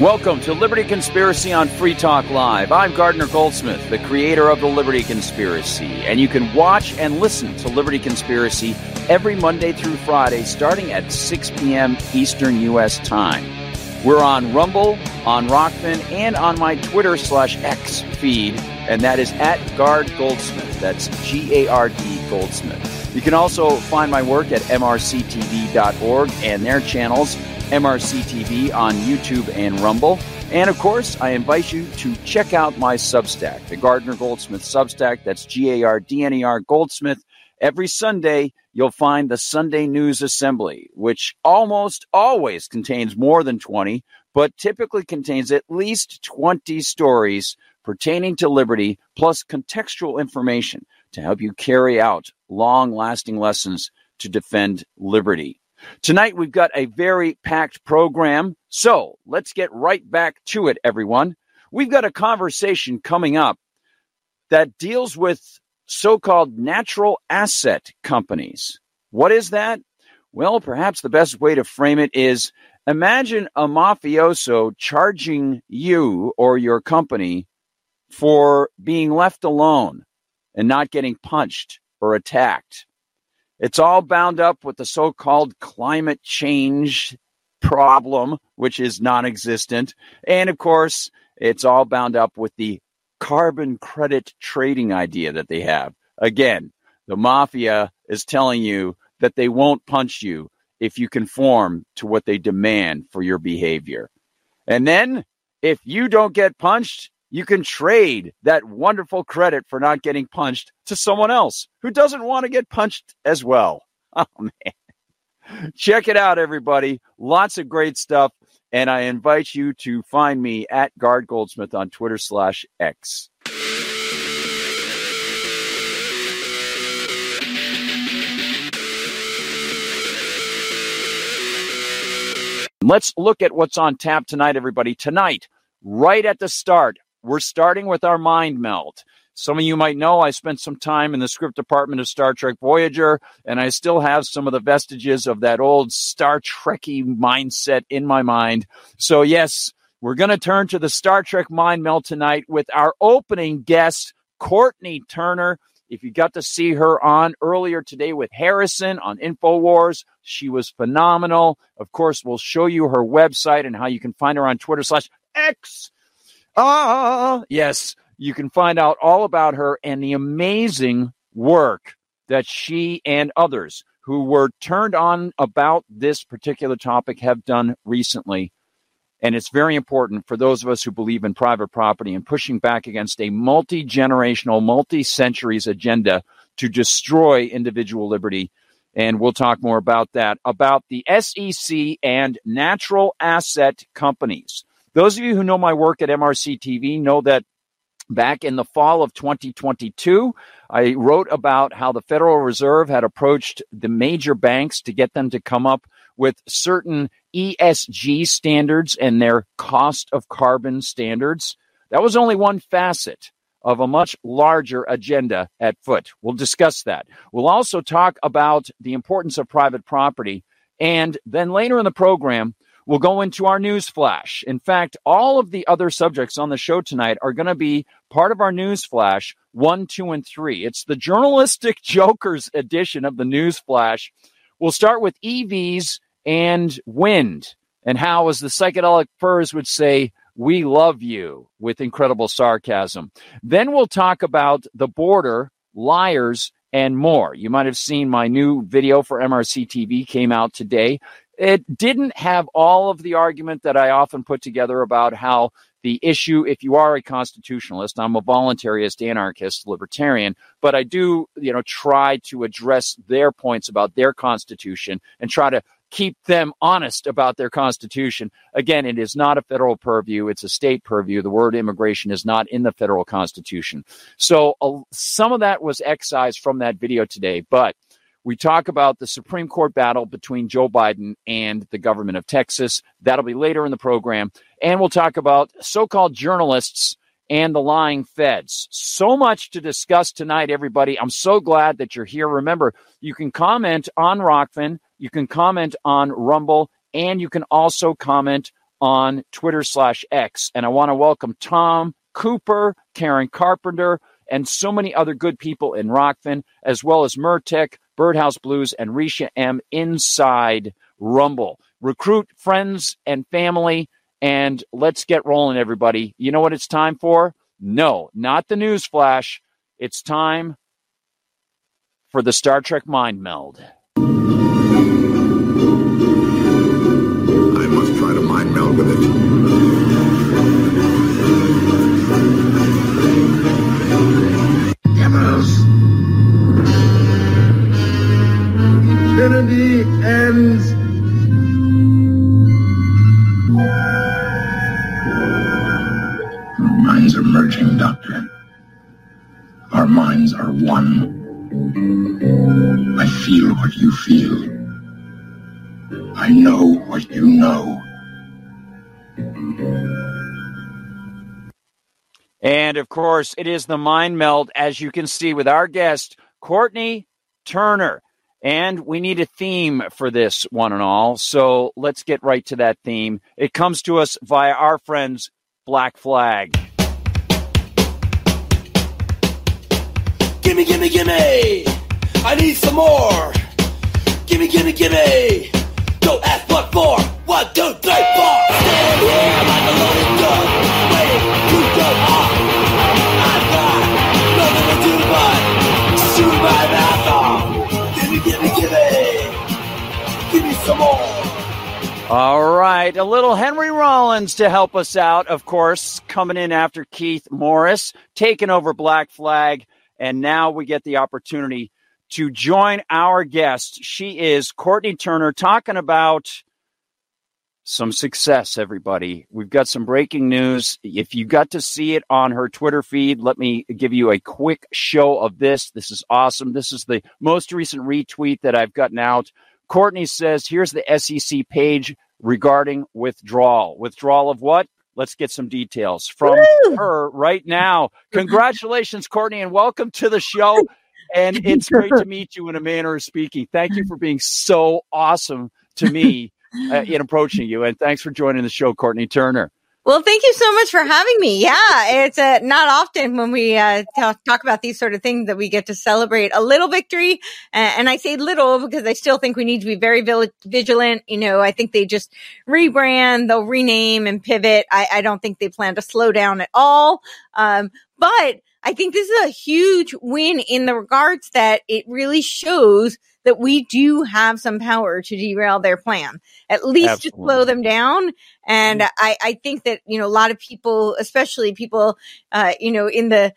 Welcome to Liberty Conspiracy on Free Talk Live. I'm Gardner Goldsmith, the creator of the Liberty Conspiracy, and you can watch and listen to Liberty Conspiracy every Monday through Friday starting at 6 p.m. Eastern U.S. time. We're on Rumble, on Rokfin, and on my Twitter slash X feed, and that is at Gard Goldsmith. That's G A R D Goldsmith. You can also find my work at mrctv.org and their channels MRC TV on YouTube and Rumble. And of course, I invite you to check out my Substack, the Gardner Goldsmith Substack. That's G A R D N E R Goldsmith. Every Sunday, you'll find the Sunday News Assembly, which almost always contains more than 20, but typically contains at least 20 stories pertaining to liberty, plus contextual information to help you carry out long lasting lessons to defend liberty. Tonight, we've got a very packed program. So let's get right back to it, everyone. We've got a conversation coming up that deals with so called natural asset companies. What is that? Well, perhaps the best way to frame it is imagine a mafioso charging you or your company for being left alone and not getting punched or attacked. It's all bound up with the so called climate change problem, which is non existent. And of course, it's all bound up with the carbon credit trading idea that they have. Again, the mafia is telling you that they won't punch you if you conform to what they demand for your behavior. And then, if you don't get punched, you can trade that wonderful credit for not getting punched to someone else who doesn't want to get punched as well. Oh, man. Check it out, everybody. Lots of great stuff. And I invite you to find me at Gard Goldsmith on Twitter slash X. Let's look at what's on tap tonight, everybody. Tonight, right at the start, we're starting with our mind meld. Some of you might know I spent some time in the script department of Star Trek Voyager, and I still have some of the vestiges of that old Star Trekky mindset in my mind. So, yes, we're going to turn to the Star Trek mind meld tonight with our opening guest, Courtenay Turner. If you got to see her on earlier today with Harrison on InfoWars, she was phenomenal. Of course, we'll show you her website and how you can find her on Twitter slash X Ah, yes, you can find out all about her and the amazing work that she and others who were turned on about this particular topic have done recently. And it's very important for those of us who believe in private property and pushing back against a multi generational, multi centuries agenda to destroy individual liberty. And we'll talk more about that, about the SEC and natural asset companies. Those of you who know my work at MRC TV know that back in the fall of 2022, I wrote about how the Federal Reserve had approached the major banks to get them to come up with certain ESG standards and their cost of carbon standards. That was only one facet of a much larger agenda at foot. We'll discuss that. We'll also talk about the importance of private property. And then later in the program, We'll go into our news flash. In fact, all of the other subjects on the show tonight are going to be part of our news flash one, two, and three. It's the journalistic jokers edition of the news flash. We'll start with EVs and wind and how, as the psychedelic furs would say, we love you with incredible sarcasm. Then we'll talk about the border, liars, and more. You might have seen my new video for MRC TV came out today. It didn't have all of the argument that I often put together about how the issue, if you are a constitutionalist, I'm a voluntarist, anarchist, libertarian, but I do, you know, try to address their points about their constitution and try to keep them honest about their constitution. Again, it is not a federal purview, it's a state purview. The word immigration is not in the federal constitution. So uh, some of that was excised from that video today, but we talk about the Supreme Court battle between Joe Biden and the government of Texas. That'll be later in the program. And we'll talk about so called journalists and the lying feds. So much to discuss tonight, everybody. I'm so glad that you're here. Remember, you can comment on Rokfin, you can comment on Rumble, and you can also comment on Twitter slash X. And I want to welcome Tom Cooper, Karen Carpenter, and so many other good people in Rokfin, as well as Murtek, Birdhouse Blues, and Risha M inside Rumble. Recruit friends and family, and let's get rolling, everybody. You know what it's time for? No, not the news flash. It's time for the Star Trek Mind Meld. Infinity ends. Our minds are merging, Doctor. Our minds are one. I feel what you feel. I know what you know. And of course, it is the mind meld, as you can see, with our guest, Courtenay Turner. And we need a theme for this one and all. So let's get right to that theme. It comes to us via our friends, Black Flag. Gimme, gimme, gimme! I need some more! Gimme, gimme, gimme! Don't ask what for! One, two, three, four! Stand here like a loaded gun, All right, a little Henry Rollins to help us out, of course, coming in after Keith Morris, taking over Black Flag. And now we get the opportunity to join our guest. She is Courtenay Turner talking about some success, everybody. We've got some breaking news. If you got to see it on her Twitter feed, let me give you a quick show of this. This is awesome. This is the most recent retweet that I've gotten out. Courtenay says, here's the SEC page regarding withdrawal. Withdrawal of what? Let's get some details from Woo! her right now. Congratulations, Courtenay, and welcome to the show. And it's great to meet you in a manner of speaking. Thank you for being so awesome to me uh, in approaching you. And thanks for joining the show, Courtenay Turner. Well, thank you so much for having me. Yeah, it's uh, not often when we uh, talk, talk about these sort of things that we get to celebrate a little victory. Uh, and I say little because I still think we need to be very vigilant. You know, I think they just rebrand, they'll rename and pivot. I, I don't think they plan to slow down at all. Um, but I think this is a huge win in the regards that it really shows that we do have some power to derail their plan, at least to slow them down. And I, I think that, you know, a lot of people, especially people, uh, you know, in the,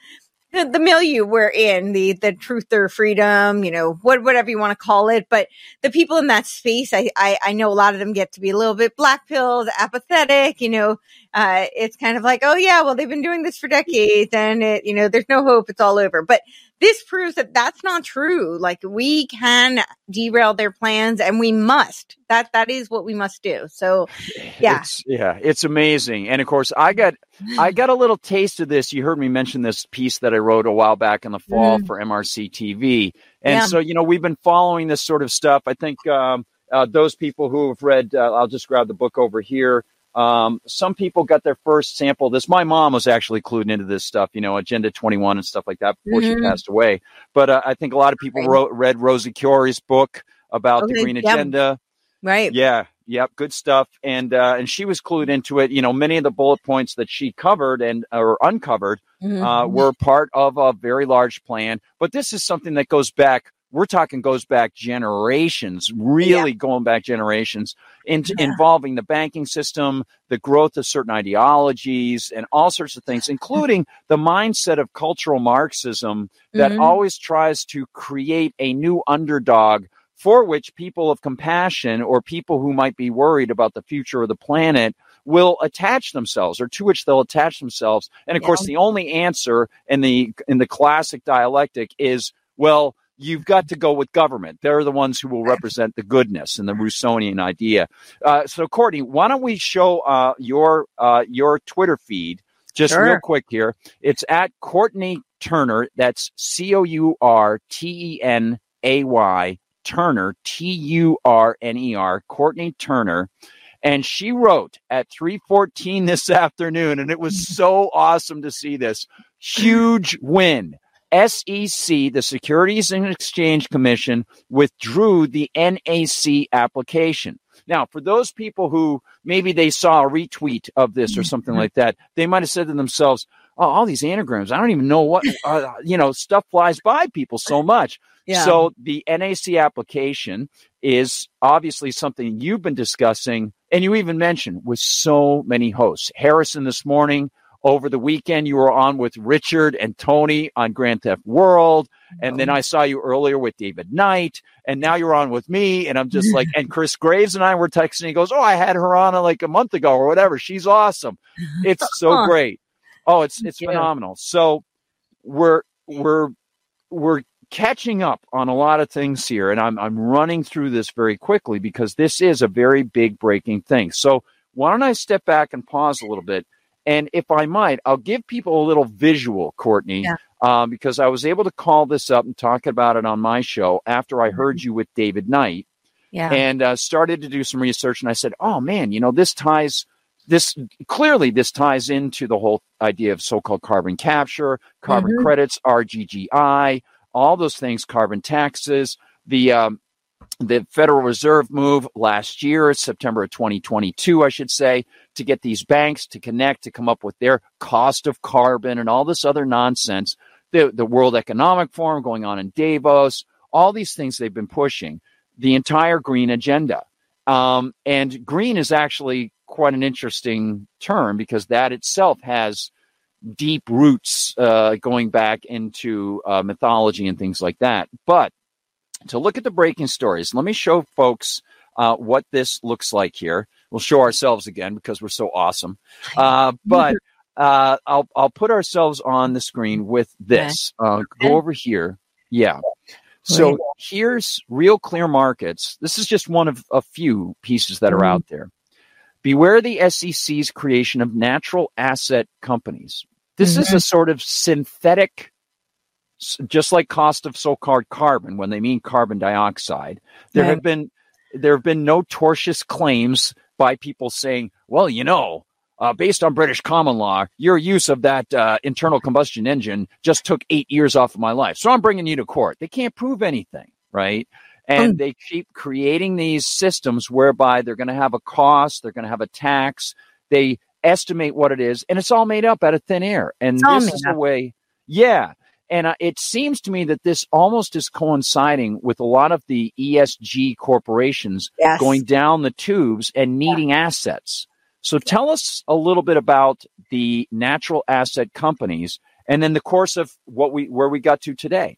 the, the milieu we're in, the, the truth or freedom, you know, what, whatever you want to call it. But the people in that space, I, I, I know a lot of them get to be a little bit black pilled, apathetic, you know, uh, it's kind of like, oh yeah, well, they've been doing this for decades and it, you know, there's no hope. It's all over. But this proves that that's not true. Like we can derail their plans and we must. That that is what we must do. So, yeah. It's, yeah, it's amazing. And of course, I got I got a little taste of this. You heard me mention this piece that I wrote a while back in the fall Mm. for MRC TV. And Yeah. so, you know, we've been following this sort of stuff. I think um, uh, those people who have read, uh, I'll just grab the book over here. Um, some people got their first sample. This, my mom was actually clued into this stuff, you know, Agenda 21 and stuff like that before she Mhm. passed away. But uh, I think a lot of people Right. wrote, read Rosie Koire's book about the Green yeah. Agenda. Right. Yeah, yep, good stuff. And uh, and she was clued into it. You know, many of the bullet points that she covered and or uncovered Mhm. uh, were part of a very large plan. But this is something that goes back. We're talking goes back generations, really going back generations, into Yeah. involving the banking system, the growth of certain ideologies, and all sorts of things, including the mindset of cultural Marxism that Mhm. always tries to create a new underdog for which people of compassion or people who might be worried about the future of the planet will attach themselves or to which they'll attach themselves and of Yeah. course the only answer in the in the classic dialectic is well you've got to go with government. They're the ones who will represent the goodness and the rousseauian idea. Uh, so courtenay why don't we show uh, your uh, your twitter feed just real quick here. It's at courtenay turner. That's c-o-u-r-t-e-n-a-y Turner, T U R N E R, Courtenay Turner. And she wrote at 314 this afternoon, and it was so awesome to see this. Huge win. SEC, the Securities and Exchange Commission, withdrew the NAC application. Now, for those people who maybe they saw a retweet of this or something like that, they might have said to themselves, "Oh, all these anagrams, I don't even know what uh, you know, stuff flies by people so much." Yeah. So the NAC application is obviously something you've been discussing, and you even mentioned with so many hosts. Harrison this morning, over the weekend, you were on with Richard and Tony on Grand Theft World. And then I saw you earlier with David Knight. And now you're on with me. And I'm just like, and Chris Graves and I were texting. He goes, Oh, I had her on uh, like a month ago or whatever. She's awesome. It's so great. Oh, it's, it's phenomenal. So we're, we're, we're catching up on a lot of things here. And I'm, I'm running through this very quickly because this is a very big breaking thing. So why don't I step back and pause a little bit? And if I might, I'll give people a little visual, Courtenay, Yeah. um, because I was able to call this up and talk about it on my show after I heard you with David Knight Yeah. and uh, started to do some research. And I said, oh man, you know, this ties this clearly this ties into the whole idea of so-called carbon capture, carbon Mhm. credits, RGGI, all those things, carbon taxes, the um, the Federal Reserve move last year, September of 2022, I should say, to get these banks to connect to come up with their cost of carbon and all this other nonsense. The, the World Economic Forum going on in Davos, all these things they've been pushing, the entire green agenda. Um, and green is actually quite an interesting term because that itself has deep roots uh, going back into uh, mythology and things like that. But to look at the breaking stories, let me show folks uh, what this looks like here. We'll show ourselves again because we're so awesome. Uh, but uh, I'll I'll put ourselves on the screen with this. Uh, go over here. Yeah. So here's real clear markets. This is just one of a few pieces that are out there. Beware the SEC's creation of natural asset companies. This is a sort of synthetic, just like cost of so-called carbon when they mean carbon dioxide. There Right. have been there have been notorious claims by people saying, "Well, you know, uh, based on British common law, your use of that uh, internal combustion engine just took eight years off of my life. So I'm bringing you to court. They can't prove anything, right? And Mm. they keep creating these systems whereby they're going to have a cost, they're going to have a tax, they estimate what it is, and it's all made up out of thin air. And this is the up. way, yeah. And uh, it seems to me that this almost is coinciding with a lot of the ESG corporations Yes. going down the tubes and needing assets. So tell us a little bit about the natural asset companies and then the course of what we where we got to today.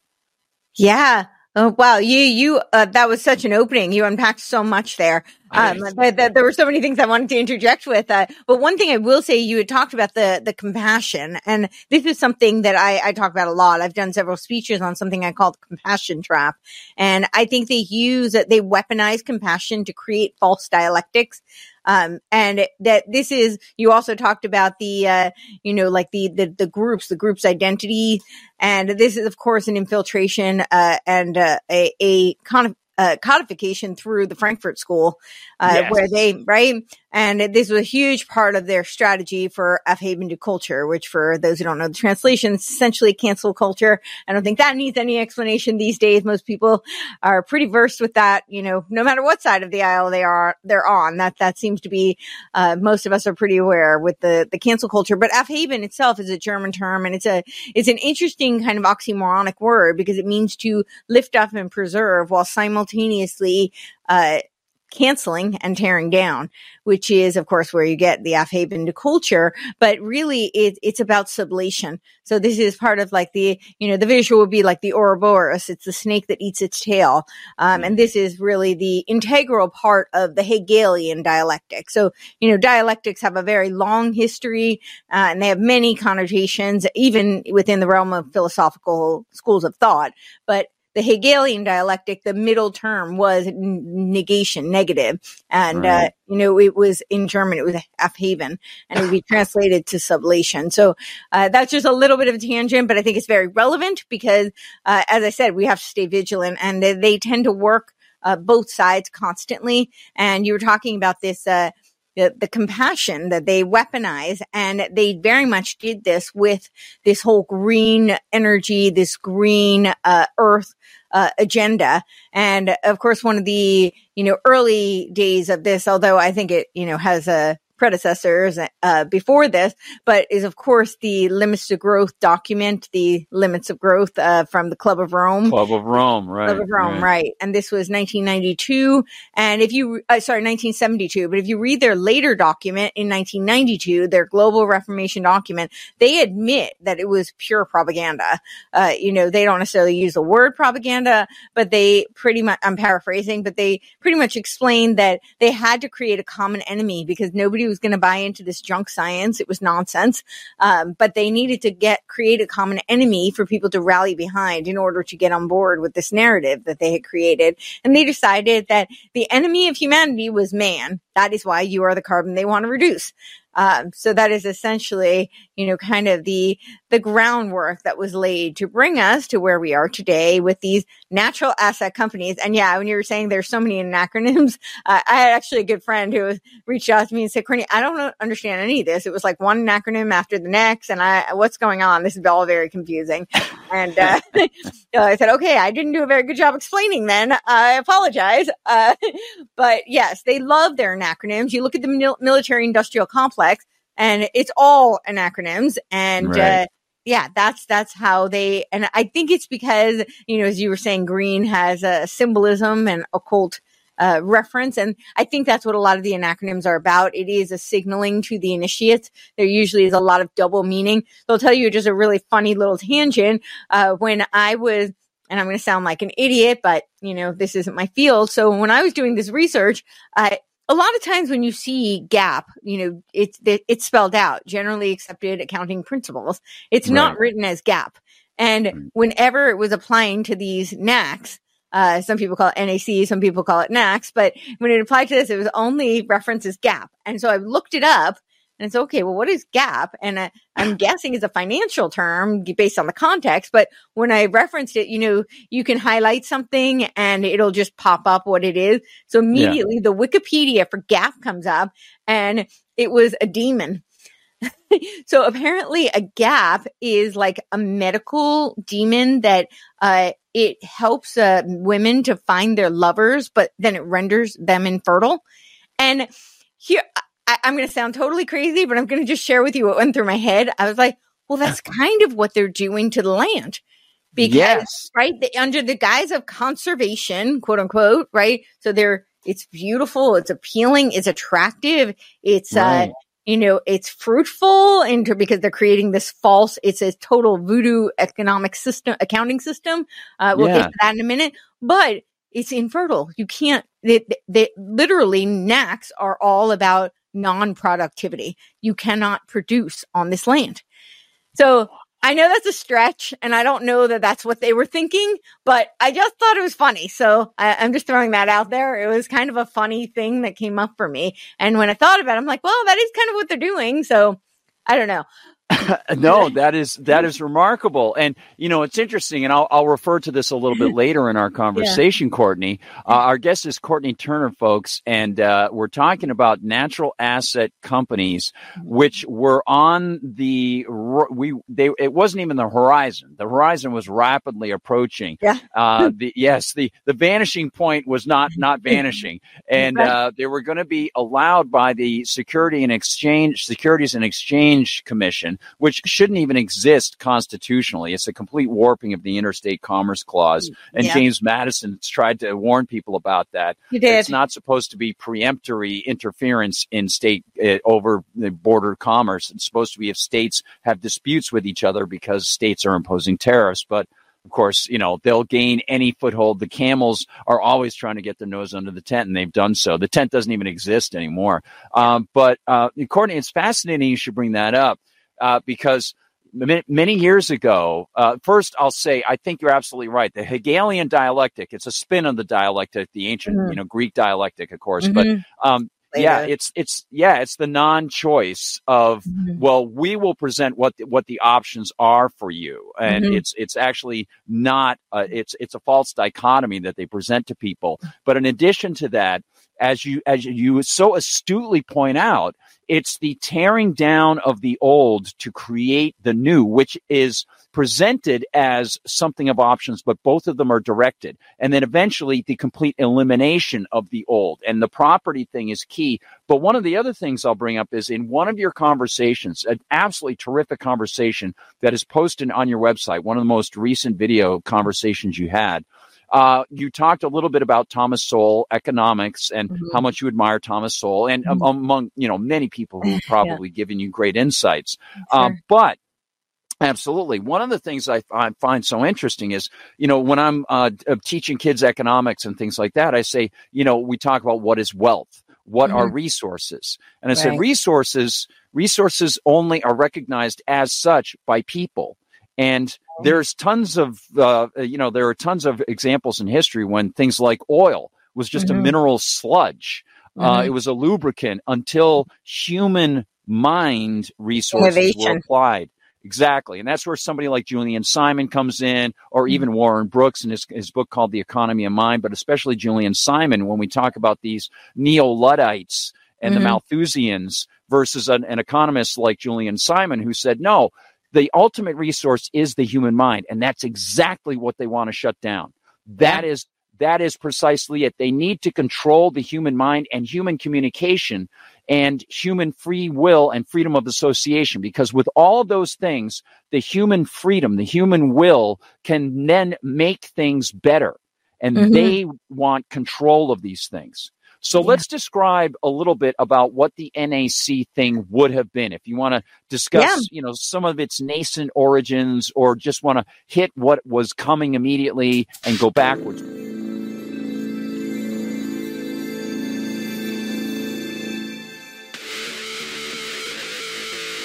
Yeah. Oh wow, you you uh, that was such an opening. You unpacked so much there. Um, that, that there were so many things I wanted to interject with. Uh, but one thing I will say, you had talked about the the compassion, and this is something that I, I talk about a lot. I've done several speeches on something I call the compassion trap, and I think they use that they weaponize compassion to create false dialectics. Um, and that this is you also talked about the uh, you know like the the the groups, the group's identity, and this is of course an infiltration uh, and uh, a a kind of uh, codification through the Frankfurt School, uh, Yes. where they right, and this was a huge part of their strategy for Aufheben to culture, which for those who don't know the translation, is essentially cancel culture. I don't think that needs any explanation these days. Most people are pretty versed with that, you know, no matter what side of the aisle they are they're on. That that seems to be uh, most of us are pretty aware with the the cancel culture. But Aufheben itself is a German term, and it's a it's an interesting kind of oxymoronic word because it means to lift up and preserve while simultaneously uh, canceling and tearing down, which is, of course, where you get the Aufheben to culture. But really, it, it's about sublation. So this is part of like the, you know, the visual would be like the Ouroboros. It's the snake that eats its tail. Um, and this is really the integral part of the Hegelian dialectic. So, you know, dialectics have a very long history, uh, and they have many connotations, even within the realm of philosophical schools of thought. But the Hegelian dialectic, the middle term was negation, negative. And, uh, you know, it was in German, it was Aufheben and it would be translated to sublation. So, uh, that's just a little bit of a tangent, but I think it's very relevant because, uh, as I said, we have to stay vigilant and they, they tend to work, uh, both sides constantly. And you were talking about this, uh, the, the compassion that they weaponize. And they very much did this with this whole green energy, this green, uh, earth, uh, agenda. And of course, one of the, you know, early days of this, although I think it, you know, has a, predecessors uh, before this, but is of course the limits to growth document, the limits of growth uh, from the Club of Rome. Club of Rome, right? Club of Rome, right? right. And this was 1992, and if you, uh, sorry, 1972. But if you read their later document in 1992, their Global Reformation document, they admit that it was pure propaganda. Uh, you know, they don't necessarily use the word propaganda, but they pretty much, I'm paraphrasing, but they pretty much explained that they had to create a common enemy because nobody was going to buy into this junk science. It was nonsense. Um, but they needed to get, create a common enemy for people to rally behind in order to get on board with this narrative that they had created. And they decided that the enemy of humanity was man. That is why you are the carbon they want to reduce. Um, so that is essentially, you know, kind of the the groundwork that was laid to bring us to where we are today with these natural asset companies. And yeah, when you were saying there's so many acronyms, uh, I had actually a good friend who reached out to me and said, "Courtenay, I don't understand any of this. It was like one acronym after the next, and I what's going on? This is all very confusing." And uh, I said, "Okay, I didn't do a very good job explaining. Then I apologize." Uh, but yes, they love their acronyms. You look at the mil- military-industrial complex, and it's all acronyms, and right. uh, yeah, that's that's how they. And I think it's because you know, as you were saying, green has a symbolism and occult. Uh, reference. And I think that's what a lot of the acronyms are about. It is a signaling to the initiates. There usually is a lot of double meaning. I'll tell you just a really funny little tangent. Uh, when I was and I'm going to sound like an idiot, but you know, this isn't my field. So when I was doing this research, I, a lot of times when you see GAAP you know, it's it's spelled out, generally accepted accounting principles. It's right. not written as GAAP And whenever it was applying to these NACs, uh, some people call it NAC, some people call it NACs, but when it applied to this, it was only references GAAP. And so I looked it up and it's okay. Well, what is GAAP? And uh, I'm guessing is a financial term based on the context. But when I referenced it, you know, you can highlight something and it'll just pop up what it is. So immediately yeah. the Wikipedia for GAAP comes up and it was a demon. so apparently a gap is like a medical demon that, uh, it helps uh, women to find their lovers, but then it renders them infertile. And here, I, am going to sound totally crazy, but I'm going to just share with you what went through my head. I was like, well, that's kind of what they're doing to the land. Because, yes. right, the, under the guise of conservation, quote unquote, right? So they're, it's beautiful, it's appealing, it's attractive, it's, uh, right. uh, you know, it's fruitful into because they're creating this false, it's a total voodoo economic system, accounting system. Uh, we'll yeah. get to that in a minute, but it's infertile. You can't, they, they, literally NACs are all about non productivity. You cannot produce on this land. So I know that's a stretch and I don't know that that's what they were thinking, but I just thought it was funny. So I, am just throwing that out there. It was kind of a funny thing that came up for me. And when I thought about it, I'm like, well, that is kind of what they're doing. So I don't know. no, that is that is remarkable, and you know it's interesting, and I'll I'll refer to this a little bit later in our conversation, yeah. Courtenay. Uh, our guest is Courtenay Turner, folks, and uh, we're talking about natural asset companies, which were on the we they it wasn't even the horizon. The horizon was rapidly approaching. Yeah. Uh, the yes, the the vanishing point was not not vanishing, and right. Uh, they were going to be allowed by the Security and Exchange Securities and Exchange Commission which shouldn't even exist constitutionally. It's a complete warping of the Interstate Commerce Clause. Mm, and yeah. James Madison tried to warn people about that. He did. It's not supposed to be preemptory interference in state uh, over the border commerce. It's supposed to be if states have disputes with each other because states are imposing tariffs. But of course, you know, they'll gain any foothold. The camels are always trying to get their nose under the tent, and they've done so. The tent doesn't even exist anymore. Um, but uh, Courtenay, it's fascinating you should bring that up uh, because many years ago, uh, first I'll say I think you're absolutely right. The Hegelian dialectic, it's a spin on the dialectic, the ancient, mm-hmm. you know, Greek dialectic, of course. Mm-hmm. But um, yeah, it's it's yeah, it's the non-choice of mm-hmm. well, we will present what the, what the options are for you, and mm-hmm. it's it's actually not uh, it's it's a false dichotomy that they present to people. But in addition to that, as you as you so astutely point out, it's the tearing down of the old to create the new, which is presented as something of options, but both of them are directed. And then eventually the complete elimination of the old. And the property thing is key. But one of the other things I'll bring up is in one of your conversations, an absolutely terrific conversation that is posted on your website, one of the most recent video conversations you had. Uh, you talked a little bit about Thomas Sowell economics and mm-hmm. how much you admire Thomas Sowell, and mm-hmm. among you know many people who have probably yeah. given you great insights. Sure. Um, but Absolutely. One of the things I, I, find so interesting is, you know, when I'm uh, teaching kids economics and things like that, I say, you know, we talk about what is wealth, what mm-hmm. are resources, and I right. said resources resources only are recognized as such by people, and. There's tons of uh, you know there are tons of examples in history when things like oil was just mm-hmm. a mineral sludge. Uh, mm-hmm. it was a lubricant until human mind resources Innovation. were applied Exactly. And that's where somebody like Julian Simon comes in, or mm-hmm. even Warren Brooks in his, his book called The Economy of Mind, but especially Julian Simon when we talk about these neo Luddites and mm-hmm. the Malthusians versus an, an economist like Julian Simon who said, no, the ultimate resource is the human mind. And that's exactly what they want to shut down. That is that is precisely it. They need to control the human mind and human communication and human free will and freedom of association. Because with all of those things, the human freedom, the human will can then make things better. And mm-hmm. they want control of these things. So yeah. let's describe a little bit about what the NAC thing would have been. If you want to discuss, yeah. you know, some of its nascent origins or just want to hit what was coming immediately and go backwards.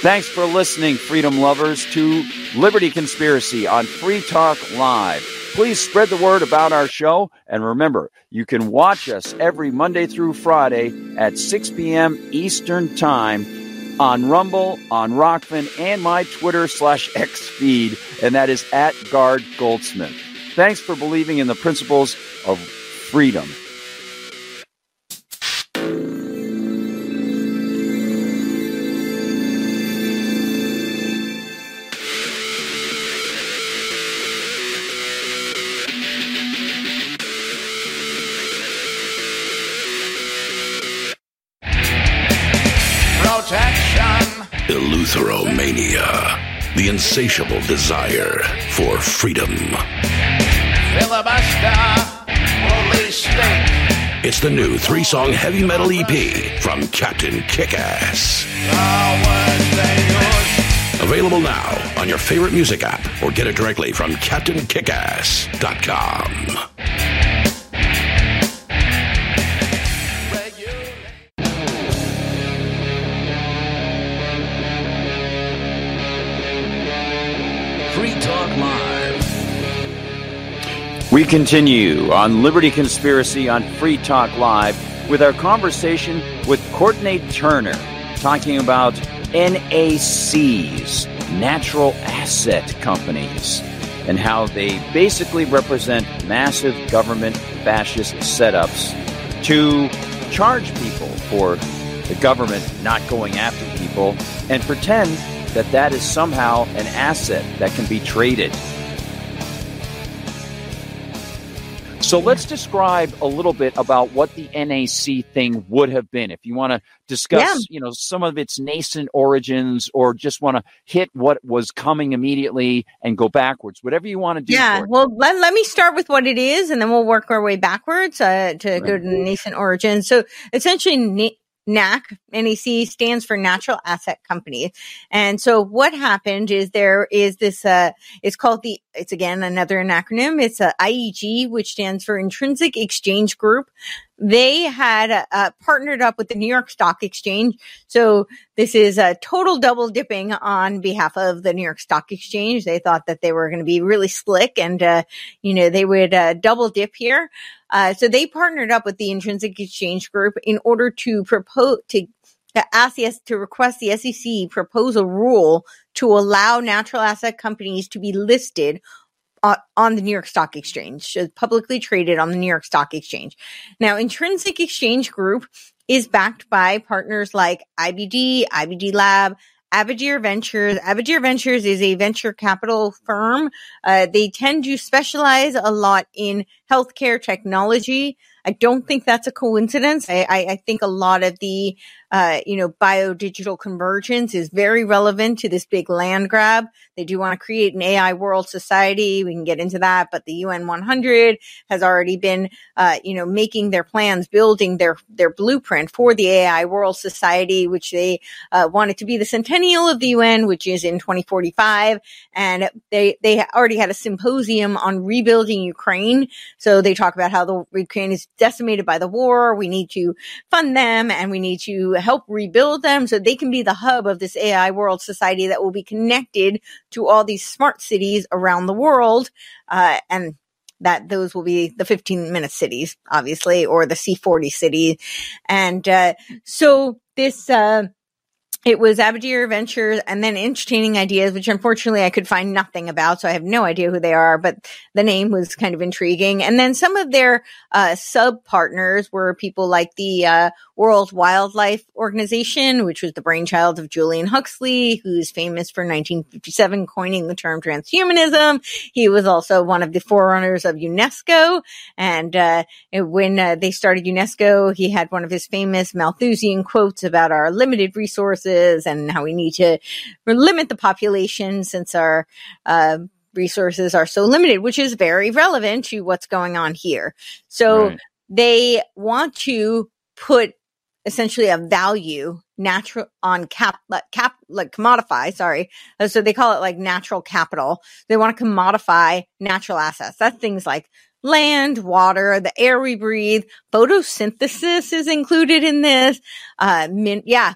Thanks for listening, freedom lovers, to Liberty Conspiracy on Free Talk Live. Please spread the word about our show. And remember, you can watch us every Monday through Friday at 6 p.m. Eastern Time on Rumble, on Rokfin, and my Twitter slash X feed, and that is at Gard Goldsmith. Thanks for believing in the principles of freedom. Eleutheromania, the insatiable desire for freedom. Filibuster, holy state. It's the new three song heavy metal EP from Captain Kickass. Available now on your favorite music app or get it directly from CaptainKickass.com. We continue on Liberty Conspiracy on Free Talk Live with our conversation with Courtenay Turner, talking about NACs, natural asset companies, and how they basically represent massive government fascist setups to charge people for the government not going after people and pretend that that is somehow an asset that can be traded. So let's describe a little bit about what the NAC thing would have been. If you want to discuss, yeah. you know, some of its nascent origins or just want to hit what was coming immediately and go backwards, whatever you want to do. Yeah. Well, let, let me start with what it is and then we'll work our way backwards uh, to right. go to nascent origins. So essentially, NAC, NAC stands for Natural Asset Company. And so what happened is there is this, uh, it's called the, it's again another acronym. It's a IEG, which stands for Intrinsic Exchange Group they had uh, partnered up with the New York Stock Exchange. So this is a total double dipping on behalf of the New York Stock Exchange. They thought that they were going to be really slick and, uh, you know, they would uh, double dip here. Uh, so they partnered up with the Intrinsic Exchange Group in order to propose to to ask the to request the SEC propose a rule to allow natural asset companies to be listed on, the New York Stock Exchange, publicly traded on the New York Stock Exchange. Now, Intrinsic Exchange Group is backed by partners like IBD, IBD Lab, Aberdare Ventures. Aberdare Ventures is a venture capital firm. Uh, they tend to specialize a lot in healthcare technology. I don't think that's a coincidence. I, I, I think a lot of the, uh, you know, bio digital convergence is very relevant to this big land grab. They do want to create an AI world society. We can get into that, but the UN 100 has already been, uh, you know, making their plans, building their, their blueprint for the AI world society, which they, uh, wanted to be the centennial of the UN, which is in 2045. And they, they already had a symposium on rebuilding Ukraine. So they talk about how the Ukraine is decimated by the war. We need to fund them and we need to help rebuild them so they can be the hub of this AI world society that will be connected to all these smart cities around the world. Uh, and that those will be the 15 minute cities, obviously, or the C40 city. And, uh, so this, uh, it was Aberdare Ventures and then Entertaining Ideas, which unfortunately I could find nothing about. So I have no idea who they are, but the name was kind of intriguing. And then some of their uh, sub partners were people like the uh, World Wildlife Organization, which was the brainchild of Julian Huxley, who's famous for 1957 coining the term transhumanism. He was also one of the forerunners of UNESCO. And uh, when uh, they started UNESCO, he had one of his famous Malthusian quotes about our limited resources and how we need to limit the population since our uh, resources are so limited, which is very relevant to what's going on here. So right. they want to put essentially a value natural on cap cap like commodify sorry. Uh, so they call it like natural capital. They want to commodify natural assets. That's things like land water the air we breathe. Photosynthesis is included in this. Uh min- yeah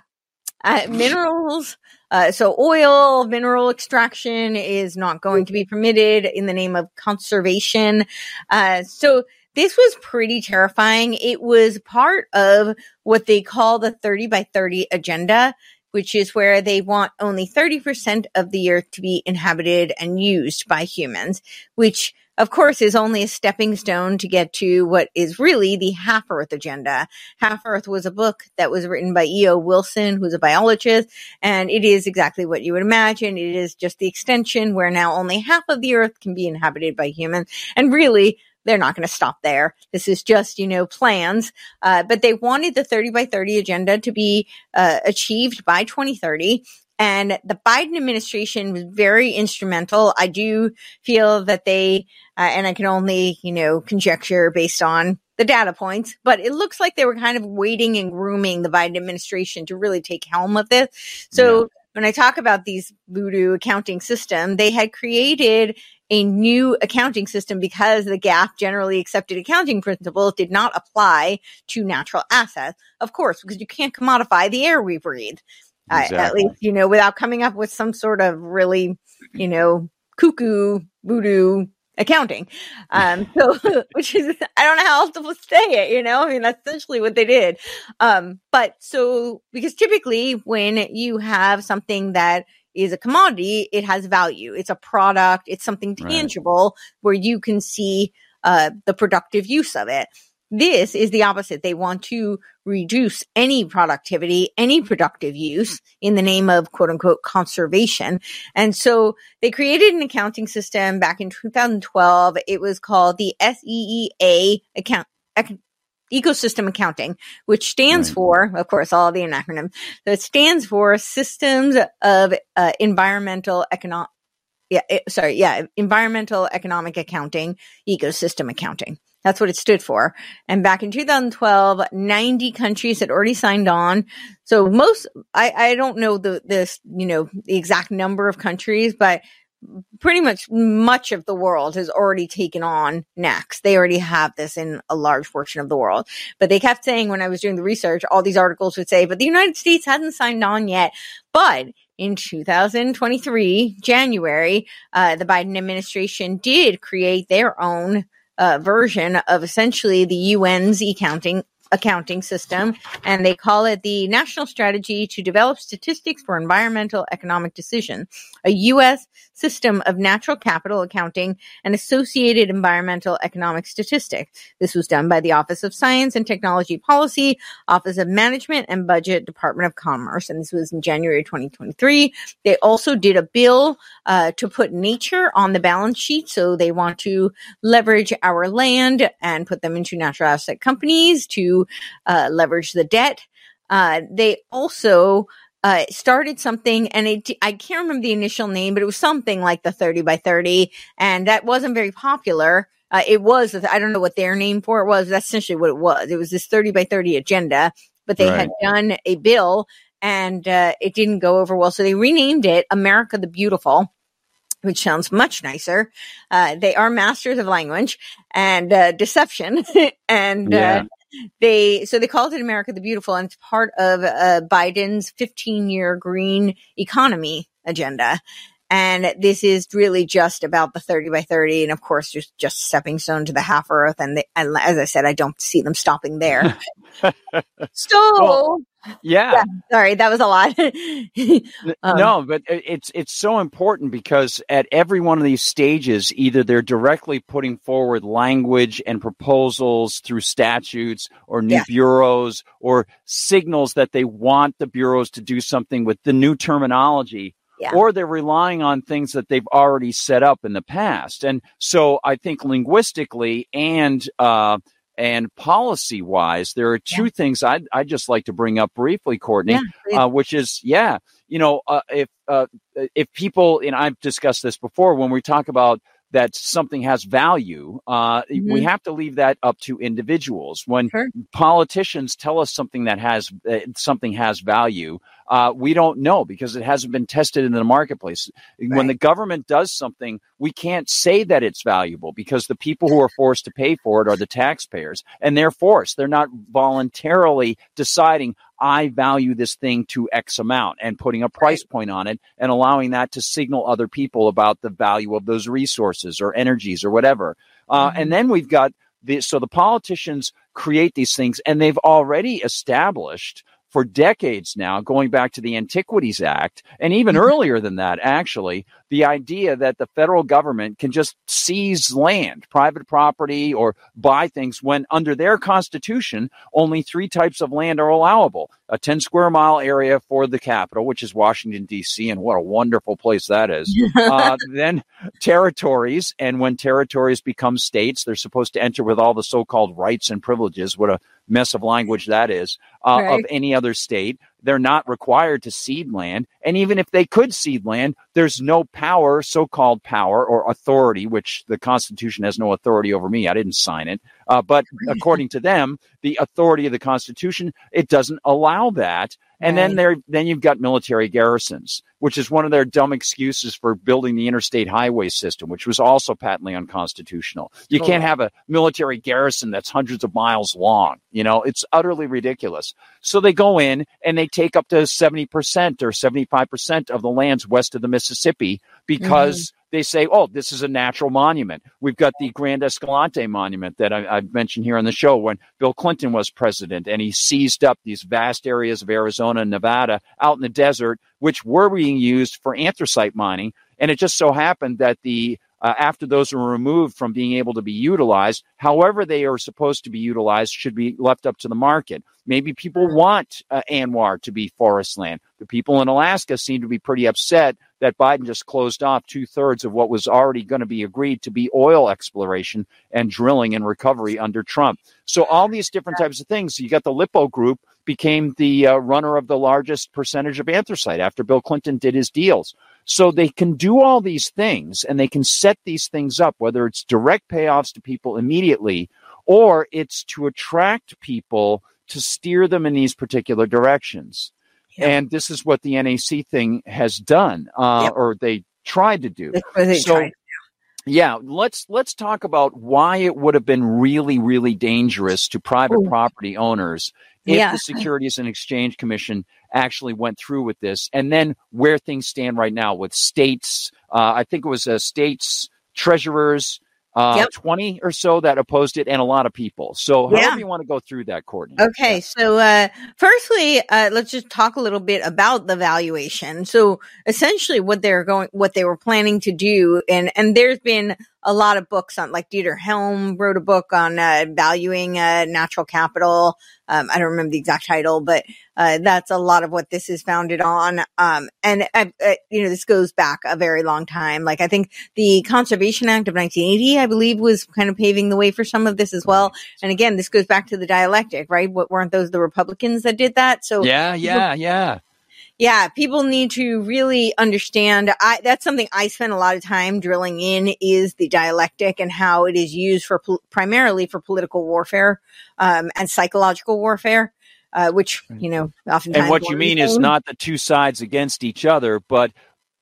uh, minerals. Uh, so oil, mineral extraction is not going to be permitted in the name of conservation. Uh, so this was pretty terrifying. It was part of what they call the 30 by 30 agenda, which is where they want only 30% of the earth to be inhabited and used by humans, which of course, is only a stepping stone to get to what is really the Half Earth agenda. Half Earth was a book that was written by E.O. Wilson, who's a biologist, and it is exactly what you would imagine. It is just the extension where now only half of the Earth can be inhabited by humans. And really, they're not going to stop there. This is just, you know, plans. Uh, but they wanted the 30 by 30 agenda to be uh, achieved by 2030. And the Biden administration was very instrumental. I do feel that they, uh, and I can only, you know, conjecture based on the data points, but it looks like they were kind of waiting and grooming the Biden administration to really take helm of this. So yeah. when I talk about these voodoo accounting system, they had created a new accounting system because the GAAP generally accepted accounting principles did not apply to natural assets. Of course, because you can't commodify the air we breathe. Exactly. Uh, at least, you know, without coming up with some sort of really, you know, cuckoo voodoo accounting. Um, so, which is, I don't know how else to say it, you know, I mean, that's essentially what they did. Um, but so, because typically when you have something that is a commodity, it has value. It's a product. It's something tangible right. where you can see, uh, the productive use of it. This is the opposite. They want to reduce any productivity, any productive use in the name of quote unquote conservation. And so they created an accounting system back in 2012. It was called the SEEA account, ecosystem accounting, which stands right. for, of course, all the acronyms. So it stands for systems of uh, environmental economic, yeah, it, sorry, yeah, environmental economic accounting, ecosystem accounting. That's what it stood for. And back in 2012, 90 countries had already signed on. So most, I, I don't know the, this, you know, the exact number of countries, but pretty much much of the world has already taken on next. They already have this in a large portion of the world. But they kept saying when I was doing the research, all these articles would say, but the United States hasn't signed on yet. But in 2023, January, uh, the Biden administration did create their own uh, version of essentially the UN's accounting accounting system, and they call it the National Strategy to Develop Statistics for Environmental Economic Decision, a U.S. system of natural capital accounting and associated environmental economic statistics. This was done by the Office of Science and Technology Policy, Office of Management and Budget, Department of Commerce, and this was in January 2023. They also did a bill uh, to put nature on the balance sheet, so they want to leverage our land and put them into natural asset companies to uh, leverage the debt. Uh, they also uh, started something and it, I can't remember the initial name, but it was something like the 30 by 30 and that wasn't very popular. Uh, it was, I don't know what their name for it was. That's essentially what it was. It was this 30 by 30 agenda, but they Right. had done a bill and, uh, it didn't go over well. So they renamed it America the Beautiful. Which sounds much nicer. Uh, they are masters of language and uh, deception, and Yeah. uh, they so they called it America the Beautiful, and it's part of uh, Biden's 15 year green economy agenda. And this is really just about the 30 by 30, and of course, just just stepping stone to the half Earth. And, they, and as I said, I don't see them stopping there. so Well, yeah. sorry, that was a lot. Um, no, but it's it's so important because at every one of these stages, either they're directly putting forward language and proposals through statutes or new Yeah. bureaus or signals that they want the bureaus to do something with the new terminology. Yeah. Or they're relying on things that they've already set up in the past, and so I think linguistically and uh, and policy wise, there are two things I'd, I'd just like to bring up briefly, Courtenay yeah, uh, which is yeah you know uh, if uh, if people and i've discussed this before when we talk about that something has value uh, we Mhm. have to leave that up to individuals when Sure. politicians tell us something that has uh, something has value uh, we don't know because it hasn't been tested in the marketplace when the government does something we can't say that it's valuable because the people who are forced to pay for it are the taxpayers and they're forced they're not voluntarily deciding I value this thing to X amount and putting a price point on it and allowing that to signal other people about the value of those resources or energies or whatever. Uh, Mhm. And then we've got the, so the politicians create these things and they've already established for decades now, going back to the Antiquities Act, and even Mhm. earlier than that, actually, the idea that the federal government can just seize land, private property, or buy things when under their constitution, only three types of land are allowable a 10 square mile area for the capital, which is Washington, D.C., and what a wonderful place that is. uh, then territories, and when territories become states, they're supposed to enter with all the so called rights and privileges. What a mess of language that is uh, of any other state. They're not required to cede land. And even if they could cede land, there's no power, so called power or authority, which the Constitution has no authority over me. I didn't sign it. Uh, but according to them, the authority of the Constitution, it doesn't allow that. And then there, then you've got military garrisons, which is one of their dumb excuses for building the interstate highway system, which was also patently unconstitutional. You can't have a military garrison that's hundreds of miles long. You know, it's utterly ridiculous. So they go in and they take up to 70% or 75% of the lands west of the Mississippi because they say, oh, this is a natural monument. We've got the Grand Escalante monument that I, I've mentioned here on the show when Bill Clinton was president and he seized up these vast areas of Arizona and Nevada out in the desert, which were being used for anthracite mining. And it just so happened that the uh, after those are removed from being able to be utilized, however they are supposed to be utilized should be left up to the market. Maybe people want uh, ANWR to be forest land. The people in Alaska seem to be pretty upset that Biden just closed off two thirds of what was already going to be agreed to be oil exploration and drilling and recovery under Trump. So all these different types of things. You got the Lippo Group became the uh, runner of the largest percentage of anthracite after Bill Clinton did his deals. So they can do all these things and they can set these things up, whether it's direct payoffs to people immediately or it's to attract people to steer them in these particular directions. Yeah. And this is what the NAC thing has done, uh, Yep. or they tried to do. So- tried. Yeah, let's let's talk about why it would have been really really dangerous to private Ooh. property owners if Yeah. the Securities and Exchange Commission actually went through with this, and then where things stand right now with states. Uh, I think it was uh, states treasurers uh, Yep. 20 or so that opposed it, and a lot of people. So, Yeah. however you want to go through that, Courtenay. Okay, so uh, firstly, uh, let's just talk a little bit about the valuation. So essentially, what they're going, what they were planning to do, and and there's been a lot of books on, like Dieter Helm wrote a book on uh, valuing uh, natural capital. Um, I don't remember the exact title, but uh, that's a lot of what this is founded on. Um, and uh, uh, you know, this goes back a very long time. Like I think the Conservation Act of 1980, I believe, was kind of paving the way for some of this as well. And again, this goes back to the dialectic, right? What weren't those the Republicans that did that? So Yeah, yeah, yeah. Yeah, people need to really understand. I, that's something I spend a lot of time drilling in is the dialectic and how it is used for primarily for political warfare um, and psychological warfare, uh, which you know oftentimes. And what you mean is not the two sides against each other, but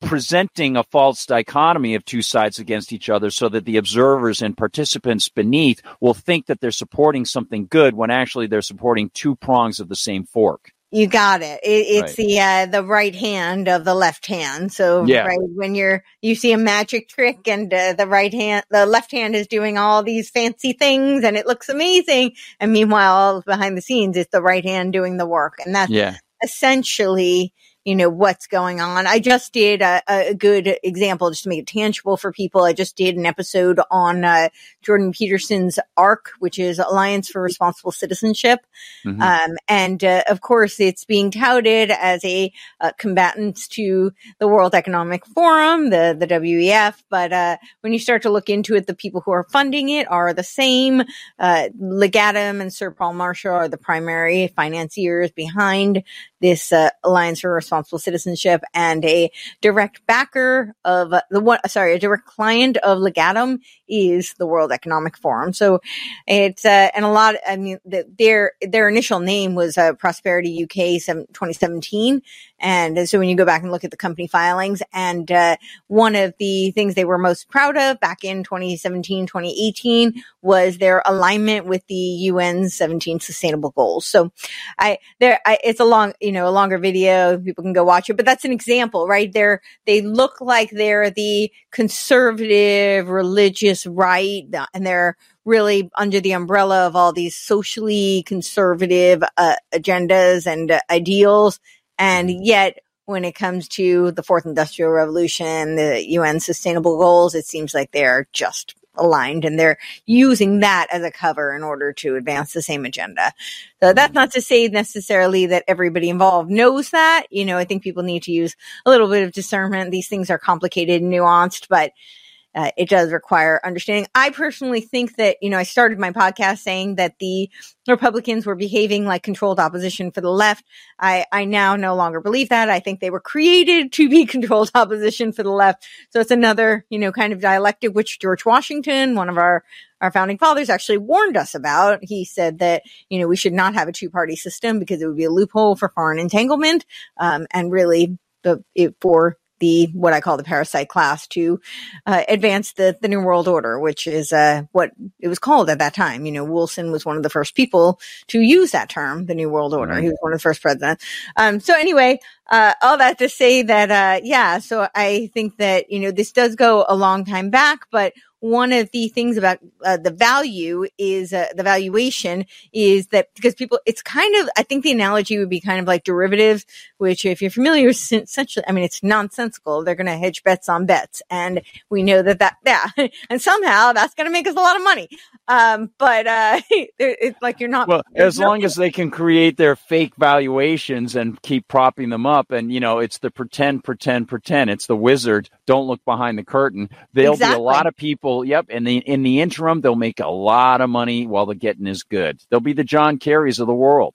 presenting a false dichotomy of two sides against each other so that the observers and participants beneath will think that they're supporting something good when actually they're supporting two prongs of the same fork. You got it. it it's Right. the uh, the right hand of the left hand. So Yeah. right when you're you see a magic trick and uh, the right hand, the left hand is doing all these fancy things and it looks amazing, and meanwhile behind the scenes it's the right hand doing the work, and that's Yeah. essentially you know what's going on. I just did a, a good example just to make it tangible for people. I just did an episode on uh, Jordan Peterson's ARC, which is Alliance for Responsible Citizenship. Mhm. Um, and uh, of course, it's being touted as a uh, combatant to the World Economic Forum, the the WEF. But uh, when you start to look into it, the people who are funding it are the same. Uh, Legatum and Sir Paul Marshall are the primary financiers behind this uh, Alliance for Responsible Citizenship, and a direct backer of the one. Sorry, a direct client of Legatum is the World Economic Forum. So it's uh, and a lot. I mean, the, their their initial name was uh, Prosperity UK seven, 2017, and so when you go back and look at the company filings, and uh, one of the things they were most proud of back in 2017, 2018 was their alignment with the UN's 17 Sustainable Goals. So I there I, it's a long you know a longer video people can go watch it but that's an example right? They're they look like they're the conservative religious right and they're really under the umbrella of all these socially conservative uh, agendas and uh, ideals. And yet when it comes to the fourth industrial revolution the UN sustainable goals it seems like they're just aligned and they're using that as a cover in order to advance the same agenda. So that's not to say necessarily that everybody involved knows that. You know, I think people need to use a little bit of discernment. These things are complicated and nuanced, but uh, it does require understanding. I personally think that, you know, I started my podcast saying that the Republicans were behaving like controlled opposition for the left. I, I now no longer believe that. I think they were created to be controlled opposition for the left. So it's another, you know, kind of dialectic, which George Washington, one of our, our founding fathers actually warned us about. He said that, you know, we should not have a two party system because it would be a loophole for foreign entanglement. Um, and really the, it, for the what I call the parasite class to uh, advance the the new world order, which is uh, what it was called at that time. You know, Wilson was one of the first people to use that term, the new world order. Right. He was one of the first presidents. Um, so anyway, uh, all that to say that uh, yeah, so I think that you know this does go a long time back, but one of the things about uh, the value is uh, the valuation is that because people, it's kind of, I think the analogy would be kind of like derivatives, which if you're familiar with essentially, I mean, it's nonsensical. They're going to hedge bets on bets. And we know that that, yeah. and somehow that's going to make us a lot of money. Um, but, uh, it's like you're not, Well, as long as they can create their fake valuations and keep propping them up, and you know, it's the pretend, pretend, pretend. It's the wizard. Don't look behind the curtain. There'll be a lot of people. Yep, and the in the interim, they'll make a lot of money while the getting is good. They'll be the John Kerrys of the world.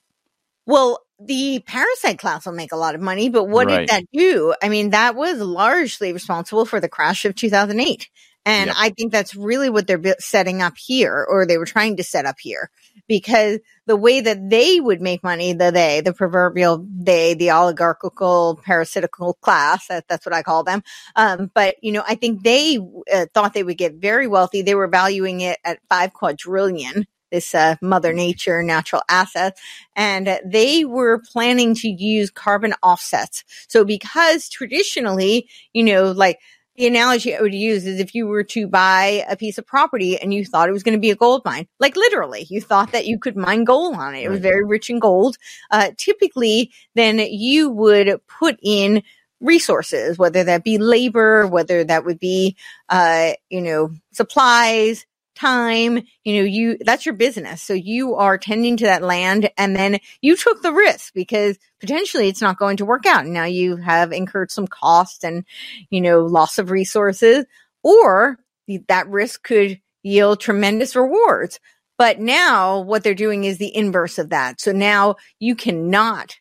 Well, the parasite class will make a lot of money, but what Right. did that do? I mean, that was largely responsible for the crash of 2008. And Yep. I think that's really what they're setting up here, or they were trying to set up here, because the way that they would make money, the they, the proverbial they, the oligarchical parasitical class, that, that's what I call them. Um, but you know, I think they uh, thought they would get very wealthy. They were valuing it at five quadrillion. This uh, Mother Nature natural asset, and uh, they were planning to use carbon offsets. So, because traditionally, you know, like the analogy I would use is if you were to buy a piece of property and you thought it was going to be a gold mine, like literally, you thought that you could mine gold on it. It was very rich in gold. Uh, typically, then you would put in resources, whether that be labor, whether that would be, uh, you know, supplies, time, you know, you, that's your business. So you are tending to that land and then you took the risk because potentially it's not going to work out. And now you have incurred some cost and, you know, loss of resources or that risk could yield tremendous rewards. But now what they're doing is the inverse of that. So now you cannot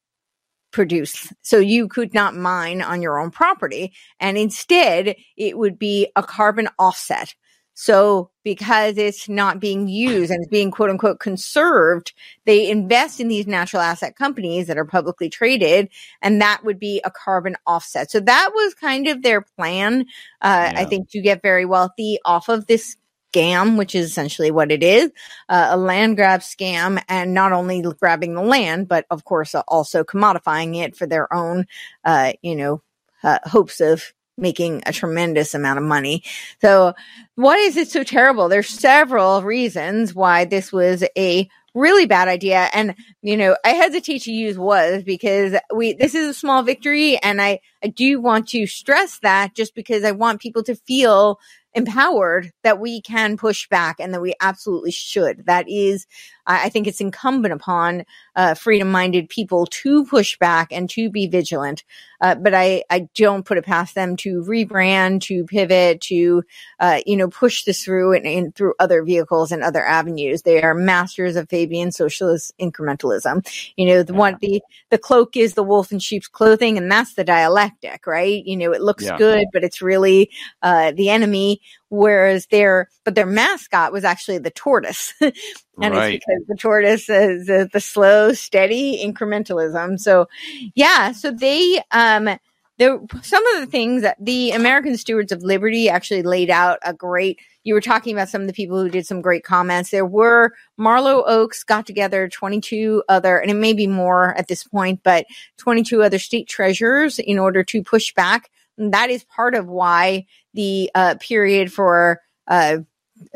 produce. So you could not mine on your own property. And instead it would be a carbon offset. So because it's not being used and it's being quote unquote conserved, they invest in these natural asset companies that are publicly traded and that would be a carbon offset. So that was kind of their plan. Uh, yeah. I think to get very wealthy off of this scam, which is essentially what it is, uh, a land grab scam and not only grabbing the land, but of course also commodifying it for their own, uh, you know, uh, hopes of making a tremendous amount of money. So why is it so terrible? There's several reasons why this was a really bad idea. And, you know, I hesitate to use was because we, this is a small victory. And I, I do want to stress that just because I want people to feel empowered that we can push back and that we absolutely should. That is, I think it's incumbent upon uh, freedom minded people to push back and to be vigilant. Uh, but I, I don't put it past them to rebrand, to pivot, to, uh, you know, push this through and, and, through other vehicles and other avenues. They are masters of Fabian socialist incrementalism. You know, the yeah. one, the, the cloak is the wolf in sheep's clothing, and that's the dialectic, right? You know, it looks yeah. good, but it's really, uh, the enemy whereas their but their mascot was actually the tortoise and right. it's because the tortoise is the, the slow steady incrementalism so yeah so they um there some of the things that the American Stewards of Liberty actually laid out a great you were talking about some of the people who did some great comments. There were Marlo Oaks got together 22 other, and it may be more at this point, but 22 other state treasurers in order to push back. That is part of why the uh, period for uh,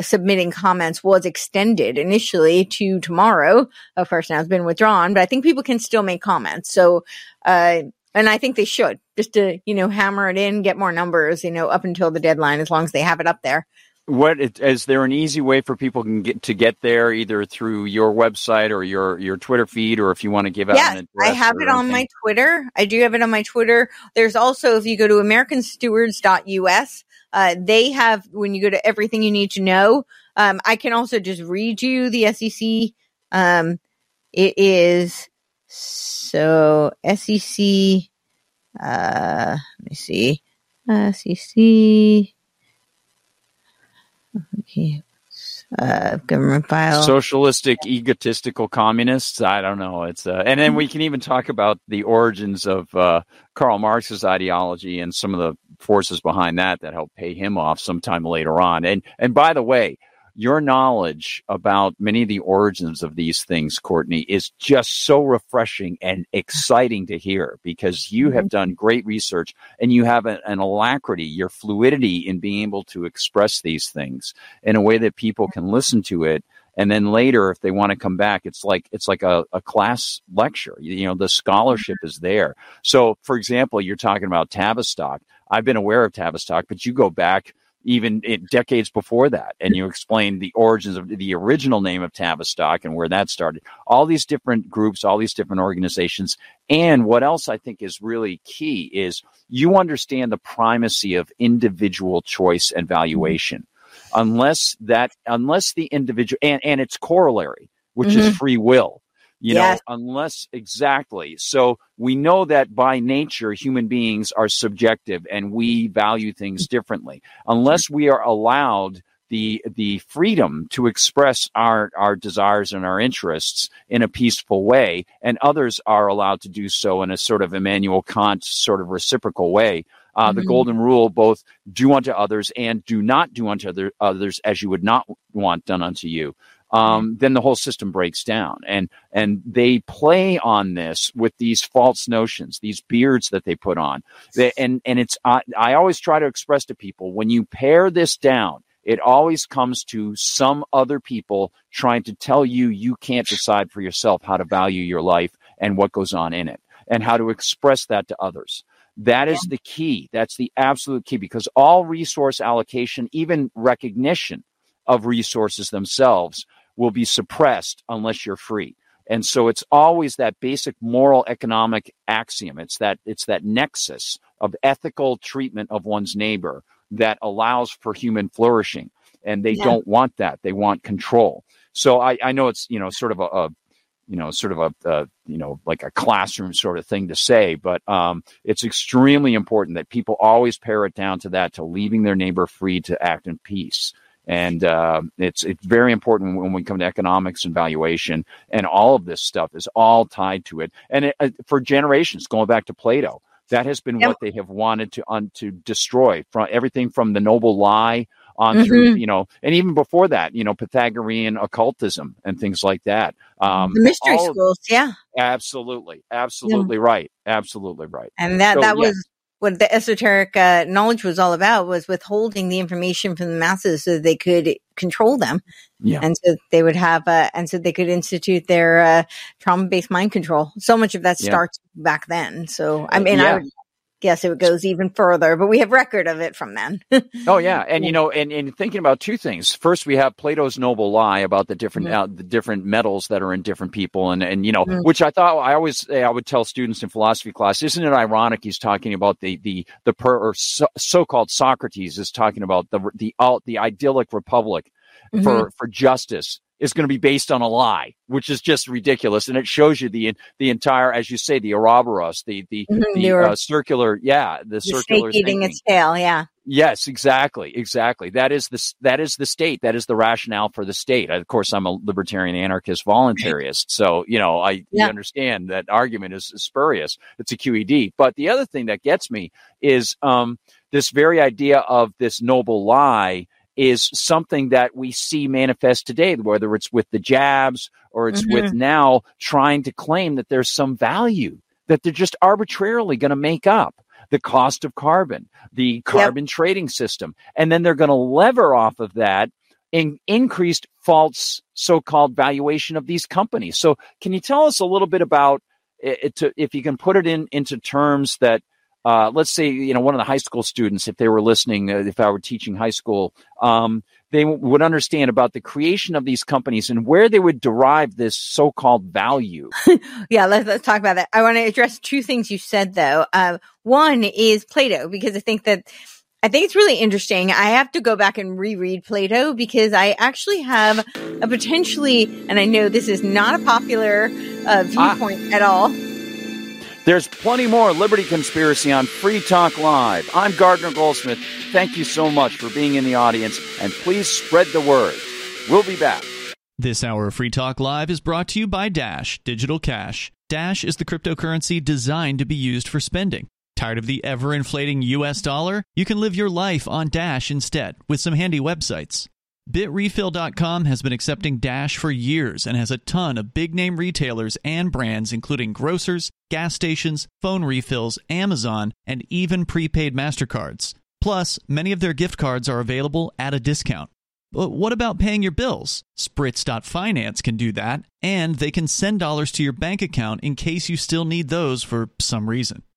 submitting comments was extended initially to tomorrow. Of course, now it's been withdrawn, but I think people can still make comments. So, uh, and I think they should just to, you know, hammer it in, get more numbers, you know, up until the deadline, as long as they have it up there what is there an easy way for people can get to get there either through your website or your your twitter feed or if you want to give out yeah, i have it on my twitter. I do have it on my twitter. There's also if you go to americanstewards.us uh, they have when you go to everything you need to know um, i can also just read you the sec um, it is so sec uh, let me see sec Uh, government file. Socialistic, egotistical communists. I don't know. It's uh, and then we can even talk about the origins of uh, Karl Marx's ideology and some of the forces behind that that helped pay him off sometime later on. And and by the way, your knowledge about many of the origins of these things, Courtenay, is just so refreshing and exciting to hear because you have mm-hmm. done great research and you have an, an alacrity, your fluidity in being able to express these things in a way that people can listen to it. And then later if they want to come back it's like it's like a, a class lecture. You know the scholarship is there. So for example you're talking about tavistock. I've been aware of tavistock but you go back even decades before that. And you explain the origins of the original name of Tavistock and where that started. All these different groups, all these different organizations. And what else I think is really key is you understand the primacy of individual choice and valuation. Unless that, unless the individual, and, and its corollary, which mm-hmm. is free will you yes. know, unless exactly. So we know that by nature, human beings are subjective and we value things differently. Unless we are allowed the the freedom to express our our desires and our interests in a peaceful way, and others are allowed to do so in a sort of Immanuel Kant sort of reciprocal way. Uh, mm-hmm. The golden rule: both do unto others and do not do unto other, others as you would not want done unto you. Um, then the whole system breaks down. And and they play on this with these false notions, these beards that they put on. They, and and it's I, I always try to express to people when you pare this down, it always comes to some other people trying to tell you you can't decide for yourself how to value your life and what goes on in it and how to express that to others. That is the key. That's the absolute key because all resource allocation, even recognition of resources themselves, will be suppressed unless you're free. And so it's always that basic moral economic axiom. It's that it's that nexus of ethical treatment of one's neighbor that allows for human flourishing. And they Yeah. don't want that. They want control. So I, I know it's, you know, sort of a, a you know, sort of a, a, you know, like a classroom sort of thing to say, but um, it's extremely important that people always pare it down to that, to leaving their neighbor free to act in peace. And uh, it's it's very important when we come to economics and valuation, and all of this stuff is all tied to it. And it, uh, for generations, going back to Plato, that has been Yep. what they have wanted to un, to destroy from everything from the noble lie on through, you know, and even before that, you know, Pythagorean occultism and things like that. Um, the mystery schools, yeah. Absolutely, absolutely right, absolutely right. And that So, that yeah. What the esoteric uh, knowledge was all about was withholding the information from the masses so they could control them Yeah. and so they would have uh, and so they could institute their uh, trauma-based mind control so much of that Yeah. starts back then so i mean Yeah. i would guess it goes even further but we have record of it from then Oh yeah, and you know, and, and thinking about two things. First, we have Plato's noble lie about the different Mhm. uh, the different metals that are in different people, and and you know, Mhm. which I thought I always I would tell students in philosophy class. Isn't it ironic? He's talking about the the the per, or so, so-called Socrates is talking about the the the idyllic republic Mm-hmm. for for justice is going to be based on a lie, which is just ridiculous, and it shows you the the entire, as you say, the Ouroboros, the the Mhm, the uh, circular, yeah, the, the snake circular eating its tail yeah Yes, exactly, exactly. That is the that is the state. That is the rationale for the state. Of course, I'm a libertarian anarchist voluntarist, so you know I Yeah. understand that argument is spurious. It's a QED. But the other thing that gets me is um, this very idea of this noble lie is something that we see manifest today, whether it's with the jabs or it's with mm-hmm. now trying to claim that there's some value that they're just arbitrarily going to make up the cost of carbon, the carbon trading system, and then they're going to lever off of that in increased false so-called valuation of these companies. So, can you tell us a little bit about it, to, if you can put it in into terms that uh, let's say you know one of the high school students, if they were listening, uh, if I were teaching high school, um, they w- would understand about the creation of these companies and where they would derive this so-called value. Yeah, let's, let's talk about that. I want to address two things you said though. Uh, one is Plato, because I think that I think it's really interesting. I have to go back and reread Plato because I actually have a potentially, and I know this is not a popular uh, viewpoint at all. There's plenty more Liberty Conspiracy on Free Talk Live. I'm Gardner Goldsmith. Thank you so much for being in the audience, and please spread the word. We'll be back. This hour of Free Talk Live is brought to you by Dash Digital Cash. Dash is the cryptocurrency designed to be used for spending. Tired of the ever inflating US dollar? You can live your life on Dash instead with some handy websites. BitRefill.com has been accepting Dash for years and has a ton of big name retailers and brands, including grocers, gas stations, phone refills, Amazon, and even prepaid MasterCards. Plus, many of their gift cards are available at a discount. But what about paying your bills? Spritz.finance can do that, and they can send dollars to your bank account in case you still need those for some reason.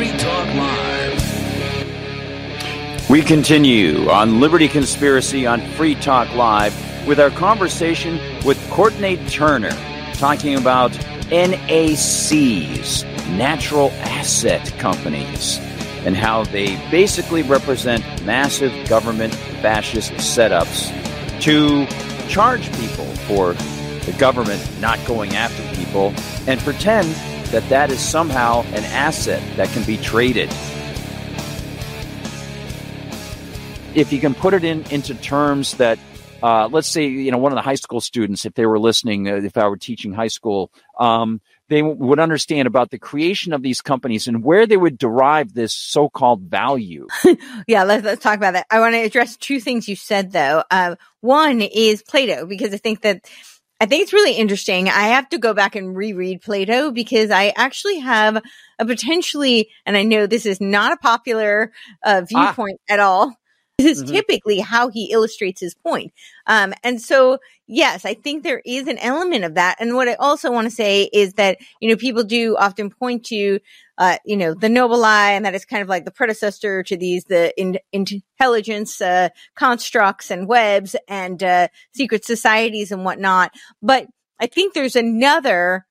Free Talk Live. We continue on Liberty Conspiracy on Free Talk Live with our conversation with Courtenay Turner, talking about NACs, natural asset companies, and how they basically represent massive government fascist setups to charge people for the government not going after people, and pretend that that is somehow an asset that can be traded. If you can put it in into terms that uh, let's say you know one of the high school students if they were listening uh, if i were teaching high school um, they w- would understand about the creation of these companies and where they would derive this so-called value yeah, let's, let's talk about that. I want to address two things you said though. Uh, one is Plato, because I think that I think it's really interesting. I have to go back and reread Plato because I actually have a potentially, and I know this is not a popular uh, viewpoint at all. This is Mhm. typically how he illustrates his point. Um, and so, yes, I think there is an element of that. And what I also want to say is that, you know, people do often point to, uh, you know, the noble lie and that is kind of like the predecessor to these, the in, intelligence, uh, constructs and webs and, uh, secret societies and whatnot. But I think there's another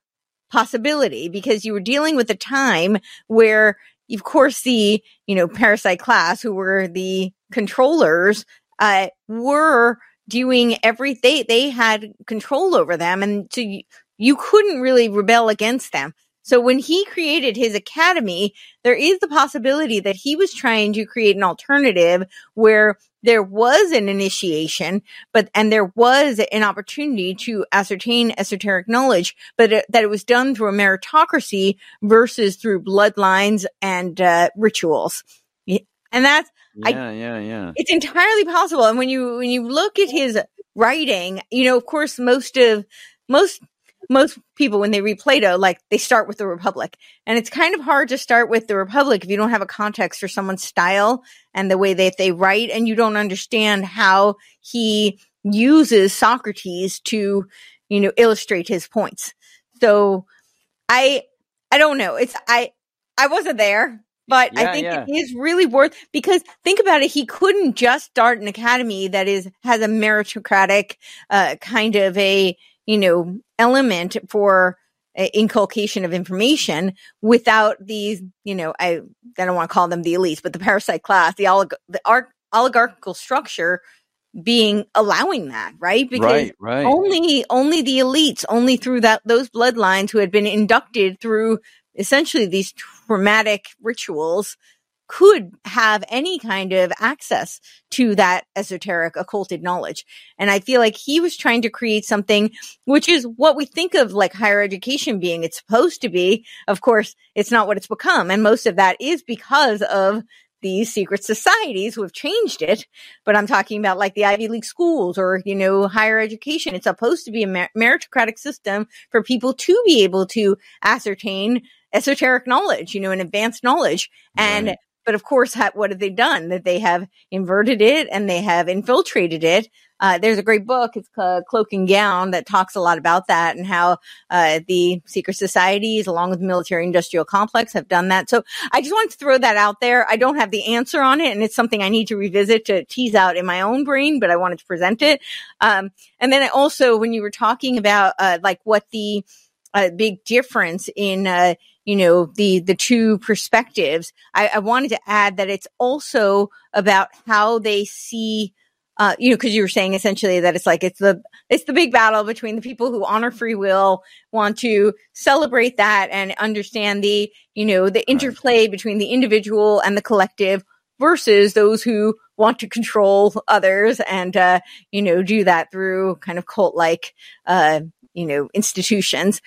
possibility because you were dealing with a time where, of course, the, you know, parasite class who were the controllers, uh, were doing everything. They they had control over them and so you, you couldn't really rebel against them. So when he created his academy, there is the possibility that he was trying to create an alternative where there was an initiation, but, and there was an opportunity to ascertain esoteric knowledge, but it, that it was done through a meritocracy versus through bloodlines and, uh, rituals. And that's, I- yeah yeah yeah it's entirely possible. And when you when you look at his writing, you know, of course, most of most most people when they read Plato, like they start with the Republic, and it's kind of hard to start with the Republic if you don't have a context for someone's style and the way that they write, and you don't understand how he uses Socrates to, you know, illustrate his points. So, I I don't know. It's I I wasn't there. But Yeah, I think yeah. it is really worth because think about it. He couldn't just start an academy that is has a meritocratic uh, kind of a you know element for uh, inculcation of information without these you know I I don't want to call them the elites, but the parasite class, the olig- the ar- oligarchical structure being allowing that right? Because right right. only only the elites only through that those bloodlines who had been inducted through essentially these traumatic rituals could have any kind of access to that esoteric occulted knowledge and i feel like he was trying to create something which is what we think of like higher education being it's supposed to be of course it's not what it's become and most of that is because of these secret societies who have changed it but I'm talking about like the Ivy League schools or, you know, higher education. It's supposed to be a meritocratic system for people to be able to ascertain esoteric knowledge, you know, and advanced knowledge. And, Right. But of course, ha- what have they done? That they have inverted it and they have infiltrated it. Uh, there's a great book. It's called Cloak and Gown that talks a lot about that and how, uh, the secret societies along with the military industrial complex have done that. So I just wanted to throw that out there. I don't have the answer on it and it's something I need to revisit to tease out in my own brain, but I wanted to present it. Um, and then I also, when you were talking about, uh, like what the, uh, big difference in, uh, you know, the, the two perspectives, I, I wanted to add that it's also about how they see, uh, you know, cause you were saying essentially that it's like, it's the, it's the big battle between the people who honor free will, want to celebrate that and understand the, you know, the interplay between the individual and the collective versus those who want to control others and, uh, you know, do that through kind of cult like, uh, you know, institutions.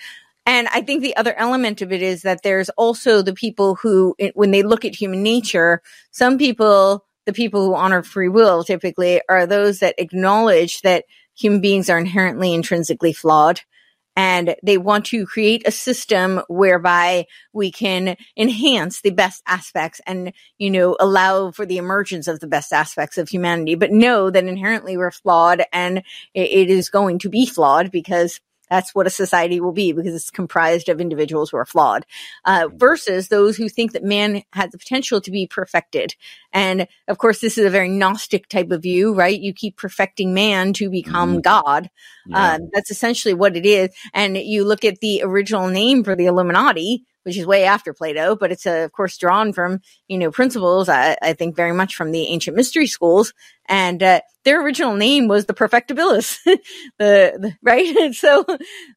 And I think the other element of it is that there's also the people who, when they look at human nature, some people, the people who honor free will typically are those that acknowledge that human beings are inherently intrinsically flawed. And they want to create a system whereby we can enhance the best aspects and, you know, allow for the emergence of the best aspects of humanity, but know that inherently we're flawed and it- is going to be flawed because that's what a society will be because it's comprised of individuals who are flawed, uh, versus those who think that man has the potential to be perfected. And of course, this is a very Gnostic type of view, right? You keep perfecting man to become God. Yeah. Um, that's essentially what it is. And you look at the original name for the Illuminati, which is way after Plato, but it's uh, of course drawn from you know principles. I, I think very much from the ancient mystery schools, and uh, their original name was the Perfectibilists, the, the, right. And so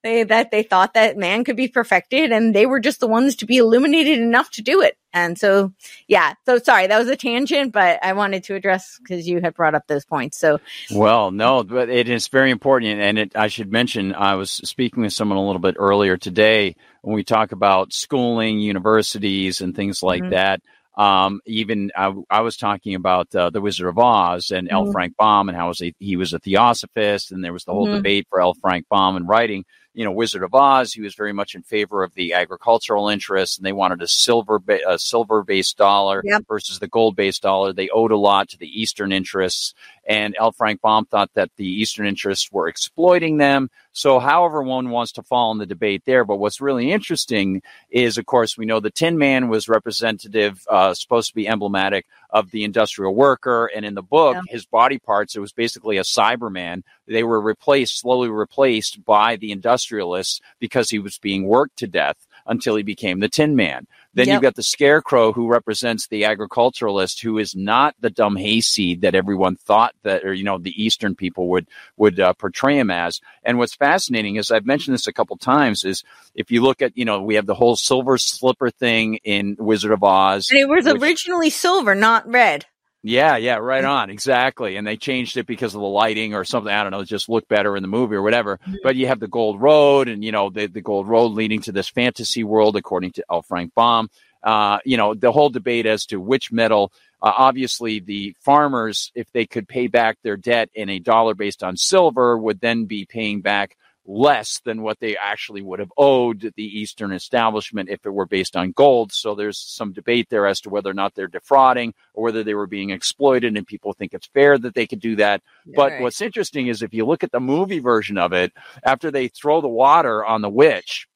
they that they thought that man could be perfected, and they were just the ones to be illuminated enough to do it. And so, yeah. So sorry, that was a tangent, but I wanted to address because you had brought up those points. So, well, no, but it is very important, and it, I should mention I was speaking with someone a little bit earlier today when we talk about schooling, universities, and things like mm-hmm. that. Um, even I, I, was talking about uh, the Wizard of Oz and mm-hmm. L. Frank Baum and how was a, he was a theosophist, and there was the whole mm-hmm. debate for L. Frank Baum and writing you know, Wizard of Oz, he was very much in favor of the agricultural interests, and they wanted a silver ba- a silver based dollar yep. versus the gold based dollar. They owed a lot to the Eastern interests, and L. Frank Baum thought that the Eastern interests were exploiting them. So, however, one wants to fall in the debate there. But what's really interesting is, of course, we know the Tin Man was representative, uh, supposed to be emblematic of the industrial worker. And in the book, yeah. his body parts, it was basically a Cyberman. They were replaced, slowly replaced by the industrialists because he was being worked to death until he became the Tin Man. Then yep. you've got the Scarecrow, who represents the agriculturalist, who is not the dumb hayseed that everyone thought that, or you know, the Eastern people would would uh, portray him as. And what's fascinating is I've mentioned this a couple times is if you look at, you know, we have the whole silver slipper thing in Wizard of Oz. And it was which, originally silver, not red. Yeah, yeah, right on. Exactly. And they changed it because of the lighting or something. I don't know, just looked better in the movie or whatever. Mm-hmm. But you have the Gold Road and, you know, the, the Gold Road leading to this fantasy world, according to L. Frank Baum. Uh, you know, the whole debate as to which metal, uh, obviously the farmers, if they could pay back their debt in a dollar based on silver, would then be paying back less than what they actually would have owed the Eastern establishment if it were based on gold. So there's some debate there as to whether or not they're defrauding or whether they were being exploited, and people think it's fair that they could do that. Yeah, but right. what's interesting is if you look at the movie version of it, after they throw the water on the witch,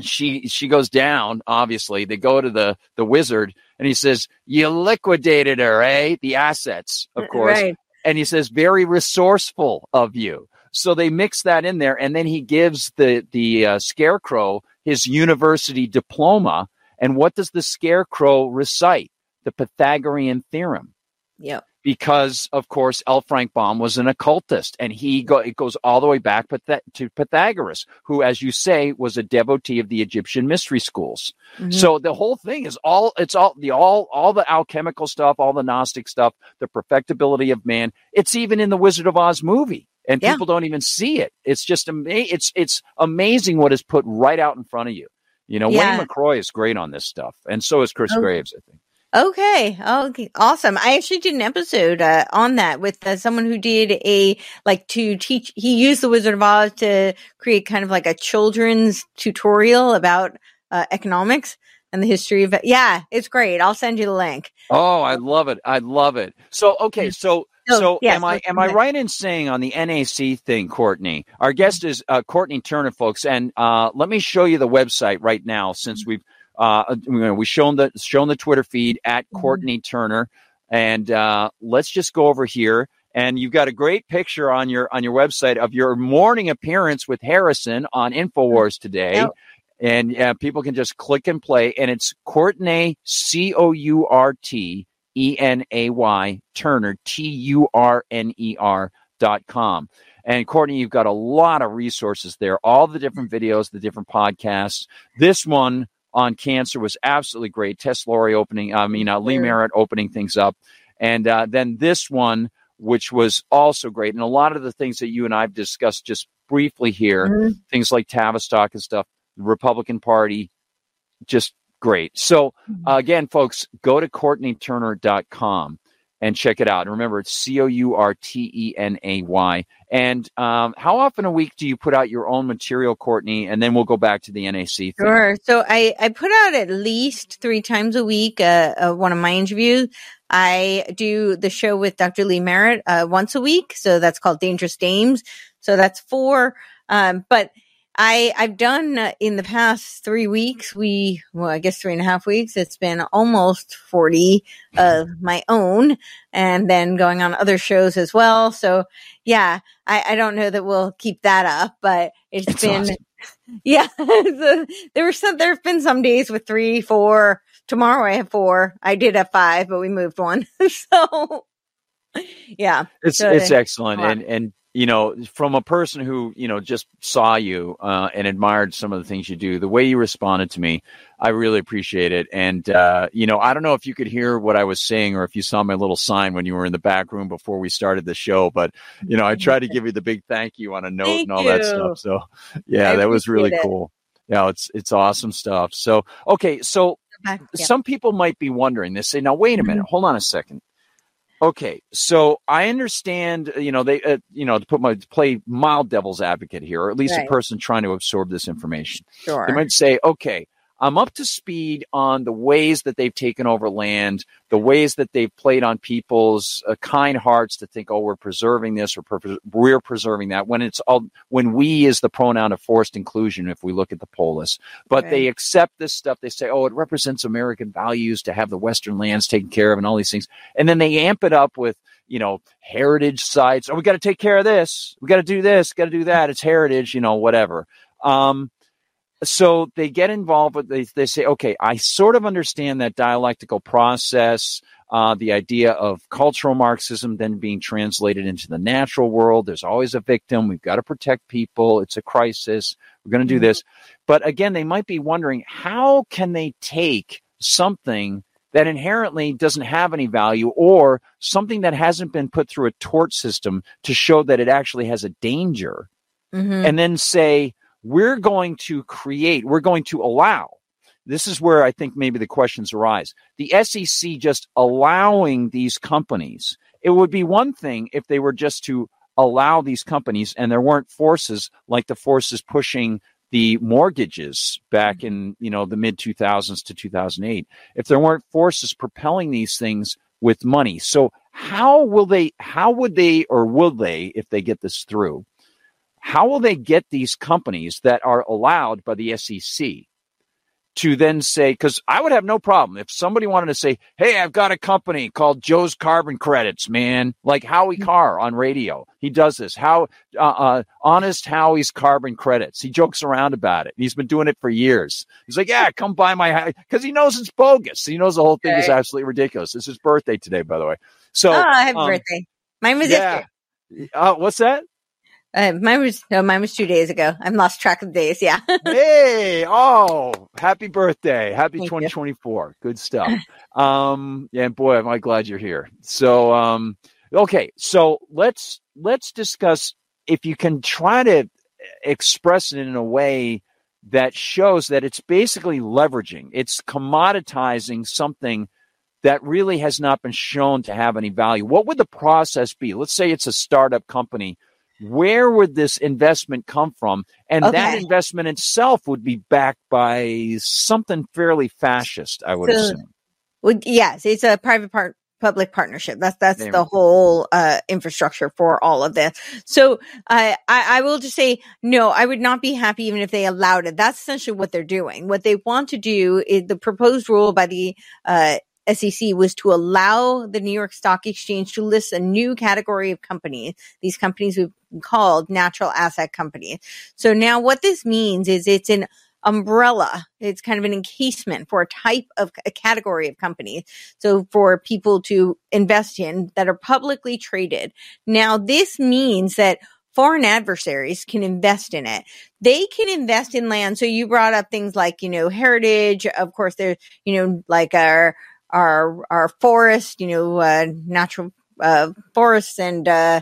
she she goes down obviously they go to the the wizard and he says you liquidated her eh the assets of course right. and he says very resourceful of you so they mix that in there, and then he gives the the uh, scarecrow his university diploma. And what does the scarecrow recite? The Pythagorean theorem. Yep. Because of course L. Frank Baum was an occultist, and he go it goes all the way back to Pythagoras, who, as you say, was a devotee of the Egyptian mystery schools. Mm-hmm. So the whole thing is all it's all the all all the alchemical stuff, all the Gnostic stuff, the perfectibility of man. It's even in the Wizard of Oz movie and yeah. people don't even see it. It's just ama- it's it's amazing what is put right out in front of you. You know, yeah. Wayne McCroy is great on this stuff, and so is Chris Graves, I think. Okay. Okay. Awesome. I actually did an episode uh, on that with uh, someone who did a like to teach. He used the Wizard of Oz to create kind of like a children's tutorial about uh, economics and the history of it. Yeah, it's great. I'll send you the link. Oh, I love it. I love it. So okay, so so, so yes, am I am I right in saying on the NAC thing, Courtenay? Our guest is uh, Courtenay Turner, folks, and uh, let me show you the website right now since mm-hmm. we've uh, we've shown the shown the Twitter feed at mm-hmm. Courtenay Turner, and uh, let's just go over here. And you've got a great picture on your on your website of your morning appearance with Harrison on Infowars today. And uh, people can just click and play, and it's Courtenay C O U R T E N A Y Turner, T U R N E R dot com. And Courtenay, you've got a lot of resources there, all the different videos, the different podcasts. This one on cancer was absolutely great. Tess Lawrie opening, I mean, uh, Lee Merritt opening things up. And uh, then this one, which was also great. And a lot of the things that you and I have discussed just briefly here, mm-hmm. things like Tavistock and stuff, the Republican Party, just great. So, mm-hmm. uh, again, folks, go to CourtenayTurner.com and check it out. And remember, it's C O U R T E N A Y. And um, how often a week do you put out your own material, Courtenay? And then we'll go back to the NAC. Thing. Sure. So I, I put out at least three times a week uh, uh, one of my interviews. I do the show with Dr. Lee Merritt uh, once a week. So that's called Dangerous Dames. So that's four. Um, but I I've done uh, in the past three weeks. We well, I guess three and a half weeks. It's been almost forty of my own, and then going on other shows as well. So yeah, I, I don't know that we'll keep that up, but it's, it's been. Awesome. Yeah, so there were some. There have been some days with three, four. Tomorrow I have four. I did have five, but we moved one. so, yeah, it's so it's excellent, and and you know, from a person who you know just saw you uh, and admired some of the things you do, the way you responded to me, I really appreciate it. And uh, you know, I don't know if you could hear what I was saying or if you saw my little sign when you were in the back room before we started the show, but you know, I tried to give you the big thank you on a note Thank and all that stuff. So, yeah, I that was really it. cool. Yeah, it's it's awesome stuff. So, okay, so Back- yeah. some people might be wondering this. Say, now wait a minute, hold on a second. Okay, so I understand. You know, they, uh, you know, to put my to play mild devil's advocate here, or at least Right. a person trying to absorb this information. sure. They might say, okay, I'm up to speed on the ways that they've taken over land, the ways that they've played on people's uh, kind hearts to think, oh, we're preserving this or per- we're preserving that. When it's all when we is the pronoun of forced inclusion, if we look at the polis, but they accept this stuff. They say, oh, it represents American values to have the Western lands taken care of and all these things, and then they amp it up with you know heritage sites. Oh, we got to take care of this. We got to do this. Got to do that. It's heritage. You know, whatever. Um, so they get involved with they, they say okay i sort of understand that dialectical process uh, the idea of cultural marxism then being translated into the natural world. There's always a victim. We've got to protect people. It's a crisis. We're going to do this. But again they might be wondering how can they take something that inherently doesn't have any value or something that hasn't been put through a tort system to show that it actually has a danger Mhm. and then say, we're going to create, we're going to allow. This is where I think maybe the questions arise. The SEC just allowing these companies. It would be one thing if they were just to allow these companies and there weren't forces like the forces pushing the mortgages back in, you know, the mid 2000s to 2008. If there weren't forces propelling these things with money. So how will they how would they or will they if they get this through? How will they get these companies that are allowed by the SEC to then say, because I would have no problem if somebody wanted to say, hey, I've got a company called Joe's Carbon Credits, man, like Howie Carr on radio. He does this. How uh, uh, honest Howie's Carbon Credits. He jokes around about it. He's been doing it for years. He's like, yeah, come buy my because he knows it's bogus. He knows the whole thing is absolutely ridiculous. It's his birthday today, by the way. So, oh, happy um, birthday. Mine was yeah. yesterday. Uh, what's that? Uh, mine was no, mine was two days ago. I've lost track of days. Yeah. hey, oh, happy birthday. Happy Thank you. 2024. Good stuff. um, yeah, and boy, am I glad you're here. So, um, okay, so let's let's discuss if you can try to express it in a way that shows that it's basically leveraging, it's commoditizing something that really has not been shown to have any value. What would the process be? Let's say it's a startup company. Where would this investment come from? And that investment itself would be backed by something fairly fascist, I would So- assume. Well, yes, it's a private part public partnership. That's that's the whole uh, infrastructure for all of this. So I, I I will just say no. I would not be happy even if they allowed it. That's essentially what they're doing. What they want to do is the proposed rule by the uh, SEC was to allow the New York Stock Exchange to list a new category of companies. These companies we've called natural asset companies. So now what this means is it's an umbrella. It's kind of an encasement for a type of a category of companies. So for people to invest in that are publicly traded. Now this means that foreign adversaries can invest in it. They can invest in land. So you brought up things like, you know, heritage. Of course, there's, you know, like our, our, our forest, you know, uh, natural, uh, forests and, uh,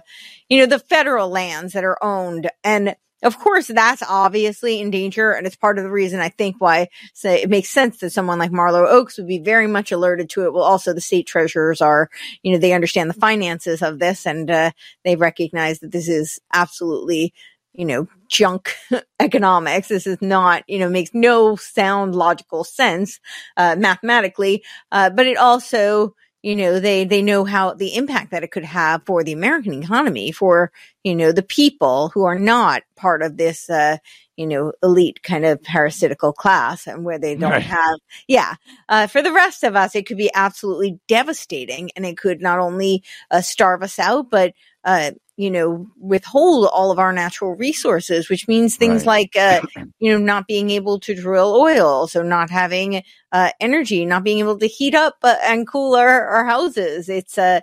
you know, the federal lands that are owned. And of course, that's obviously in danger. And it's part of the reason I think why say it makes sense that someone like Marlo Oaks would be very much alerted to it. Well, also the state treasurers are, you know, they understand the finances of this and, uh, they recognize that this is absolutely, you know, junk economics. This is not, you know, makes no sound logical sense, uh, mathematically. Uh, but it also, you know, they, they know how the impact that it could have for the American economy, for, you know, the people who are not part of this, uh, you know, elite kind of parasitical class and where they don't Right. have, yeah. Uh, for the rest of us, it could be absolutely devastating and it could not only uh, starve us out, but, uh, you know, withhold all of our natural resources, which means things Right. like, uh, you know, not being able to drill oil, so not having uh, energy, not being able to heat up uh, and cool our, our houses. It's, uh,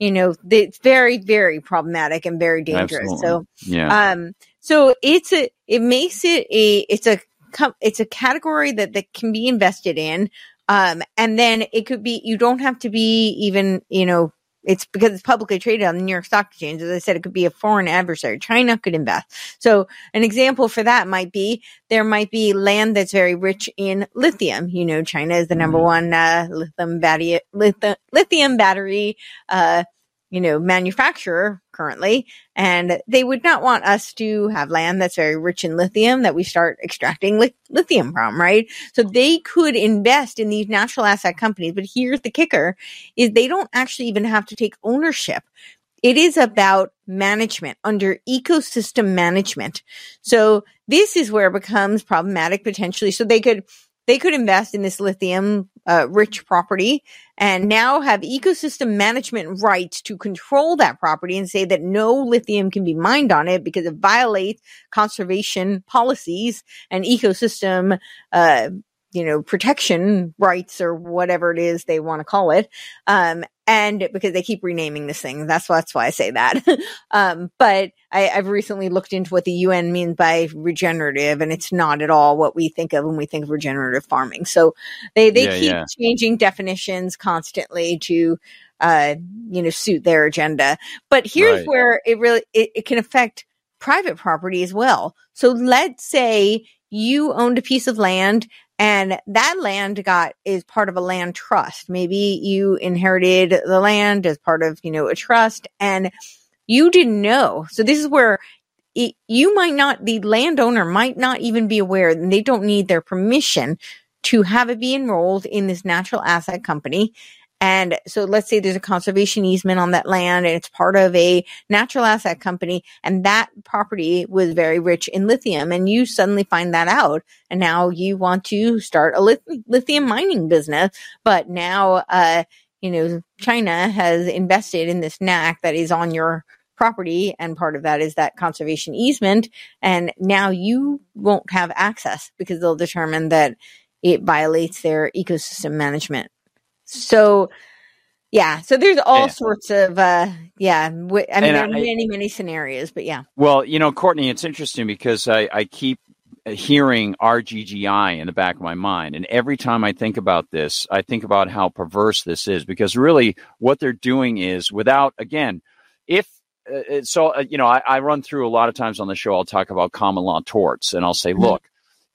you know, it's very, very problematic and very dangerous. Absolutely. So, Yeah. um, so it's a, it makes it a, it's a, it's a category that, that can be invested in. Um, and then it could be, you don't have to be even, you know, it's because it's publicly traded on the New York Stock Exchange. As I said, it could be a foreign adversary. China could invest. So an example for that might be there might be land that's very rich in lithium. You know, China is the number one uh, lithium battery, lithium, lithium battery, uh, you know, manufacturer currently, and they would not want us to have land that's very rich in lithium that we start extracting li- lithium from, right? So they could invest in these natural asset companies, but here's the kicker is they don't actually even have to take ownership. It is about management under ecosystem management. So this is where it becomes problematic potentially. So they could they could invest in this lithium uh, rich property and now have ecosystem management rights to control that property and say that no lithium can be mined on it because it violates conservation policies and ecosystem uh, you know protection rights or whatever it is they want to call it um and because they keep renaming this thing that's that's why i say that um but I, i've recently looked into what the un means by regenerative and it's not at all what we think of when we think of regenerative farming so they they Yeah, keep yeah. changing definitions constantly to uh you know suit their agenda but here's Right. where it really it, it can affect private property as well so let's say you owned a piece of land and that land got is part of a land trust. Maybe you inherited the land as part of you know a trust and you didn't know. So this is where it, you might not the landowner might not even be aware and they don't need their permission to have it be enrolled in this natural asset company and so let's say there's a conservation easement on that land and it's part of a natural asset company and that property was very rich in lithium and you suddenly find that out and now you want to start a lithium mining business. But now uh you know china has invested in this NAC that is on your property and part of that is that conservation easement and now you won't have access because they'll determine that it violates their ecosystem management so yeah so there's all Yeah. sorts of uh yeah w- i mean And there are I- many many scenarios but yeah Well, you know, Courtenay, it's interesting because I, I keep hearing RGGI in the back of my mind. And every time I think about this, I think about how perverse this is because really what they're doing is without, again, if uh, uh, so, uh, you know, I, I run through a lot of times on the show, I'll talk about common law torts and I'll say, Mhm. look,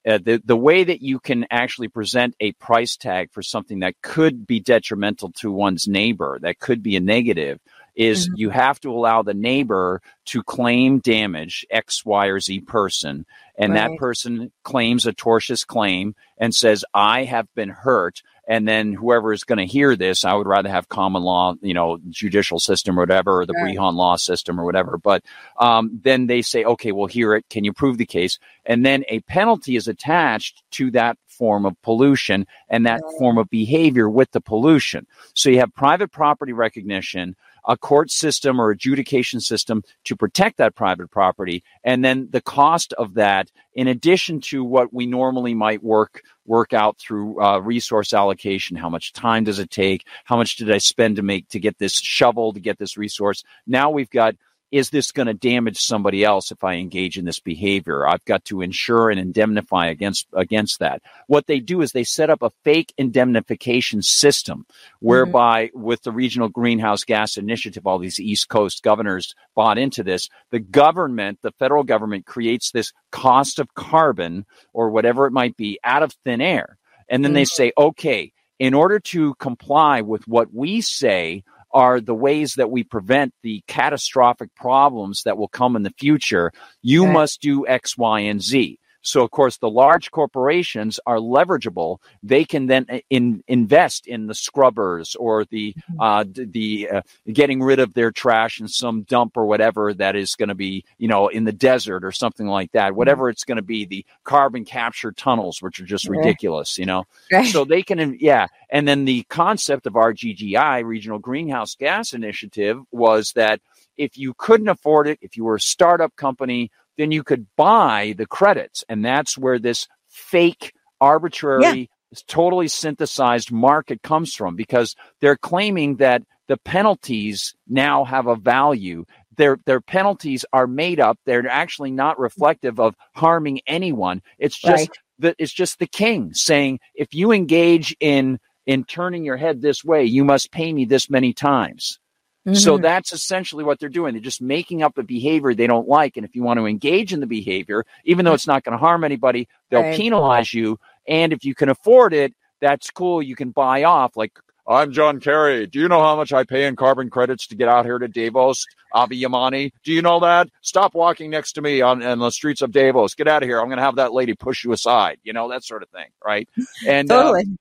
uh, the the way that you can actually present a price tag for something that could be detrimental to one's neighbor, that could be a negative, is Mhm. you have to allow the neighbor to claim damage X, Y, or Z person, and that person claims a tortious claim and says, "I have been hurt." And then whoever is going to hear this, I would rather have common law, you know, judicial system or whatever, or the Right. Brehon law system or whatever. But um, then they say, okay, we'll hear it. Can you prove the case? And then a penalty is attached to that form of pollution and that Right. form of behavior with the pollution. So you have private property recognition, a court system or adjudication system to protect that private property, and then the cost of that, in addition to what we normally might work work out through uh, resource allocation. How much time does it take? How much did I spend to make to get this shovel to get this resource? Now we've got is this going to damage somebody else if I engage in this behavior? I've got to insure and indemnify against against that. What they do is they set up a fake indemnification system mm-hmm. whereby with the regional greenhouse gas initiative all these east coast governors bought into this the government the federal government creates this cost of carbon or whatever it might be out of thin air and then they mm-hmm. say okay in order to comply with what we say are the ways that we prevent the catastrophic problems that will come in the future. You Okay. must do X, Y, and Z. So, of course, the large corporations are leverageable. They can then uh, in, invest in the scrubbers or the uh, the uh, getting rid of their trash in some dump or whatever that is going to be, you know, in the desert or something like that. Whatever it's going to be, the carbon capture tunnels, which are just ridiculous, you know? Right. So they can yeah. And then the concept of rggi regional greenhouse gas initiative was that if you couldn't afford it, if you were a startup company, then you could buy the credits. And that's where this fake, arbitrary, yeah. totally synthesized market comes from because they're claiming that the penalties now have a value. Their their penalties are made up. They're actually not reflective of harming anyone. It's just right. that it's just the king saying if you engage in in turning your head this way, you must pay me this many times. Mm-hmm. So that's essentially what they're doing. They're just making up a behavior they don't like. And if you want to engage in the behavior, even though it's not going to harm anybody, they'll right. penalize you. And if you can afford it, that's cool. You can buy off. Like, I'm John Kerry. Do you know how much I pay in carbon credits to get out here to Davos, Avi Yemini? Do you know that? Stop walking next to me on, on the streets of Davos. Get out of here. I'm going to have that lady push you aside. You know, that sort of thing. Right. And, uh, totally.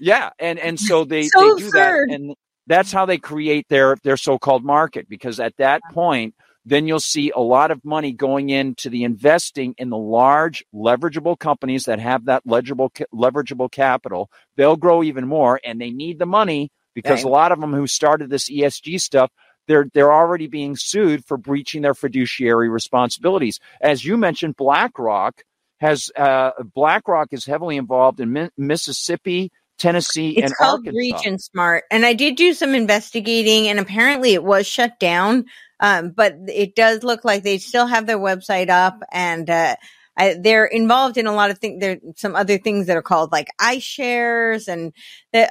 Yeah, and and so they, so they do that, and that's how they create their their so-called market because at that point then you'll see a lot of money going into the investing in the large leverageable companies that have that legible leverageable capital. They'll grow even more and they need the money because right. a lot of them who started this ESG stuff they're they're already being sued for breaching their fiduciary responsibilities. As you mentioned BlackRock has uh, BlackRock is heavily involved in Mi- Mississippi Tennessee, it's and called Arkansas. Region Smart, and I did do some investigating, and apparently it was shut down. Um, but it does look like they still have their website up, and uh, I, they're involved in a lot of things. There some other things that are called like iShares and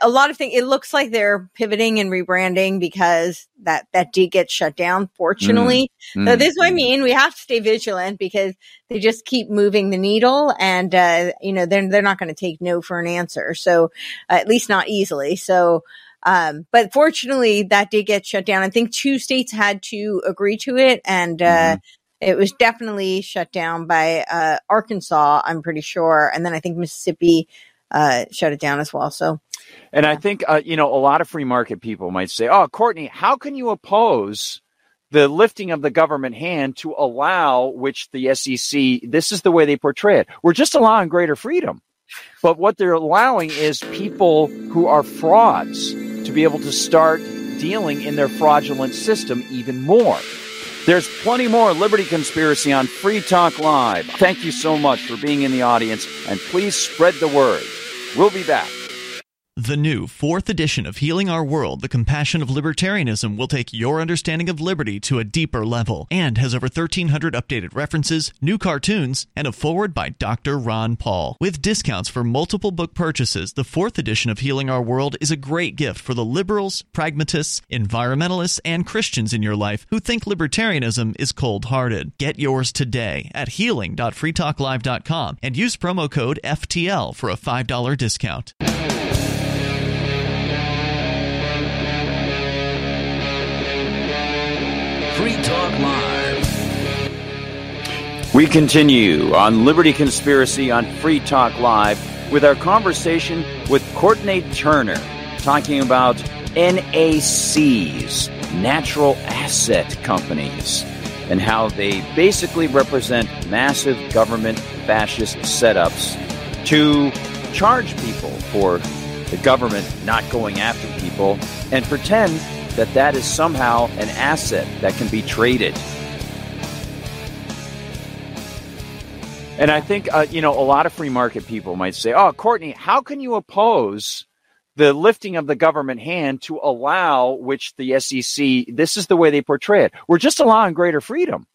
a lot of things. It looks like they're pivoting and rebranding because that, that did get shut down, fortunately. Mm. So this is what I mm. mean. We have to stay vigilant because they just keep moving the needle and, uh, you know, they're, they're not going to take no for an answer. So uh, at least not easily. So, um, but fortunately that did get shut down. I think two states had to agree to it and, uh, mm-hmm it was definitely shut down by uh, Arkansas, I'm pretty sure, and then I think Mississippi uh, shut it down as well. So, and I think uh, you know a lot of free market people might say, "Oh, Courtenay, how can you oppose?" The lifting of the government hand to allow which the SEC, this is the way they portray it. We're just allowing greater freedom. But what they're allowing is people who are frauds to be able to start dealing in their fraudulent system even more. There's plenty more Liberty Conspiracy on Free Talk Live. Thank you so much for being in the audience, and please spread the word. We'll be back. The new fourth edition of Healing Our World, The Compassion of Libertarianism, will take your understanding of liberty to a deeper level and has over 1,300 updated references, new cartoons, and a foreword by Dr. Ron Paul. With discounts for multiple book purchases, the fourth edition of Healing Our World is a great gift for the liberals, pragmatists, environmentalists, and Christians in your life who think libertarianism is cold hearted. Get yours today at healing.freetalklive.com and use promo code FTL for a $5 discount. Live. We continue on Liberty Conspiracy on Free Talk Live with our conversation with Courtenay Turner, talking about NACs, natural asset companies, and how they basically represent massive government fascist setups to charge people for the government not going after people and pretend that that is somehow an asset that can be traded. And I think, uh, you know, a lot of free market people might say, oh, Courtenay, how can you oppose the lifting of the government hand to allow which the SEC, this is the way they portray it. We're just allowing greater freedom.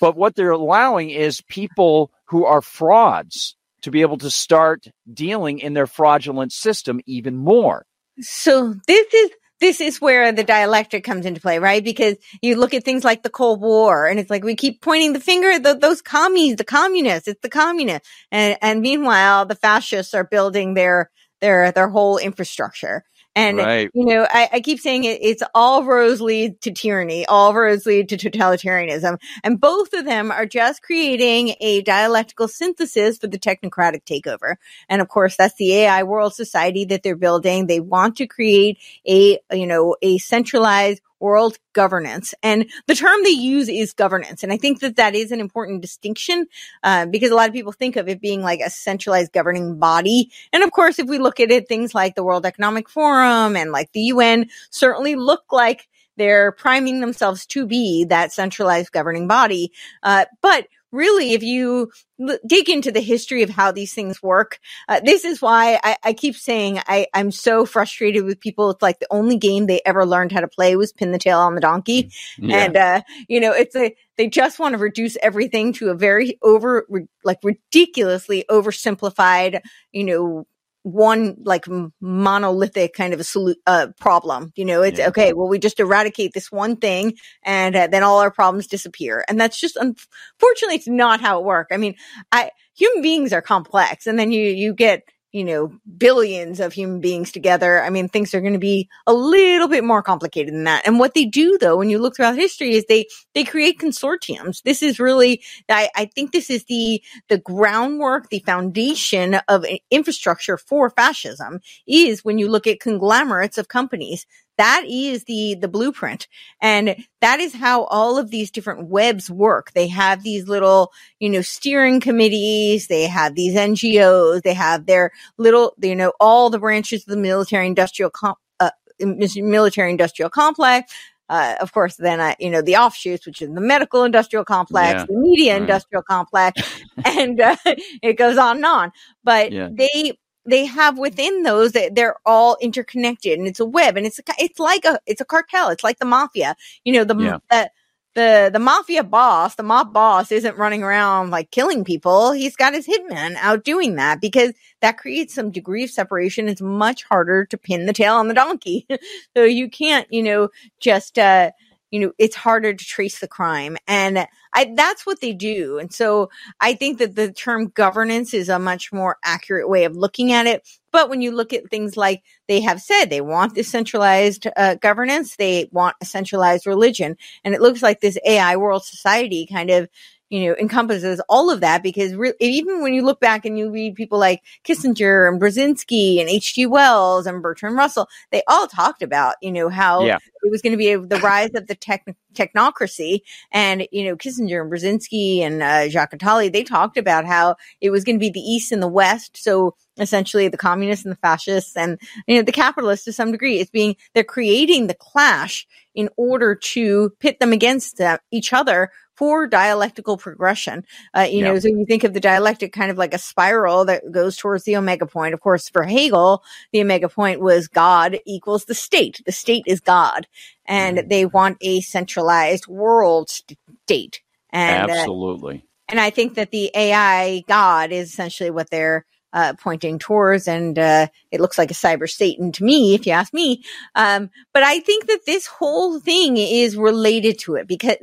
But what they're allowing is people who are frauds to be able to start dealing in their fraudulent system even more. So this is this is where the dialectic comes into play, right? Because you look at things like the Cold War and it's like we keep pointing the finger at the, those commies, the communists, it's the communists. And, and meanwhile, the fascists are building their, their, their whole infrastructure. And, right. you know, I, I keep saying it, it's all roads lead to tyranny, all roads lead to totalitarianism. And both of them are just creating a dialectical synthesis for the technocratic takeover. And of course, that's the AI world society that they're building. They want to create a, you know, a centralized world governance. And the term they use is governance. And I think that that is an important distinction uh, because a lot of people think of it being like a centralized governing body. And of course, if we look at it, things like the World Economic Forum and like the UN certainly look like they're priming themselves to be that centralized governing body. Uh, but really, if you l- dig into the history of how these things work, uh, this is why I, I keep saying I, I'm so frustrated with people. It's like the only game they ever learned how to play was pin the tail on the donkey. Yeah. And, uh, you know, it's a, they just want to reduce everything to a very over, ri- like ridiculously oversimplified, you know, one like monolithic kind of a solu- uh, problem. You know, it's Yeah. okay. Well, we just eradicate this one thing and uh, then all our problems disappear. And that's just, unfortunately, it's not how it works. I mean, I, human beings are complex and then you, you get, you know, billions of human beings together. I mean, things are going to be a little bit more complicated than that. And what they do though, when you look throughout history is they, they create consortiums. This is really, I, I think this is the, the groundwork, the foundation of eh, infrastructure for fascism is when you look at conglomerates of companies. That is the, the blueprint. And that is how all of these different webs work. They have these little, you know, steering committees. They have these NGOs. They have their little, you know, all the branches of the military industrial com- uh, military industrial complex. Uh, of course, then, uh, you know, the offshoots, which is the medical industrial complex, Yeah. the media Right. industrial complex, and uh, it goes on and on. But Yeah. they, they have within those that they're all interconnected and it's a web and it's a, it's like a, it's a cartel. It's like the mafia, you know, the, Yeah. the, the, the mafia boss, the mob boss isn't running around like killing people. He's got his hitman out doing that because that creates some degree of separation. It's much harder to pin the tail on the donkey. so you can't, you know, just, uh, you know, it's harder to trace the crime. And I, that's what they do. And so I think that the term governance is a much more accurate way of looking at it. But when you look at things like they have said, they want this centralized uh, governance, they want a centralized religion. And it looks like this AI world society kind of, you know, encompasses all of that because re- even when you look back and you read people like Kissinger and Brzezinski and H.G. Wells and Bertrand Russell, they all talked about, you know, how Yeah. it was going to be a, the rise of the tech, technocracy. And, you know, Kissinger and Brzezinski and uh, Jacques Attali, they talked about how it was going to be the East and the West. So essentially the communists and the fascists and, you know, the capitalists to some degree. It's being, they're creating the clash in order to pit them against uh, each other for dialectical progression. Uh, you Yeah. know, so you think of the dialectic kind of like a spiral that goes towards the omega point. Of course, for Hegel, the omega point was God equals the state. The state is God. And Mm-hmm. they want a centralized world state. And, uh, Absolutely. and I think that the AI God is essentially what they're uh, pointing towards, and uh, it looks like a cyber Satan to me, if you ask me. Um, but I think that this whole thing is related to it because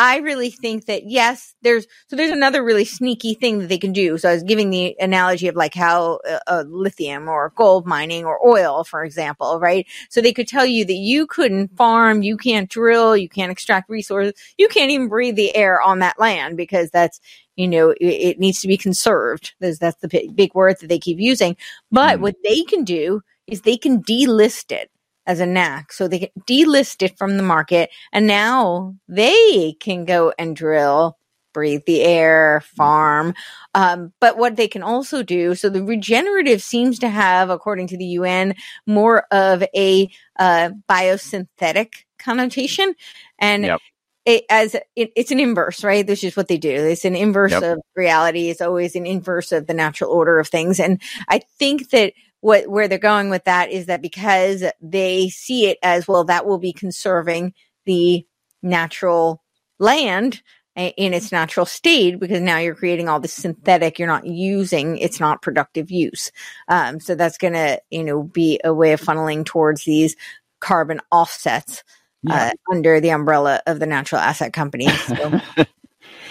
I really think that yes, there's so there's another really sneaky thing that they can do. So I was giving the analogy of like how uh, uh, lithium or gold mining or oil, for example, right? So they could tell you that you couldn't farm, you can't drill, you can't extract resources, you can't even breathe the air on that land because that's you know, it, it needs to be conserved. That's, that's the big, word that they keep using. But Mhm. what they can do is they can delist it as a NAC. So they can delist it from the market and now they can go and drill, breathe the air, farm. Um, but what they can also do, so the regenerative seems to have, according to the UN, more of a uh, biosynthetic connotation. And Yep. it, as it, it's an inverse, right? This is what they do. It's an inverse Yep. of reality. It's always an inverse of the natural order of things. And I think that what where they're going with that is that because they see it as well, that will be conserving the natural land in its natural state because now you're creating all this synthetic you're not using it's not productive use um, so that's going to you know be a way of funneling towards these carbon offsets Yeah. uh, under the umbrella of the natural asset companies so,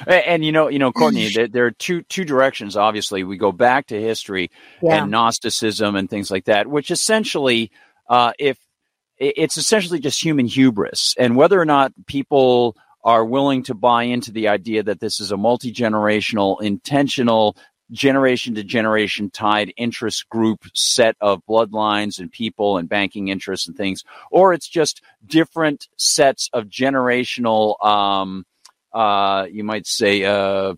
And you know, you know, Courtenay, there, there are two two directions. Obviously, we go back to history yeah. And Gnosticism and things like that, which essentially, uh, if it's essentially just human hubris, and whether or not people are willing to buy into the idea that this is a multi generational, intentional, generation to generation tied interest group set of bloodlines and people and banking interests and things, or it's just different sets of generational, um, you might say, uh,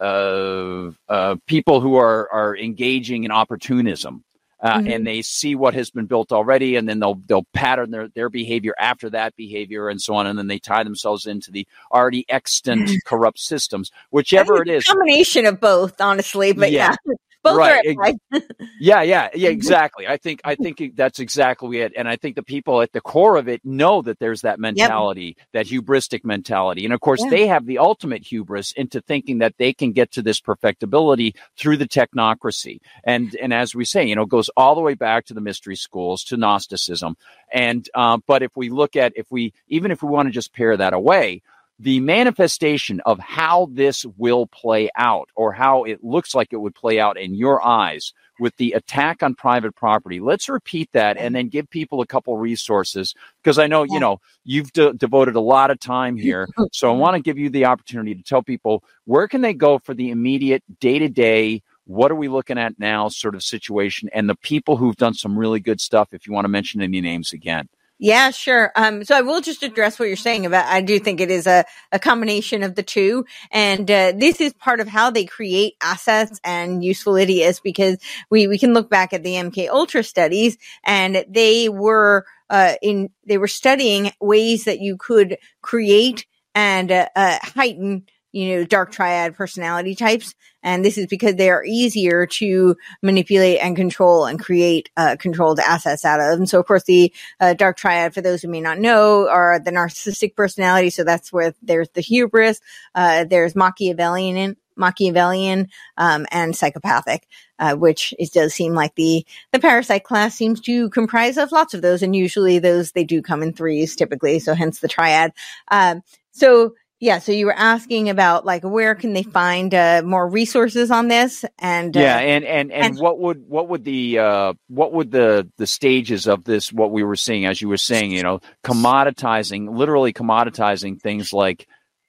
uh, uh, people who are are engaging in opportunism. uh, mm-hmm. and they see what has been built already, and then they'll they'll pattern their their behavior after that behavior and so on, and then they tie themselves into the already extant corrupt systems, whichever it is. combination of both, honestly, but yeah. yeah. Both right. yeah, yeah, yeah, exactly. I think I think that's exactly it. And I think the people at the core of it know that there's that mentality, yep. that hubristic mentality. And of course, yeah. they have the ultimate hubris into thinking that they can get to this perfectibility through the technocracy. And and as we say, you know, goes all the way back to the mystery schools, to Gnosticism. And uh, but if we look at if we even if we want to just pare that away, the manifestation of how this will play out or how it looks like it would play out in your eyes with the attack on private property. Let's repeat that and then give people a couple resources because I know, you know, you've de- devoted a lot of time here. So I want to give you the opportunity to tell people where can they go for the immediate day to day what are we looking at now sort of situation and the people who've done some really good stuff if you want to mention any names again yeah, sure. Um, so I will just address what you're saying about, I do think it is a, a combination of the two. And, uh, this is part of how they create assets and useful idiots because we, we can look back at the MK Ultra studies and they were, uh, in, they were studying ways that you could create and, uh, uh heighten you know, dark triad personality types. And this is because they are easier to manipulate and control and create uh, controlled assets out of. And so, of course, the uh, dark triad, for those who may not know, are the narcissistic personality. So that's where there's the hubris, uh, there's Machiavellian, Machiavellian, um, and psychopathic. Uh, which it does seem like the the parasite class seems to comprise of lots of those, and usually those they do come in threes typically, so hence the triad. Um, so yeah, so you were asking about like where can they find uh, more resources on this, and uh, yeah, and, and and and what would what would the uh, what would the the stages of this what we were seeing as you were saying, you know, commoditizing, literally commoditizing things like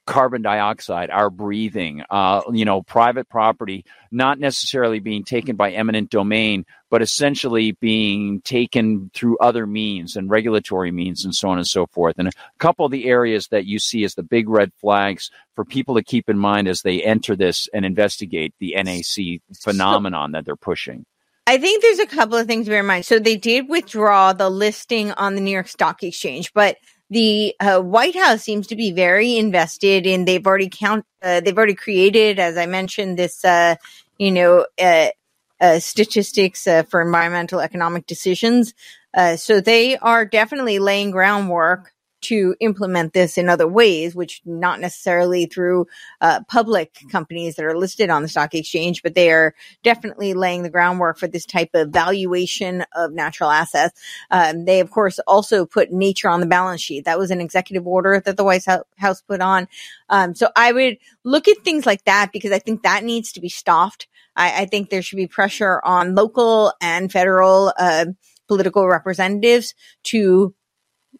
carbon dioxide, our breathing, uh, you know, private property, not necessarily being taken by eminent domain, but essentially being taken through other means and regulatory means and so on and so forth. And a couple of the areas that you see as the big red flags for people to keep in mind as they enter this and investigate the NAC phenomenon that they're pushing. I think there's a couple of things to bear in mind. So they did withdraw the listing on the New York Stock Exchange, but the uh, White House seems to be very invested in. They've already count. Uh, they've already created, as I mentioned, this uh, you know uh, uh, statistics uh, for environmental economic decisions. so they are definitely laying groundwork to implement this in other ways, which not necessarily through uh, public companies that are listed on the stock exchange, but they are definitely laying the groundwork for this type of valuation of natural assets. Um, they, of course, also put nature on the balance sheet. That was an executive order that the White House put on. Um, so I would look at things like that because I think that needs to be stopped. I, I think there should be pressure on local and federal uh, political representatives to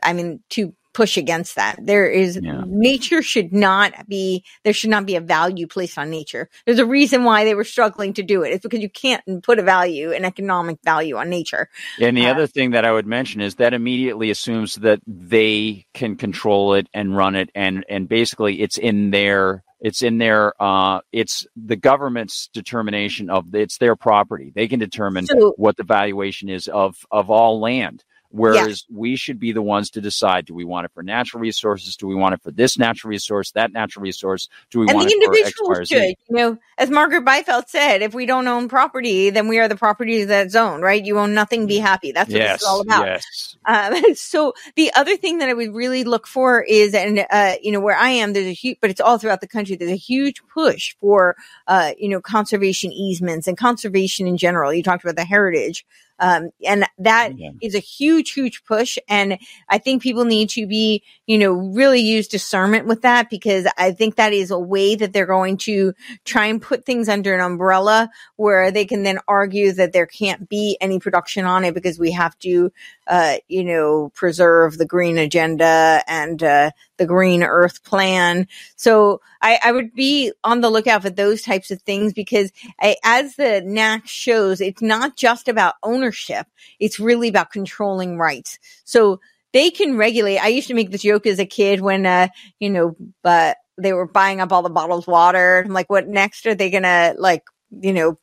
I mean, to push against that. There is yeah. nature should not be there should not be a value placed on nature. There's a reason why they were struggling to do it. It's because you can't put a value, an economic value on nature. And the uh, other thing that I would mention is that immediately assumes that they can control it and run it and and basically it's in their it's in their uh, it's the government's determination of it's their property they can determine so, what the valuation is of of all land Whereas yeah. we should be the ones to decide: do we want it for natural resources? Do we want it for this natural resource, that natural resource? Do we and want the individuals should, you know, as Margaret Byfield said, if we don't own property, then we are the property of that zone, right? You own nothing, be happy. That's what yes, it's all about. Yes. Um, so the other thing that I would really look for is, and uh, you know, where I am, there's a huge, but it's all throughout the country. There's a huge push for, uh, you know, conservation easements and conservation in general. You talked about the heritage. Um, and that yeah. is a huge, huge push. And I think people need to be, you know, really use discernment with that because I think that is a way that they're going to try and put things under an umbrella where they can then argue that there can't be any production on it because we have to, uh, you know, preserve the green agenda and, uh, the green earth plan. So I, I, would be on the lookout for those types of things because I, as the NAC shows, it's not just about ownership. It's really about controlling rights. So they can regulate. I used to make the joke as a kid when, uh, you know, but they were buying up all the bottles of water. I'm like, what next are they going to like, you know,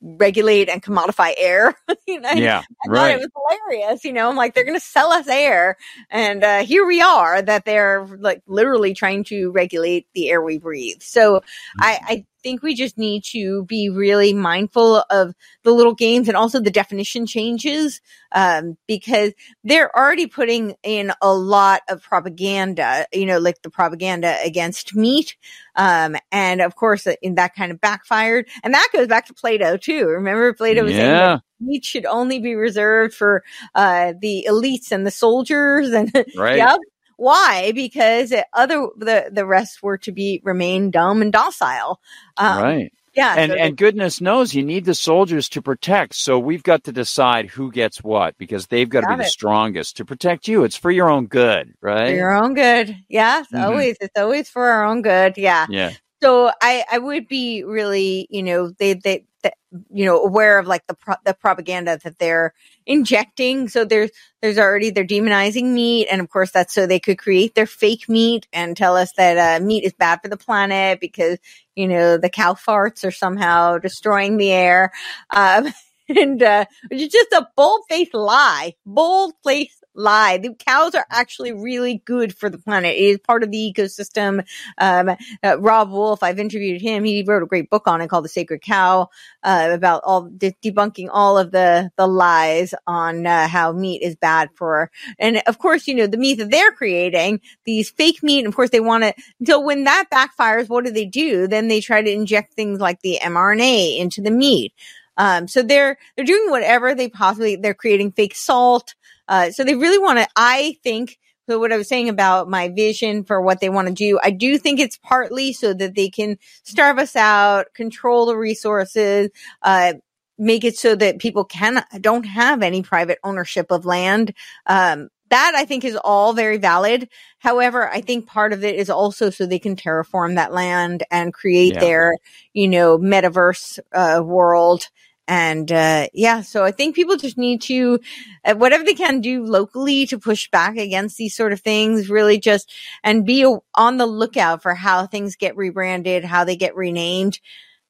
regulate and commodify air. you know, Yeah, I thought right. it was hilarious. You know, I'm like, they're going to sell us air. And uh, here we are that they're like literally trying to regulate the air we breathe. So I, I think we just need to be really mindful of the little games and also the definition changes um, because they're already putting in a lot of propaganda, you know, like the propaganda against meat. Um, and of course, uh, in that kind of backfired. And that goes back to Plato too. Remember, Plato was saying that meat should only be reserved for uh, the elites and the soldiers. And right. yep. Why? Because it, other the the rest were to be remain dumb and docile. Um, right. Yeah. and so and goodness knows you need the soldiers to protect. So we've got to decide who gets what because they've got to be Got the strongest to protect you. It's for your own good, for right? your own good. Yes, Mhm. always. It's always for our own good. Yeah. Yeah. So I I would be really you know they they. You know, aware of like the pro- the propaganda that they're injecting. So there's there's already they're demonizing meat, and of course that's so they could create their fake meat and tell us that uh, meat is bad for the planet because you know the cow farts are somehow destroying the air. Um, and uh, is just a bold faced lie, bold faced lie. The cows are actually really good for the planet. It is part of the ecosystem. Um, uh, Robb Wolf, I've interviewed him. He wrote a great book on it called The Sacred Cow, uh, about all de- debunking all of the the lies on uh, how meat is bad for. And of course, you know the meat that they're creating, these fake meat. And of course, they want to. So when that backfires, what do they do? Then they try to inject things like the mRNA into the meat. Um, so they're they're doing whatever they possibly. They're creating fake salt. Uh, so they really want to. I think. So what I was saying about my vision for what they want to do, I do think it's partly so that they can starve us out, control the resources, uh, make it so that people can don't have any private ownership of land. Um, that I think is all very valid. However, I think part of it is also so they can terraform that land and create Yeah. their, you know, metaverse uh, world. And uh, yeah, so I think people just need to, uh, whatever they can do locally to push back against these sort of things, really just and be on the lookout for how things get rebranded, how they get renamed.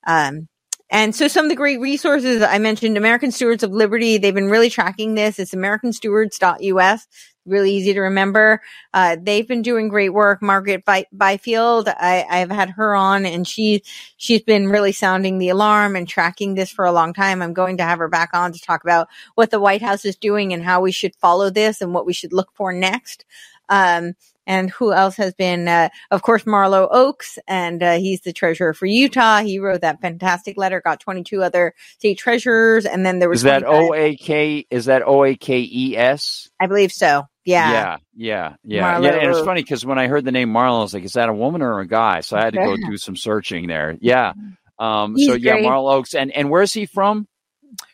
Um, and so some of the great resources I mentioned, American Stewards of Liberty, they've been really tracking this. It's americanstewards.us. Really easy to remember. Uh, they've been doing great work. Margaret By- Byfield, I, I've had her on and she, she's been really sounding the alarm and tracking this for a long time. I'm going to have her back on to talk about what the White House is doing and how we should follow this and what we should look for next. Um, and who else has been, uh, of course, Marlo Oaks, and uh, he's the treasurer for Utah. He wrote that fantastic letter, got 22 other state treasurers, and then there was Is that O A K? Is that O A K E S? I believe so. Yeah. yeah, yeah, yeah. Marlo yeah. And it's funny because when I heard the name Marlon, I was like, "Is that a woman or a guy?" So I had to go do some searching there. Yeah. Um. He's so yeah, great. Marl Oaks, and and where's he from?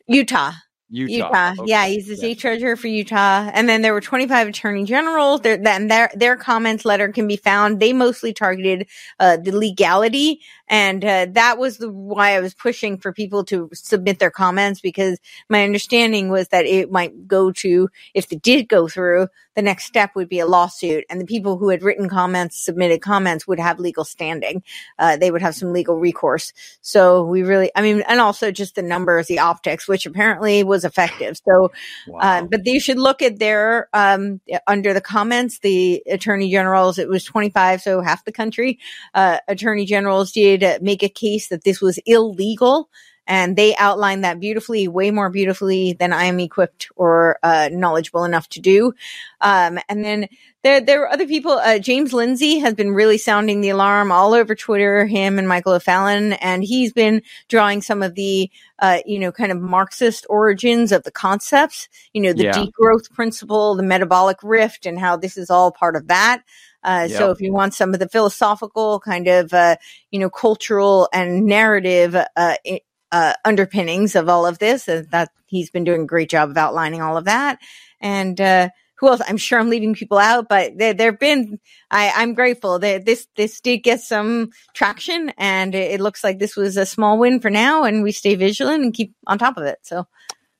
Utah. Utah. Utah. Okay. Yeah, he's the state treasurer for Utah. And then there were 25 attorney generals. Their, then their, their comments letter can be found. They mostly targeted, uh, the legality. And, uh, that was the, why I was pushing for people to submit their comments because my understanding was that it might go to, if it did go through, the next step would be a lawsuit and the people who had written comments, submitted comments would have legal standing. Uh, they would have some legal recourse. So we really, I mean, and also just the numbers, the optics, which apparently was effective. So, Wow. um, but they should look at their, um, under the comments, the attorney generals, it was 25, so half the country, uh, attorney generals did uh, make a case that this was illegal. And they outlined that beautifully, way more beautifully than I am equipped or uh, knowledgeable enough to do. Um, and then there, there were other people. Uh, James Lindsay has been really sounding the alarm all over Twitter. Him and Michael O'Fallon, and he's been drawing some of the, uh, you know, kind of Marxist origins of the concepts. You know, the Yeah. degrowth principle, the metabolic rift, and how this is all part of that. Uh, So if you want some of the philosophical kind of, uh, you know, cultural and narrative, uh, uh, underpinnings of all of this, uh, that he's been doing a great job of outlining all of that. And, uh, who else? I'm sure I'm leaving people out, but there, have been, I, I'm grateful that this, this did get some traction and it, it looks like this was a small win for now and we stay vigilant and keep on top of it. So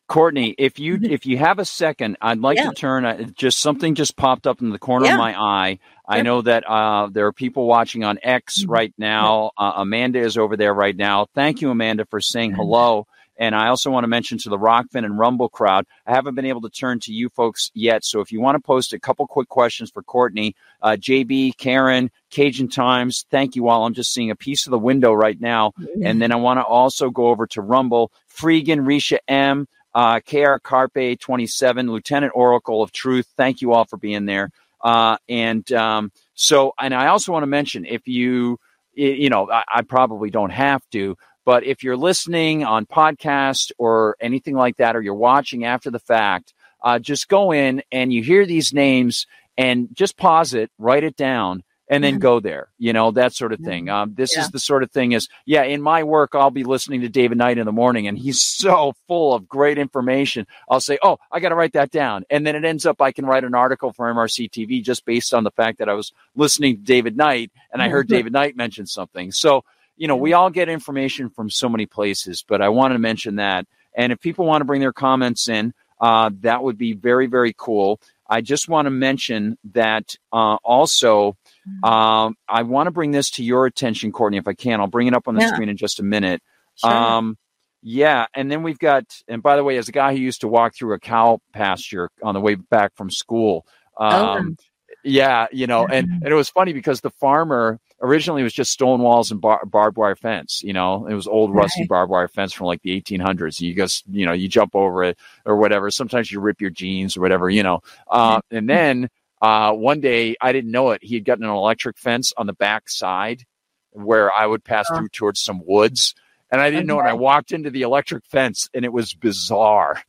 Courtenay, if you if you have a second, I'd like Yeah. to turn. Uh, just something just popped up in the corner Yeah. of my eye. I know that uh, there are people watching on X Mhm. right now. Uh, Amanda is over there right now. Thank you, Amanda, for saying hello And I also want to mention to the Rokfin and Rumble crowd, I haven't been able to turn to you folks yet. So if you want to post a couple quick questions for Courtenay, uh, JB, Karen, Cajun Times, thank you all. I'm just seeing a piece of the window right now. And then I want to also go over to Rumble, Freegan, Risha M, uh, KR Carpe 27, Lieutenant Oracle of Truth. Thank you all for being there. Uh, and um, so, and I also want to mention if you, you know, I, I probably don't have to, but if you're listening on podcast or anything like that, or you're watching after the fact, uh, just go in and you hear these names and just pause it, write it down, and then go there. You know that sort of thing. Um, this Yeah. is the sort of thing. Is yeah, in my work, I'll be listening to David Knight in the morning, and he's so full of great information. I'll say, oh, I got to write that down, and then it ends up I can write an article for MRC TV just based on the fact that I was listening to David Knight and I heard David Knight mention something. So you know, we all get information from so many places, but I wanted to mention that. And if people want to bring their comments in, uh, that would be very, very cool. I just want to mention that uh, also, um, I want to bring this to your attention, Courtenay, if I can. I'll bring it up on the Yeah. screen in just a minute. Sure. Um, yeah, and then we've got, and by the way, as a guy who used to walk through a cow pasture on the way back from school, um, yeah, you know, and, and it was funny because the farmer originally was just stone walls and bar- barbed wire fence. You know, it was old rusty Right. barbed wire fence from like the 1800s. You just, you know, you jump over it or whatever. Sometimes you rip your jeans or whatever, you know. Uh, and then uh, one day, I didn't know it. He had gotten an electric fence on the back side where I would pass Oh. through towards some woods. And I didn't know it. I walked into the electric fence and it was bizarre.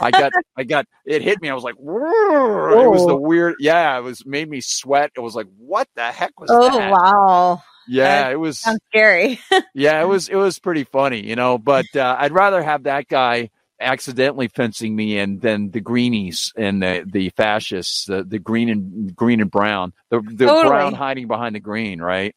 I got, I got, it hit me. I was like, "Whoa." it was the weird. Yeah, it was made me sweat. It was like, what the heck was that? oh that? wow, Yeah, it was. scary. Yeah, it was. It was pretty funny, you know. But uh, I'd rather have that guy accidentally fencing me in than the greenies and the the fascists, the the green and green and brown, the the Totally. brown hiding behind the green, right?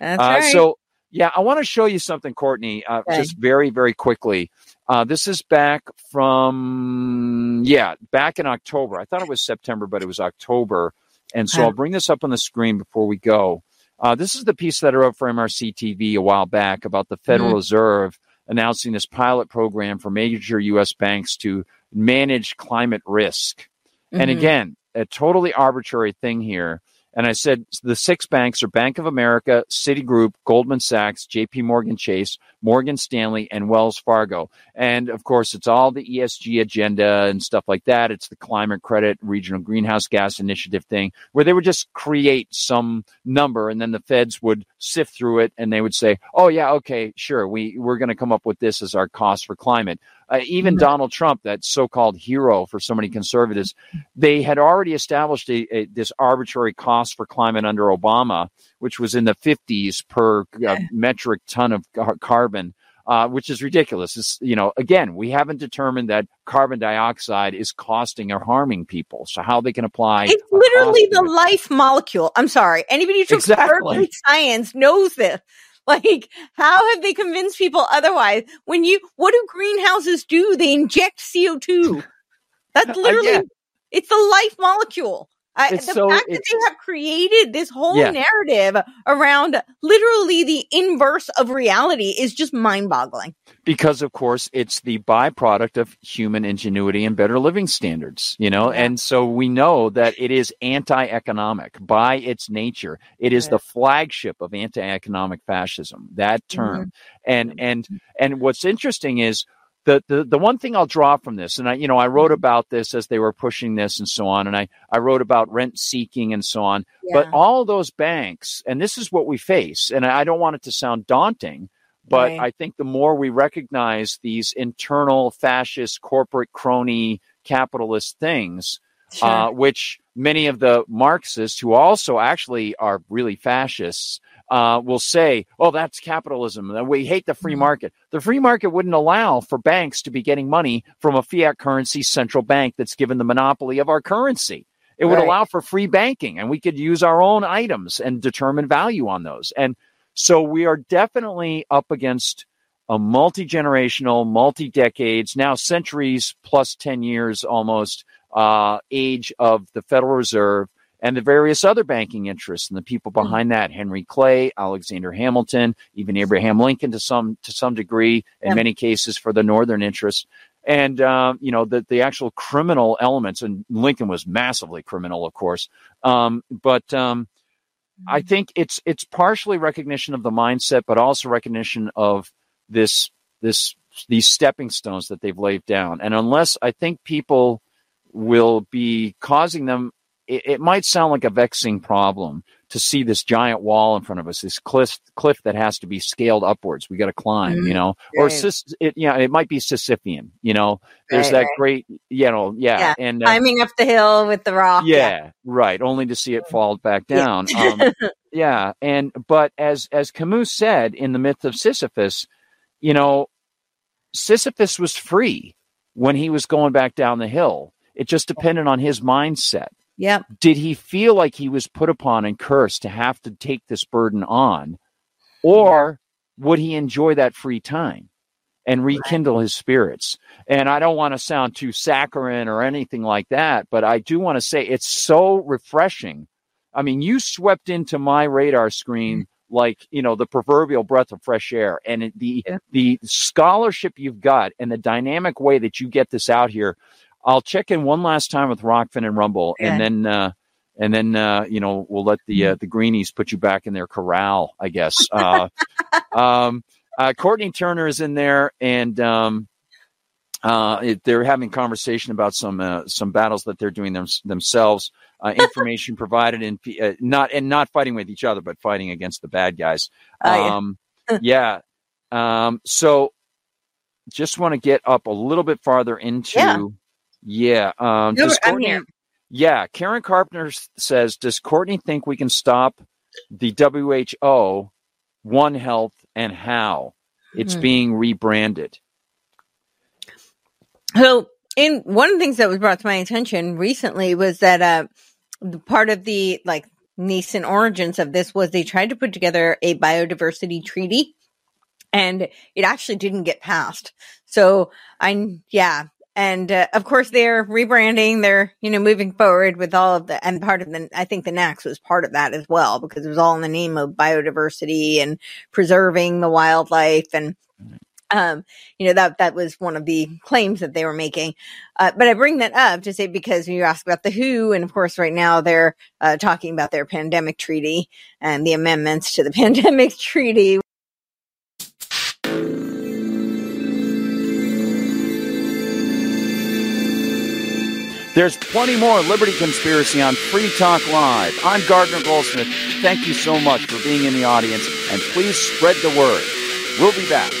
That's Uh, right. So, yeah, I want to show you something, Courtenay, uh, Okay. just very, very quickly. Uh, this is back from, yeah, back in October. I thought it was September, but it was October. And so Okay. I'll bring this up on the screen before we go. Uh, this is the piece that I wrote for MRC TV a while back about the Federal Mhm. Reserve announcing this pilot program for major U.S. banks to manage climate risk. And Mhm. again, a totally arbitrary thing here. And I said the six banks are Bank of America, Citigroup, Goldman Sachs, JP Morgan Chase, Morgan Stanley, and Wells Fargo. And of course, it's all the ESG agenda and stuff like that. It's the climate credit, regional greenhouse gas initiative thing, where they would just create some number and then the feds would sift through it and they would say, oh, yeah, okay, sure, we, we're going to come up with this as our cost for climate. Uh, even Donald Trump, that so-called hero for so many conservatives, they had already established a, a, this arbitrary cost for climate under Obama, which was in the 50s per uh, metric ton of car- carbon. Uh, which is ridiculous. It's, you know, again, we haven't determined that carbon dioxide is costing or harming people. So how they can apply? It's literally the life molecule. I'm sorry. Anybody who took Exactly. earth science knows this. Like, how have they convinced people otherwise? When you, what do greenhouses do? They inject CO2. That's uh, literally, yeah. it's the life molecule. I, the so- fact that they have created this whole Yeah. narrative around literally the inverse of reality is just mind boggling. because of course it's the byproduct of human ingenuity and better living standards you know Yeah. and so we know that it is anti-economic by its nature it is Yeah. the flagship of anti-economic fascism that mm-hmm. term and mm-hmm. and and what's interesting is the, the the one thing I'll draw from this, and I you know I wrote about this as they were pushing this and so on, and I I wrote about rent seeking and so on. But all those banks, and this is what we face, and I don't want it to sound daunting, but Right. I think the more we recognize these internal fascist, corporate, crony, capitalist things, Sure. uh, which many of the Marxists, who also actually are really fascists, uh, will say, "Oh, that's capitalism. We hate the free Mhm. market." The free market wouldn't allow for banks to be getting money from a fiat currency central bank that's given the monopoly of our currency. It would Right. allow for free banking, and we could use our own items and determine value on those. And so we are definitely up against a multi generational, multi decades, now centuries plus 10 years almost uh, age of the Federal Reserve. And the various other banking interests and the people Mm-hmm. behind that henry clay alexander hamilton even abraham lincoln to some to some degree in Yeah. many cases for the northern interests and um, you know the the actual criminal elements and lincoln was massively criminal of course um, but um. I think it's it's partially recognition of the mindset, but also recognition of this this these stepping stones that they've laid down. And unless I think people will be causing them, it, it might sound like a vexing problem to see this giant wall in front of us, this cliff cliff that has to be scaled upwards. We got to climb, Mhm. you know, or Right. sis, it, yeah, it might be Sisyphean, you know. There's Right, that right. great, you know, yeah, Yeah. and uh, Climbing up the hill with the rock. yeah, right. Only to see it fall back Yeah. down. Um, yeah, and but as as Camus said in the myth of Sisyphus, you know, Sisyphus was free when he was going back down the hill. It just depended on his mindset. Yep. Did he feel like he was put upon and cursed to have to take this burden on, or would he enjoy that free time? and rekindle his spirits. And I don't want to sound too saccharine or anything like that, but I do want to say it's so refreshing. I mean, you swept into my radar screen mm-hmm. like, you know, the proverbial breath of fresh air and the Yeah. the scholarship you've got and the dynamic way that you get this out here. I'll check in one last time with Rokfin and Rumble Yeah. and then uh and then uh, you know we'll let the uh, the greenies put you back in their corral, I guess. Uh, um, uh, Courtenay Turner is in there, and um, uh, it, they're having conversation about some uh, some battles that they're doing them, themselves. Uh, information provided in uh, not and not fighting with each other, but fighting against the bad guys. Oh, yeah. Um, yeah. Um, so just want to get up a little bit farther into. Yeah. Um, No, Courtenay- here. yeah, Karen Carpenter says, "Does Courtenay think we can stop the WHO, One Health, and how it's Mhm. being rebranded?" So, in one of the things that was brought to my attention recently was that uh, the part of the like nascent origins of this was they tried to put together a biodiversity treaty, and it actually didn't get passed. So, I yeah, and uh, of course they're rebranding. They're you know moving forward with all of the and part of the I think the NACs was part of that as well because it was all in the name of biodiversity and preserving the wildlife and um, you know that that was one of the claims that they were making. Uh, but I bring that up to say because you asked about the WHO, and of course, right now they're uh, talking about their pandemic treaty and the amendments to the pandemic treaty. There's plenty more Liberty Conspiracy on Free Talk Live. I'm Gardner Goldsmith. Thank you so much for being in the audience, and please spread the word. We'll be back.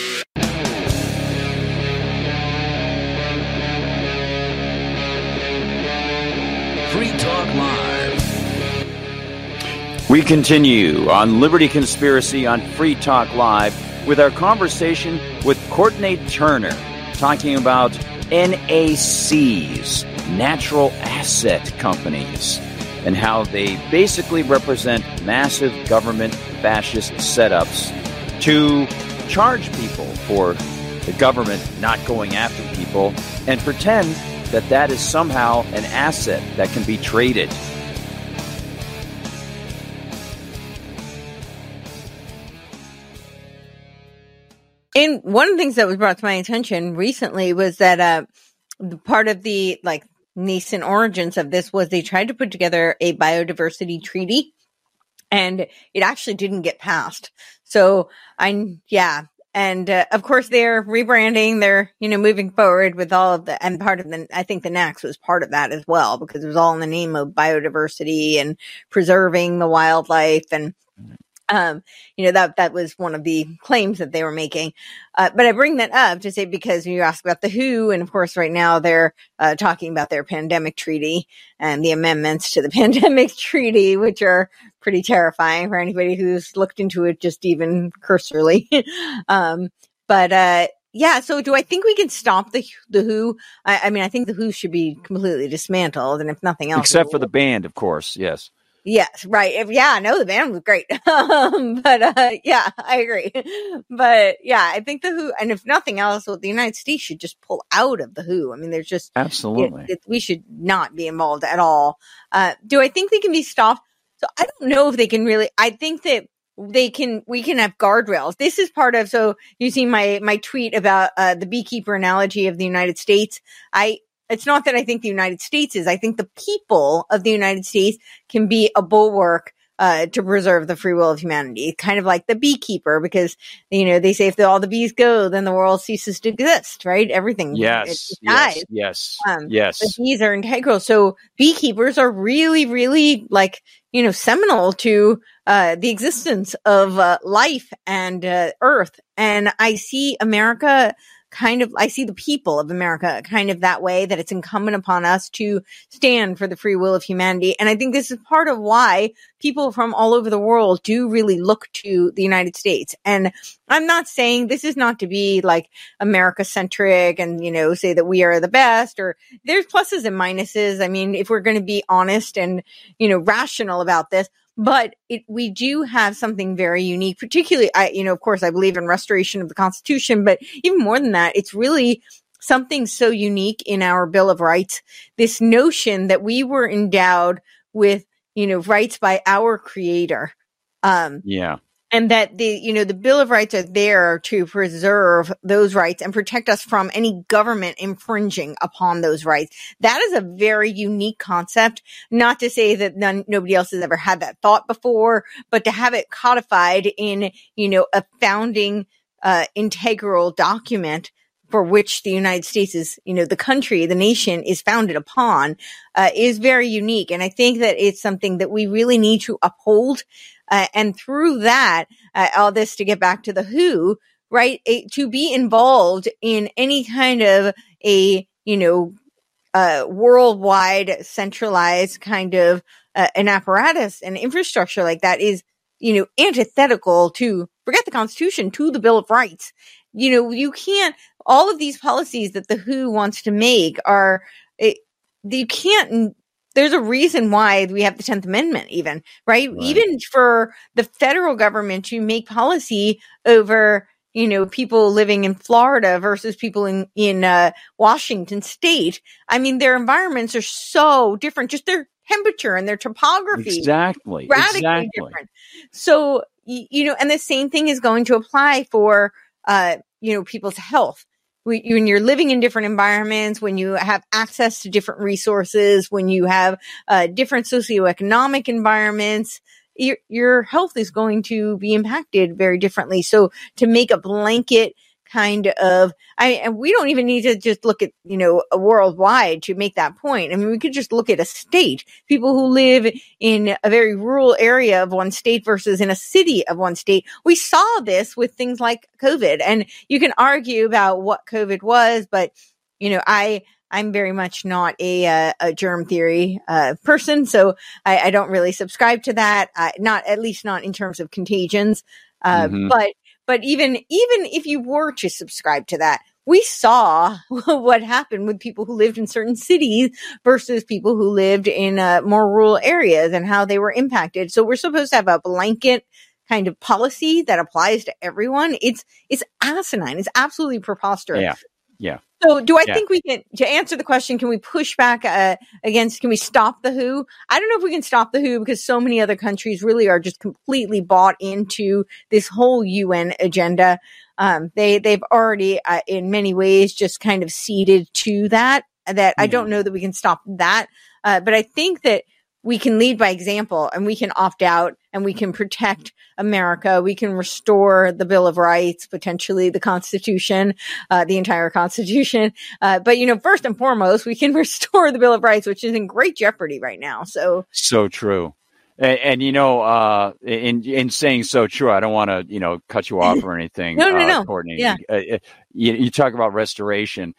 Free Talk Live. We continue on Liberty Conspiracy on Free Talk Live with our conversation with Courtenay Turner, talking about NACs, natural asset companies, and how they basically represent massive government fascist setups to charge people for the government not going after people and pretend that that is somehow an asset that can be traded. And one of the things that was brought to my attention recently was that uh, part of the like nascent origins of this was they tried to put together a biodiversity treaty, and it actually didn't get passed. So I yeah. And uh, of course, they're rebranding. They're you know moving forward with all of the and part of the I think the NACs was part of that as well because it was all in the name of biodiversity and preserving the wildlife and um, you know that that was one of the claims that they were making. Uh, but I bring that up to say because you asked about the WHO, and of course, right now they're uh, talking about their pandemic treaty and the amendments to the pandemic treaty, which are pretty terrifying for anybody who's looked into it just even cursorily. um, but uh, yeah, so do I think we can stop the the WHO? I, I mean, I think the WHO should be completely dismantled, and if nothing else, Except for the band, of course. Yes. Yes, right. If, yeah, no, the band was great. um, but uh, yeah, I agree. But yeah, I think the Who, and if nothing else, well, the United States should just pull out of the Who. I mean, there's just absolutely it, it, we should not be involved at all. Uh, do I think they can be stopped? So I don't know if they can really. I think that they can. We can have guardrails. This is part of. So you see my my tweet about uh, the beekeeper analogy of the United States. I it's not that I think the United States is. I think the people of the United States can be a bulwark uh, to preserve the free will of humanity, kind of like the beekeeper, because you know they say if the, all the bees go, then the world ceases to exist, right? Everything, yes, yes, yes, um, yes. The bees are integral, so beekeepers are really, really like you know seminal to uh, the existence of uh, life and uh, Earth, and I see America kind of, I see the people of America kind of that way that it's incumbent upon us to stand for the free will of humanity. And I think this is part of why people from all over the world do really look to the United States. And I'm not saying this is not to be like America centric and, you know, say that we are the best or there's pluses and minuses. I mean, if we're going to be honest and, you know, rational about this, but it, we do have something very unique, particularly, I, you know, of course, I believe in restoration of the Constitution, but even more than that, it's really something so unique in our Bill of Rights. This notion that we were endowed with, you know, rights by our creator. Um, yeah and that the you know the bill of rights are there to preserve those rights and protect us from any government infringing upon those rights that is a very unique concept not to say that none, nobody else has ever had that thought before but to have it codified in you know a founding uh, integral document for which the United States is, you know, the country, the nation is founded upon, uh, is very unique. And I think that it's something that we really need to uphold. Uh, and through that, uh, all this to get back to the who, right? to be involved in any kind of a, you know, uh, worldwide centralized kind of uh, an apparatus and infrastructure like that is, you know, antithetical to forget the Constitution to the Bill of Rights. You know, you can't. All of these policies that the WHO wants to make are. It, you can't there's a reason why we have the 10th Amendment, even, right? right? Even for the federal government to make policy over, you know, people living in Florida versus people in, in, uh, Washington state. I mean, their environments are so different, just their temperature and their topography. Exactly. Radically exactly. different. So, you know, and the same thing is going to apply for, uh, you know, people's health when you're living in different environments, when you have access to different resources, when you have uh, different socioeconomic environments, your, your health is going to be impacted very differently. So to make a blanket kind of I and we don't even need to just look at, you know, worldwide to make that point. I mean, we could just look at a state. People who live in a very rural area of one state versus in a city of one state. We saw this with things like COVID and you can argue about what COVID was, but you know, I I'm very much not a uh, a germ theory uh, person, so I, I, don't really subscribe to that. Uh, not at least not in terms of contagions. Uh, mm-hmm. But but even, even if you were to subscribe to that, we saw what happened with people who lived in certain cities versus people who lived in uh, more rural areas and how they were impacted. So we're supposed to have a blanket kind of policy that applies to everyone. It's it's asinine. It's absolutely preposterous. Yeah. Yeah. So, do I yeah. think we can to answer the question? Can we push back uh, against? Can we stop the WHO? I don't know if we can stop the WHO because so many other countries really are just completely bought into this whole UN agenda. Um, they they've already, uh, in many ways, just kind of ceded to that. That mm-hmm. I don't know that we can stop that, uh, but I think that we can lead by example and we can opt out and we can protect America. We can restore the Bill of Rights, potentially the Constitution, uh, the entire Constitution. Uh, but you know, first and foremost, we can restore the Bill of Rights, which is in great jeopardy right now. So, so true. And, and you know, uh, in in saying so true, I don't want to you know cut you off or anything. no, no, uh, no. Courtenay. Yeah. Uh, uh, you, you talk about restoration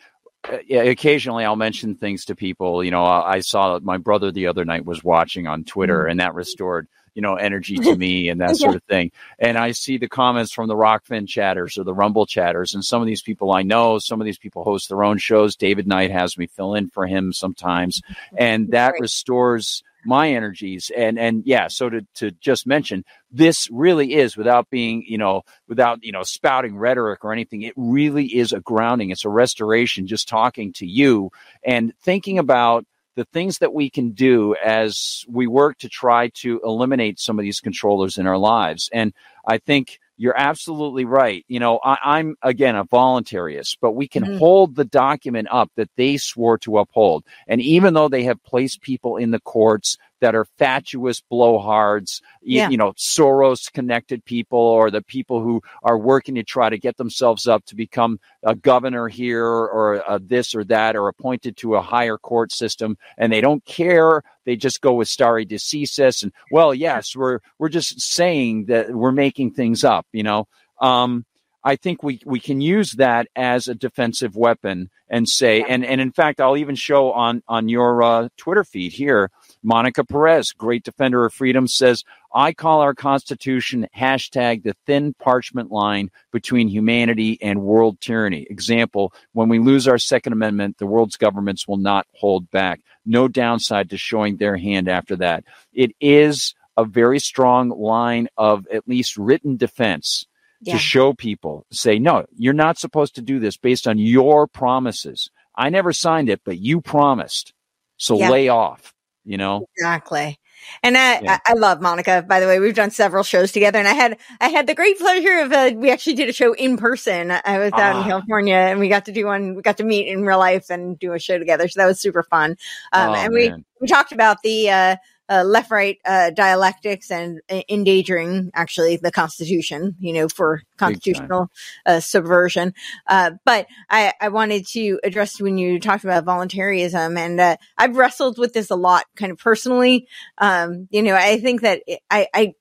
uh, occasionally I'll mention things to people. You know, I saw my brother the other night was watching on Twitter, mm. and that restored you know energy to me and that yeah. sort of thing. And I see the comments from the Rokfin chatters or the Rumble chatters, and some of these people I know. Some of these people host their own shows. David Knight has me fill in for him sometimes, and that restores my energies. And and yeah so to to just mention this really is without being you know without you know spouting rhetoric or anything it really is a grounding. It's a restoration just talking to you and thinking about the things that we can do as we work to try to eliminate some of these controllers in our lives. And i think you're absolutely right. You know, I, am again a voluntarist, but we can mm-hmm. hold the document up that they swore to uphold. And even though they have placed people in the courts that are fatuous blowhards, yeah. you, you, know, Soros connected people or the people who are working to try to get themselves up to become a governor here or a this or that or appointed to a higher court system. And they don't care. They just go with stare decisis. And well, yes, we're, we're just saying that we're making things up, you know. Um, I think we, we can use that as a defensive weapon and say, and, and in fact, I'll even show on, on your uh, Twitter feed here, Monica Perez, great defender of freedom, says, I call our Constitution hashtag the thin parchment line between humanity and world tyranny. Example, when we lose our Second Amendment, the world's governments will not hold back. No downside to showing their hand after that. It is a very strong line of at least written defense yeah. to show people, say, no, you're not supposed to do this based on your promises. I never signed it, but you promised. So yeah. lay off you know exactly and I, yeah. I, I, love Monica. By the way, we've done several shows together, and I had I had the great pleasure of uh, we actually did a show in person. I was out in ah. California, and we got to do one. We got to meet in real life and do a show together. So that was super fun. Um, oh, and we we talked about the uh, uh, left right uh, dialectics and uh, endangering actually the Constitution, you know, for constitutional uh, subversion. Uh, but I, I wanted to address when you talked about voluntarism, and uh, I've wrestled with this a lot, kind of personally. Um, you know, I think that I, I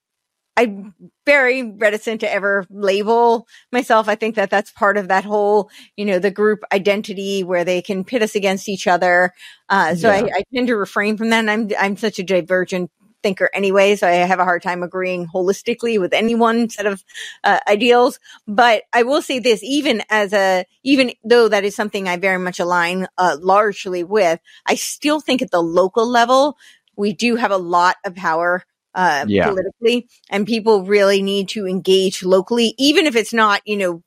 I'm very reticent to ever label myself. I think that that's part of that whole, you know, the group identity where they can pit us against each other. Uh, so yeah. I, I, tend to refrain from that. And I'm, I'm such a divergent thinker anyway, so I have a hard time agreeing holistically with any one set of uh, ideals. But I will say this, even as a, even though that is something I very much align uh, largely with, I still think at the local level, we do have a lot of power uh, yeah. politically, and people really need to engage locally, even if it's not, you know,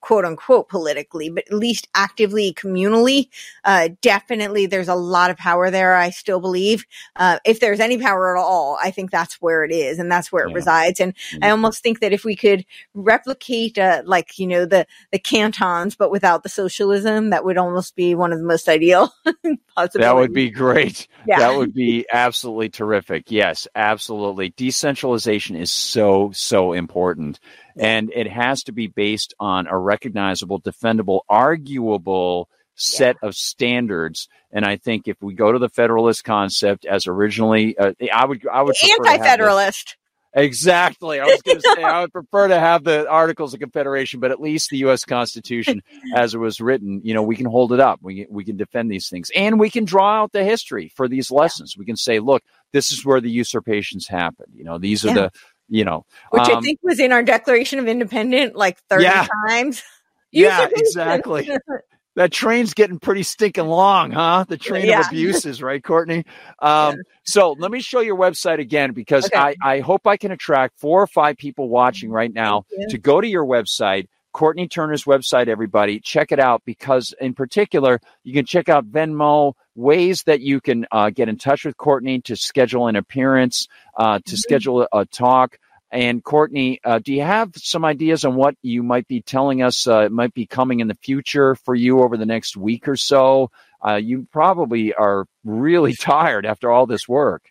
quote unquote politically, but at least actively communally. Uh, definitely there's a lot of power there. I still believe, uh, if there's any power at all, I think that's where it is and that's where yeah. it resides. And mm-hmm. I almost think that if we could replicate, uh, like, you know, the, the cantons, but without the socialism, that would almost be one of the most ideal possibilities. That would be great. Yeah. That would be absolutely terrific. Yes, absolutely. Decentralization is so, so important. And it has to be based on a recognizable, defendable, arguable set yeah. of standards. And I think if we go to the federalist concept as originally, uh, I would, I would anti-federalist. Exactly. I was going to say I would prefer to have the Articles of Confederation, but at least the U.S. Constitution, as it was written, you know, we can hold it up. We we can defend these things, and we can draw out the history for these lessons. Yeah. We can say, look, this is where the usurpations happened. You know, these are the you know, which um, I think was in our Declaration of Independence like 30 yeah. times. yeah, exactly. that train's getting pretty stinking long, huh? The train yeah. of abuses, right, Courtenay? Um, yeah. So let me show your website again because okay. I, I hope I can attract four or five people watching right now to go to your website. Courtenay Turner's website, everybody, check it out because, in particular, you can check out Venmo, ways that you can uh, get in touch with Courtenay to schedule an appearance, uh, to mm-hmm. schedule a, a talk. And Courtenay, uh, do you have some ideas on what you might be telling us uh, might be coming in the future for you over the next week or so? Uh, you probably are really tired after all this work.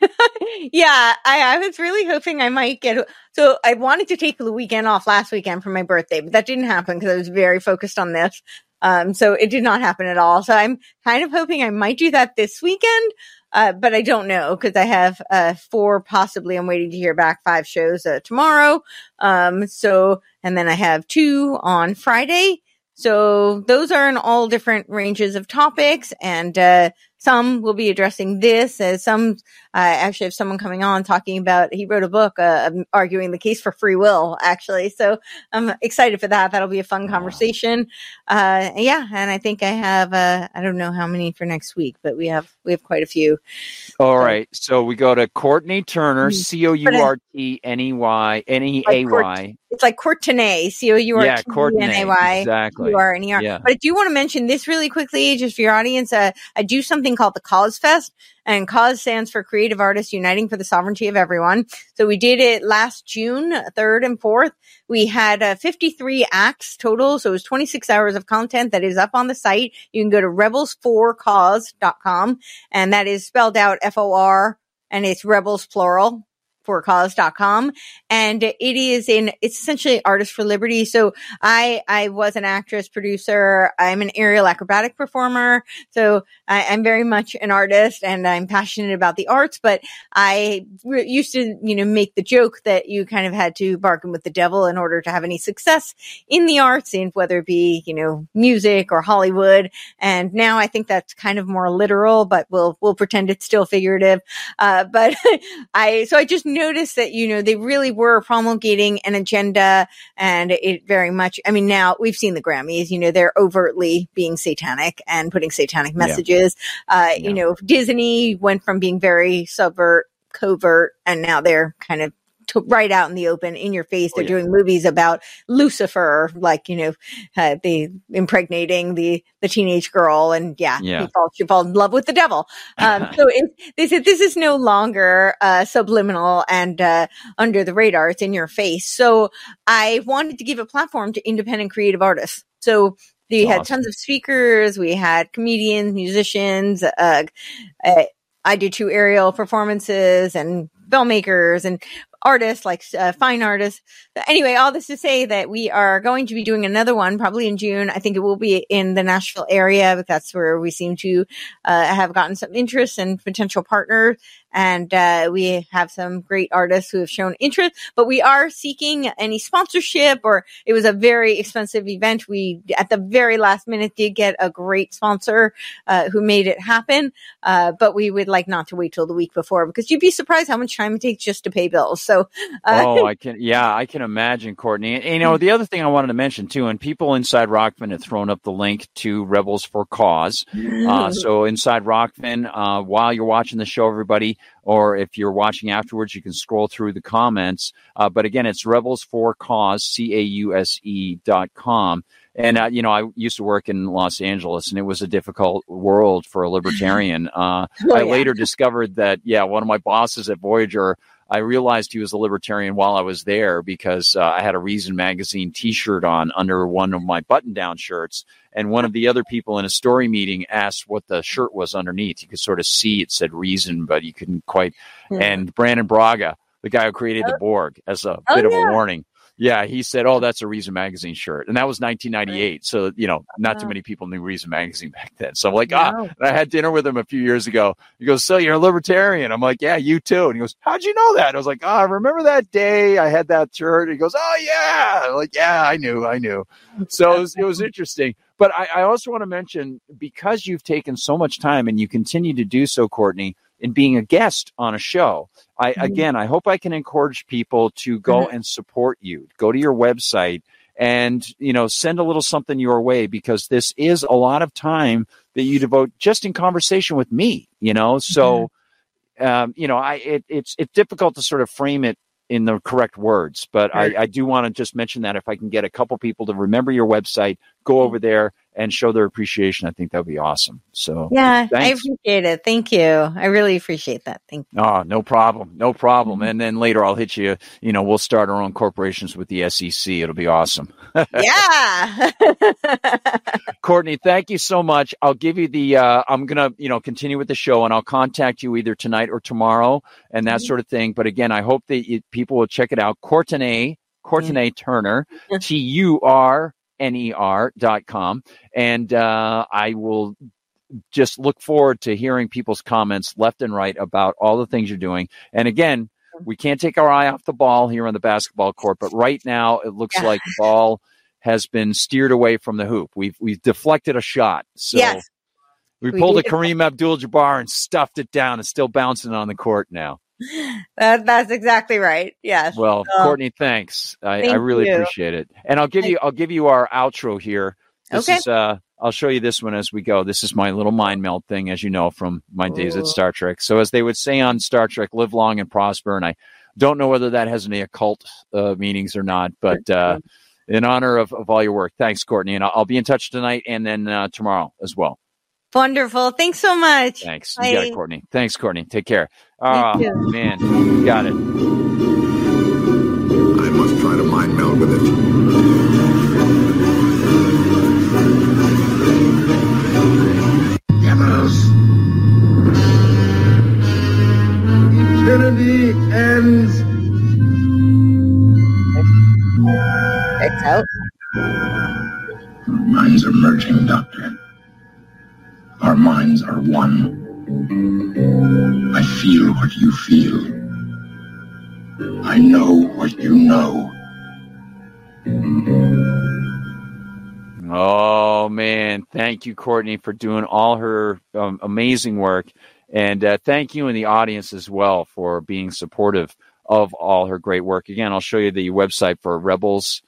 yeah, I, I, was really hoping I might get. So I wanted to take the weekend off last weekend for my birthday, but that didn't happen because I was very focused on this. Um, so it did not happen at all. So I'm kind of hoping I might do that this weekend. Uh, but I don't know because I have, uh, four, possibly I'm waiting to hear back five shows, uh, tomorrow. Um, so, and then I have two on Friday. So those are in all different ranges of topics and, uh, some will be addressing this as some, uh, actually have someone coming on talking about, he wrote a book, uh, arguing the case for free will, actually. So I'm excited for that. That'll be a fun conversation. Uh, yeah. And I think I have, uh, I don't know how many for next week, but we have, we have quite a few. All right. So we go to Courtenay Turner, Mhm. C O U R T N Y N A Y. It's like Courtenay, C O U R T. N A Y. Exactly. U R N E R. Yeah. But I do want to mention this really quickly, just for your audience. Uh, I do something called the Cause Fest, and Cause stands for Creative Artists Uniting for the Sovereignty of Everyone. So we did it last June, 3rd and 4th. We had uh, 53 acts total. So it was 26 hours of content that is up on the site. You can go to rebels4cause.com, and that is spelled out F O R, and it's rebels plural for cause.com and it is in it's essentially artists for liberty. So i i was an actress producer. I'm an aerial acrobatic performer. So I, i'm very much an artist and i'm passionate about the arts but i re- used to you know make the joke that you kind of had to bargain with the devil in order to have any success in the arts and whether it be you know music or hollywood. And now i think that's kind of more literal but we'll we'll pretend it's still figurative. Uh, but I, so I just noticed that, you know, they really were promulgating an agenda and it very much, I mean, now we've seen the Grammys, you know, they're overtly being satanic and putting satanic Yeah. messages. Uh, Yeah. you know, Disney went from being very subvert, covert, and now they're kind of to right out in the open in your face. Oh, They're yeah. doing movies about Lucifer, like, you know, uh, the impregnating the, the teenage girl. And yeah, Yeah. you fall, you fall in love with the devil. Um, so it, they said this is no longer uh, subliminal and uh, under the radar. It's in your face. So I wanted to give a platform to independent creative artists. So we had Awesome. tons of speakers. We had comedians, musicians. Uh, uh, I do two aerial performances and filmmakers and artists like uh, fine artists. But anyway, all this to say that we are going to be doing another one probably in June. I think it will be in the Nashville area but that's where we seem to uh, have gotten some interest and potential partners. And uh, we have some great artists who have shown interest, but we are seeking any sponsorship or it was a very expensive event. We, at the very last minute, did get a great sponsor uh, who made it happen. Uh, but we would like not to wait till the week before because you'd be surprised how much time it takes just to pay bills. So, uh, oh, I can. Yeah, I can imagine, Courtenay. And, you know, the other thing I wanted to mention too, and people inside Rokfin have thrown up the link to Rebels for Cause. Uh, so inside Rokfin, uh, while you're watching the show, everybody, or if you're watching afterwards, you can scroll through the comments. Uh, but again, it's Rebels for Cause, C A U S E dot com. And uh, you know, I used to work in Los Angeles, and it was a difficult world for a libertarian. Uh, Oh, I yeah. later discovered that, yeah, one of my bosses at Voyager, I realized he was a libertarian while I was there because uh, I had a Reason magazine T-shirt on under one of my button-down shirts, and one of the other people in a story meeting asked what the shirt was underneath. You could sort of see it said Reason, but you couldn't quite. Yeah. And Brannon Braga, the guy who created the Borg, as a Oh, bit of yeah. a warning. Yeah, he said, "Oh, that's a Reason magazine shirt," and that was 1998. So you know, not too many people knew Reason magazine back then. So I'm like, ah, and I had dinner with him a few years ago. He goes, "So you're a libertarian?" I'm like, "Yeah, you too." And he goes, "How'd you know that?" I was like, "Ah, remember that day I had that shirt?" He goes, "Oh yeah." I'm like, "Yeah, I knew, I knew." So it was, it was interesting. But I, I also want to mention because you've taken so much time and you continue to do so, Courtenay, in being a guest on a show. I Mhm. again, I hope I can encourage people to go and support you. Go to your website and you know send a little something your way because this is a lot of time that you devote just in conversation with me you know so um, you know i it, it's it's difficult to sort of frame it in the correct words but. I, I do want to just mention that if i can get a couple people to remember your website go over there and show their appreciation i think that would be awesome so yeah, I appreciate it. Thank you. I really appreciate that. Thank you. Oh, no problem. No problem. Mhm. And then later I'll hit you. You know, we'll start our own corporations with the SEC. It'll be awesome. yeah. Courtenay, thank you so much. I'll give you the, uh, I'm going to, you know, continue with the show and I'll contact you either tonight or tomorrow and that Mhm. sort of thing. But again, I hope that you, people will check it out. Courtenay, Courtenay Turner, Yeah. T U R N E R dot com. And, uh, I will just look forward to hearing people's comments left and right about all the things you're doing. And again, we can't take our eye off the ball here on the basketball court, but right now it looks Yeah. like the ball has been steered away from the hoop. We've we've deflected a shot. So yes. We, We pulled a. Kareem Abdul-Jabbar and stuffed it down. It's still bouncing on the court now. That, that's exactly right. Yes. Well, Oh. Courtenay, thanks. I, I really you. appreciate it. And I'll give you I'll give you our outro here. This Okay. is uh I'll show you this one as we go. This is my little mind meld thing, as you know from my days at Star Trek. So as they would say on Star Trek, live long and prosper. And I don't know whether that has any occult uh, meanings or not, but uh, in honor of, of all your work, thanks, Courtenay. And I'll, I'll be in touch tonight and then uh, tomorrow as well. Wonderful. Thanks so much. Thanks. You got it, Courtenay. Thanks, Courtenay. Take care. Oh, ah, too. man. You got it. I must try to mind meld with it. Devils! Infinity ends. It's out. Minds are merging, Doctor. Our minds are one. I feel what you feel. I know what you know. Oh man, thank you, Courtenay, for doing all her um, amazing work, and uh, thank you and the audience as well for being supportive of all her great work. Again, I'll show you the website for Rebels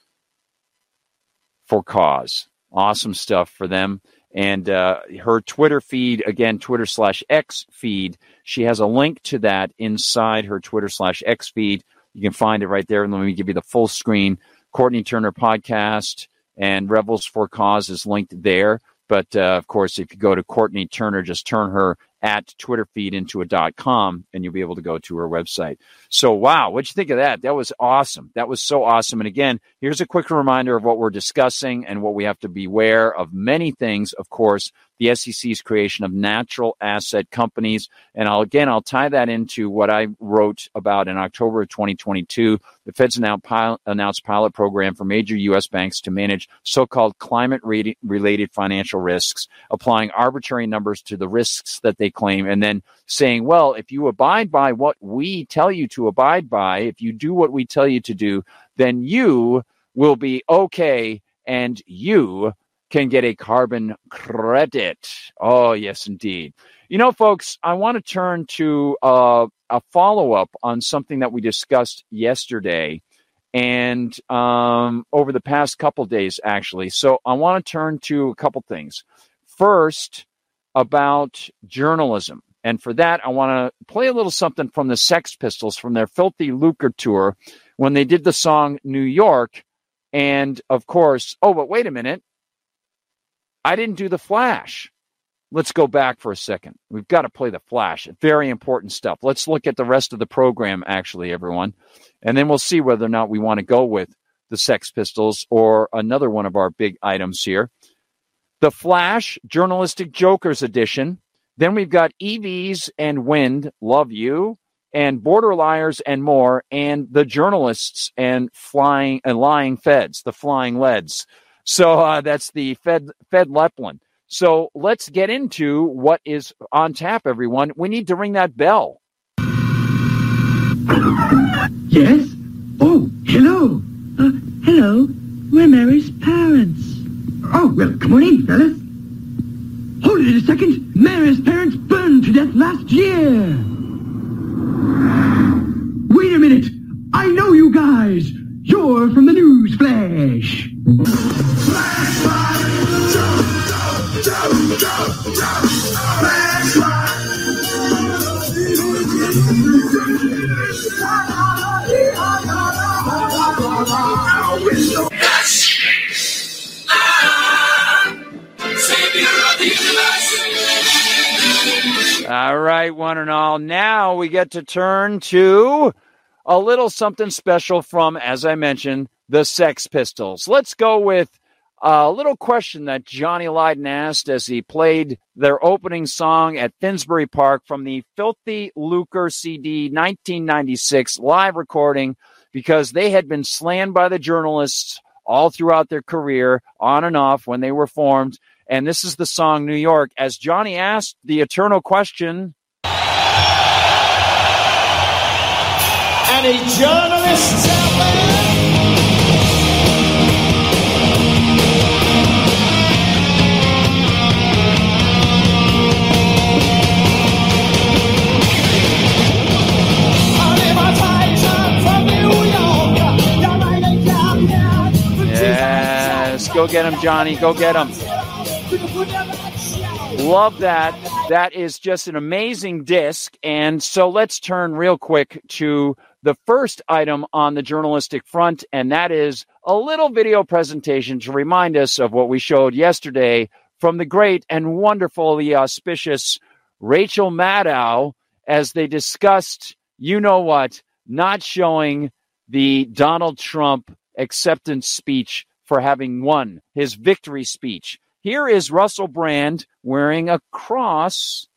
for Cause. Awesome stuff for them, and uh, her Twitter feed again, Twitter slash X feed. She has a link to that inside her Twitter slash X feed. You can find it right there. And let me give you the full screen. Courtenay Turner podcast and Rebels for Cause is linked there. But uh, of course, if you go to Courtenay Turner, just turn her at Twitter feed into a dot com and you'll be able to go to her website. So, wow, what'd you think of that? That was awesome. That was so awesome. And again, here's a quick reminder of what we're discussing and what we have to beware of many things. Of course, the SEC's creation of natural asset companies. And I'll again, I'll tie that into what I wrote about in October of 2022. The Fed's pilot, announced pilot program for major U.S. banks to manage so-called climate-related financial risks, applying arbitrary numbers to the risks that they claim, and then saying, "Well, if you abide by what we tell you to abide by, if you do what we tell you to do, then you will be okay, and you." Can get a carbon credit. Oh, yes, indeed. You know, folks, I want to turn to uh, a follow up on something that we discussed yesterday and um, over the past couple days, actually. So I want to turn to a couple things. First, about journalism. And for that, I want to play a little something from the Sex Pistols from their Filthy Lucre tour when they did the song New York. And of course, oh, but wait a minute. I didn't do the flash. Let's go back for a second. We've got to play the flash. Very important stuff. Let's look at the rest of the program, actually, everyone. And then we'll see whether or not we want to go with the Sex Pistols or another one of our big items here. The Flash, Journalistic Jokers Edition. Then we've got EVs and Wind, Love You, and Border Liars and more, and the journalists and flying and lying feds, the flying leads. So uh, that's the Fed Fed Leplin. So let's get into what is on tap, everyone. We need to ring that bell. Yes? Oh, hello. Uh, hello. We're Mary's parents. Oh, well, come on in, fellas. Hold it a second. Mary's parents burned to death last year. Wait a minute. I know you guys. You're from the News Flash. All right, one and all. Now we get to turn to a little something special from, as I mentioned, the Sex Pistols. Let's go with a little question that Johnny Lydon asked as he played their opening song at Finsbury Park from the Filthy Lucre CD 1996 live recording because they had been slammed by the journalists all throughout their career, on and off when they were formed. And this is the song New York. As Johnny asked the eternal question. Any journalists out there? Yes, go get him, Johnny. Go get him. Love that. That is just an amazing disc. And so let's turn real quick to the first item on the journalistic front, and that is a little video presentation to remind us of what we showed yesterday from the great and wonderfully auspicious Rachel Maddow as they discussed, you know what, not showing the Donald Trump acceptance speech for having won his victory speech. Here is Russell Brand wearing a cross,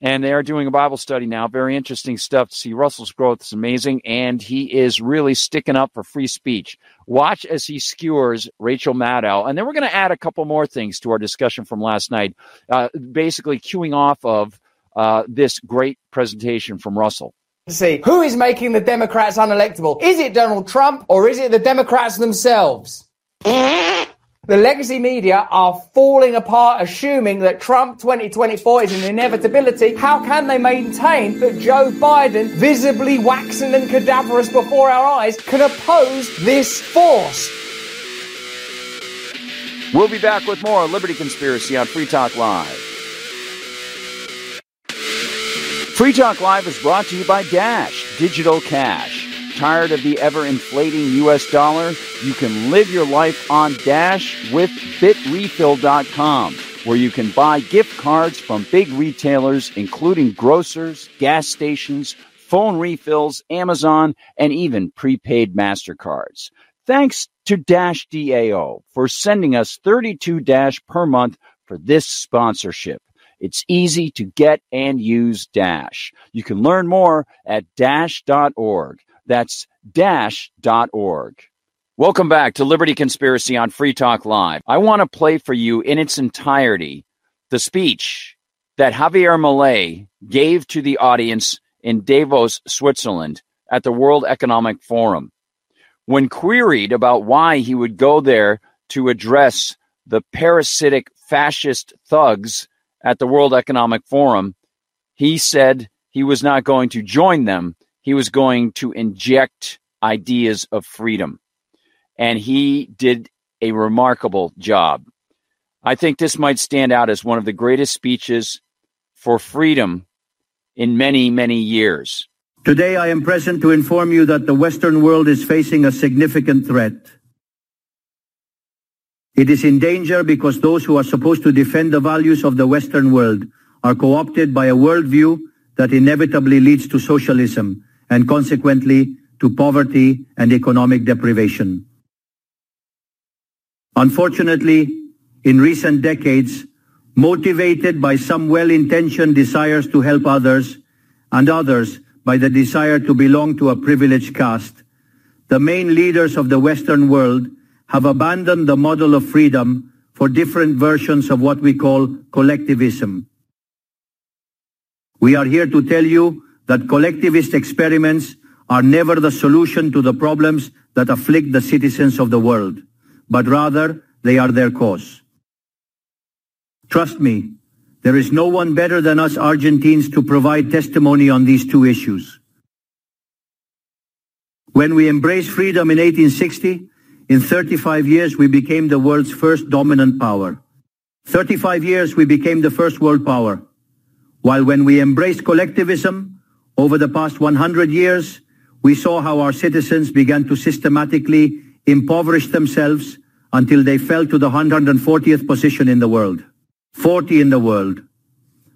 and they are doing a Bible study now. Very interesting stuff to see. Russell's growth is amazing, and he is really sticking up for free speech. Watch as he skewers Rachel Maddow, and then we're going to add a couple more things to our discussion from last night, uh, basically queuing off of uh, this great presentation from Russell. See, who is making the Democrats unelectable? Is it Donald Trump or is it the Democrats themselves? The legacy media are falling apart, assuming that Trump 2024 is an inevitability. How can they maintain that Joe Biden, visibly waxen and cadaverous before our eyes, can oppose this force? We'll be back with more Liberty Conspiracy on Free Talk Live. Free Talk Live is brought to you by Dash Digital Cash. Tired of the ever inflating US dollar? You can live your life on Dash with bitrefill.com, where you can buy gift cards from big retailers, including grocers, gas stations, phone refills, Amazon, and even prepaid MasterCards. Thanks to Dash DAO for sending us 32 Dash per month for this sponsorship. It's easy to get and use Dash. You can learn more at dash.org. That's dash.org. Welcome back to Liberty Conspiracy on Free Talk Live. I want to play for you in its entirety the speech that Javier Milei gave to the audience in Davos, Switzerland at the World Economic Forum. When queried about why he would go there to address the parasitic fascist thugs at the World Economic Forum, he said he was not going to join them he was going to inject ideas of freedom. And he did a remarkable job. I think this might stand out as one of the greatest speeches for freedom in many, many years. Today, I am present to inform you that the Western world is facing a significant threat. It is in danger because those who are supposed to defend the values of the Western world are co-opted by a worldview that inevitably leads to socialism and consequently to poverty and economic deprivation. Unfortunately, in recent decades, motivated by some well-intentioned desires to help others and others by the desire to belong to a privileged caste, the main leaders of the Western world have abandoned the model of freedom for different versions of what we call collectivism. We are here to tell you that collectivist experiments are never the solution to the problems that afflict the citizens of the world, but rather they are their cause. Trust me, there is no one better than us Argentines to provide testimony on these two issues. When we embraced freedom in 1860, in 35 years we became the world's first dominant power. 35 years we became the first world power. While when we embraced collectivism, over the past 100 years, we saw how our citizens began to systematically impoverish themselves until they fell to the 140th position in the world. 40 in the world.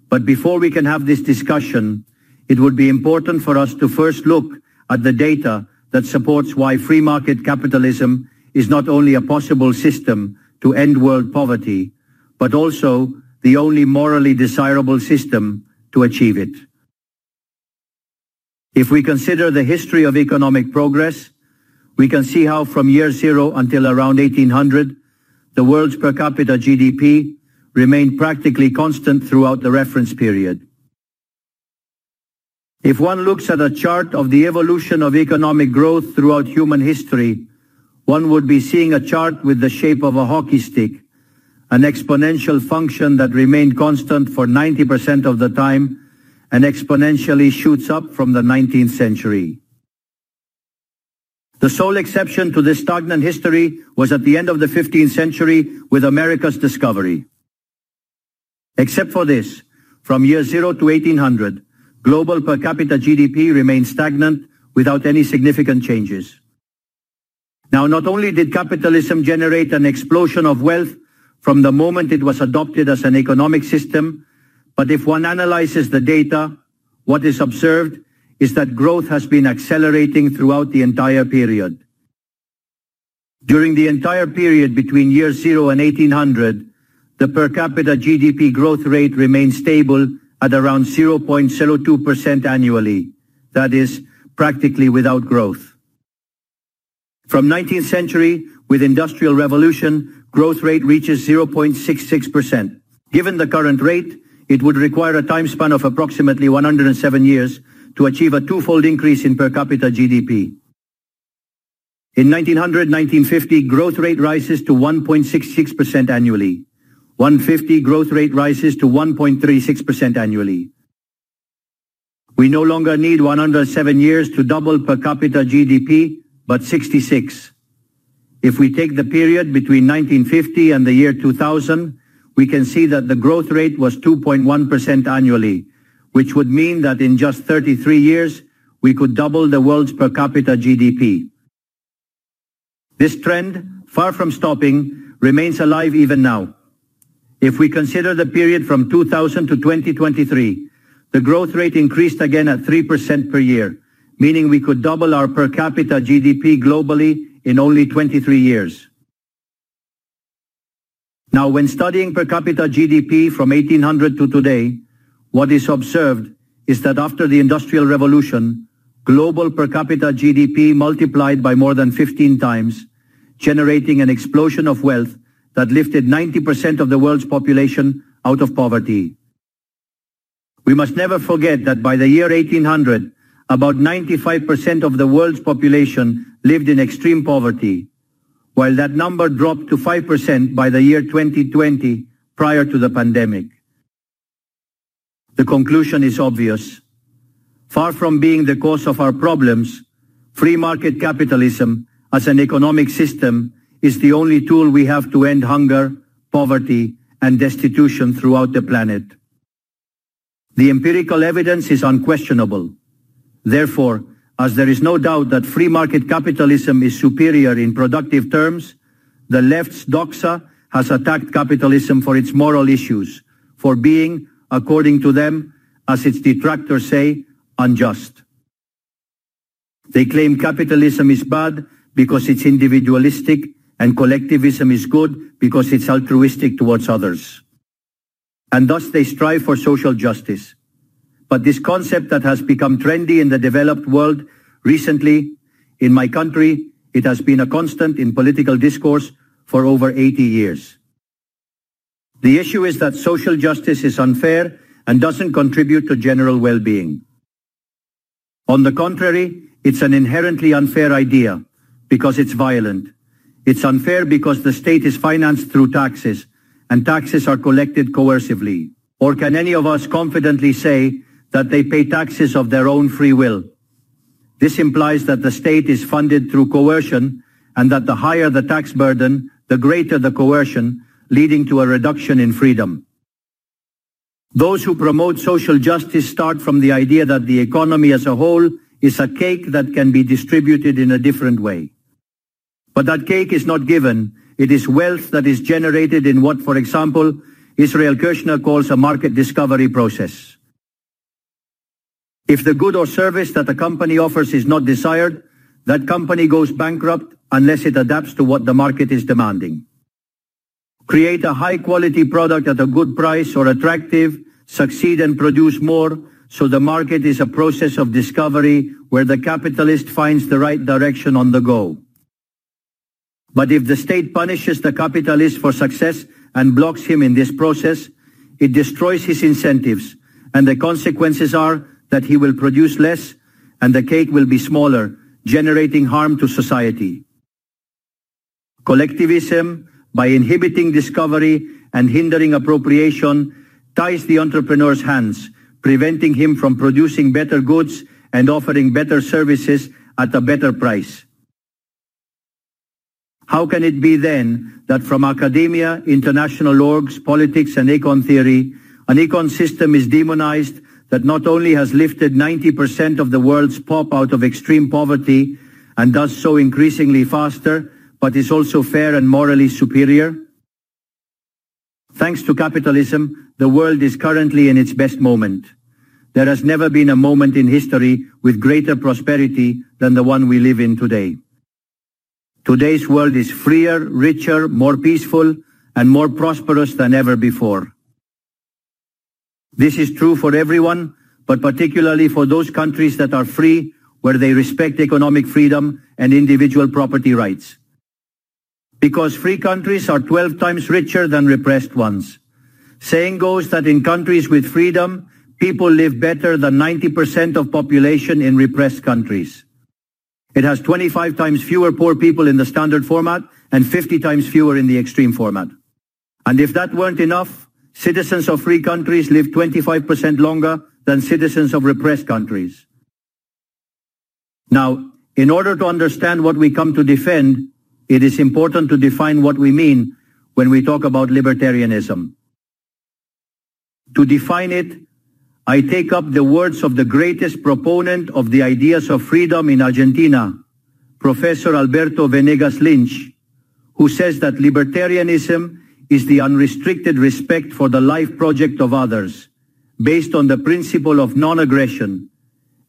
But before we can have this discussion, it would be important for us to first look at the data that supports why free market capitalism is not only a possible system to end world poverty, but also the only morally desirable system to achieve it. If we consider the history of economic progress, we can see how from year zero until around 1800, the world's per capita GDP remained practically constant throughout the reference period. If one looks at a chart of the evolution of economic growth throughout human history, one would be seeing a chart with the shape of a hockey stick, an exponential function that remained constant for 90% of the time and exponentially shoots up from the 19th century. The sole exception to this stagnant history was at the end of the 15th century with America's discovery. Except for this, from year zero to 1800, global per capita GDP remained stagnant without any significant changes. Now, not only did capitalism generate an explosion of wealth from the moment it was adopted as an economic system, but if one analyzes the data, what is observed is that growth has been accelerating throughout the entire period. During the entire period between year zero and 1800, the per capita GDP growth rate remained stable at around 0.02% annually. That is, practically without growth. From 19th century, with industrial revolution, growth rate reaches 0.66%. Given the current rate, it would require a time span of approximately 107 years to achieve a twofold increase in per capita GDP. In 1900-1950, growth rate rises to 1.66% annually. 150 growth rate rises to 1.36% annually. We no longer need 107 years to double per capita GDP, but 66. If we take the period between 1950 and the year 2000, we can see that the growth rate was 2.1% annually, which would mean that in just 33 years, we could double the world's per capita GDP. This trend, far from stopping, remains alive even now. If we consider the period from 2000 to 2023, the growth rate increased again at 3% per year, meaning we could double our per capita GDP globally in only 23 years. Now, when studying per capita GDP from 1800 to today, what is observed is that after the Industrial Revolution, global per capita GDP multiplied by more than 15 times, generating an explosion of wealth that lifted 90% of the world's population out of poverty. We must never forget that by the year 1800, about 95% of the world's population lived in extreme poverty, while that number dropped to 5% by the year 2020 prior to the pandemic. The conclusion is obvious. Far from being the cause of our problems, free market capitalism as an economic system is the only tool we have to end hunger, poverty, and destitution throughout the planet. The empirical evidence is unquestionable. Therefore, as there is no doubt that free market capitalism is superior in productive terms, the left's doxa has attacked capitalism for its moral issues, for being, according to them, as its detractors say, unjust. They claim capitalism is bad because it's individualistic and collectivism is good because it's altruistic towards others. And thus they strive for social justice. But this concept that has become trendy in the developed world recently, in my country, it has been a constant in political discourse for over 80 years. The issue is that social justice is unfair and doesn't contribute to general well-being. On the contrary, it's an inherently unfair idea because it's violent. It's unfair because the state is financed through taxes, and taxes are collected coercively. Or can any of us confidently say that they pay taxes of their own free will? This implies that the state is funded through coercion and that the higher the tax burden, the greater the coercion, leading to a reduction in freedom. Those who promote social justice start from the idea that the economy as a whole is a cake that can be distributed in a different way. But that cake is not given. It is wealth that is generated in what, for example, Israel Kirzner calls a market discovery process. If the good or service that a company offers is not desired, that company goes bankrupt unless it adapts to what the market is demanding. Create a high quality product at a good price or attractive, succeed and produce more, so the market is a process of discovery where the capitalist finds the right direction on the go. But if the state punishes the capitalist for success and blocks him in this process, it destroys his incentives, and the consequences are that he will produce less and the cake will be smaller, generating harm to society. Collectivism, by inhibiting discovery and hindering appropriation, ties the entrepreneur's hands, preventing him from producing better goods and offering better services at a better price. How can it be then that from academia, international orgs, politics, and econ theory, an econ system is demonized that not only has lifted 90% of the world's pop out of extreme poverty and does so increasingly faster, but is also fair and morally superior? Thanks to capitalism, the world is currently in its best moment. There has never been a moment in history with greater prosperity than the one we live in today. Today's world is freer, richer, more peaceful, and more prosperous than ever before. This is true for everyone, but particularly for those countries that are free, where they respect economic freedom and individual property rights. Because free countries are 12 times richer than repressed ones. Saying goes that in countries with freedom, people live better than 90% of population in repressed countries. It has 25 times fewer poor people in the standard format and 50 times fewer in the extreme format. And if that weren't enough, citizens of free countries live 25% longer than citizens of repressed countries. Now, in order to understand what we come to defend, it is important to define what we mean when we talk about libertarianism. To define it, I take up the words of the greatest proponent of the ideas of freedom in Argentina, Professor Alberto Benegas Lynch, who says that libertarianism is the unrestricted respect for the life project of others, based on the principle of non-aggression,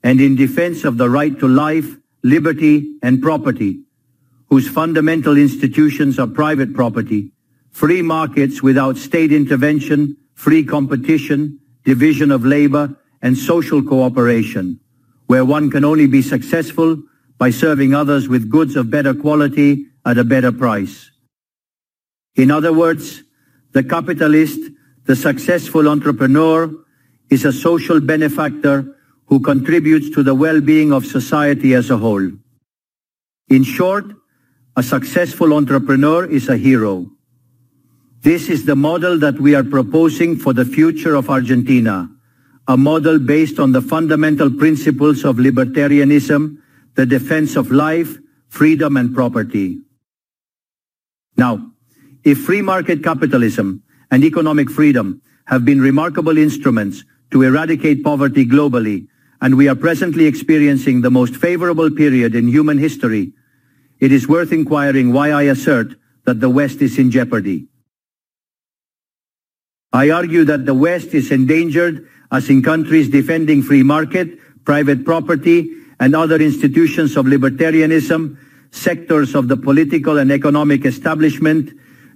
and in defense of the right to life, liberty, and property, whose fundamental institutions are private property, free markets without state intervention, free competition, division of labor, and social cooperation, where one can only be successful by serving others with goods of better quality at a better price. In other words, the capitalist, the successful entrepreneur, is a social benefactor who contributes to the well-being of society as a whole. In short, a successful entrepreneur is a hero. This is the model that we are proposing for the future of Argentina, a model based on the fundamental principles of libertarianism, the defense of life, freedom and property. Now, if free market capitalism and economic freedom have been remarkable instruments to eradicate poverty globally, and we are presently experiencing the most favorable period in human history it is worth inquiring why I assert that the West is in jeopardy. I argue that the West is endangered as in countries defending free market, private property, and other institutions of libertarianism, sectors of the political and economic establishment,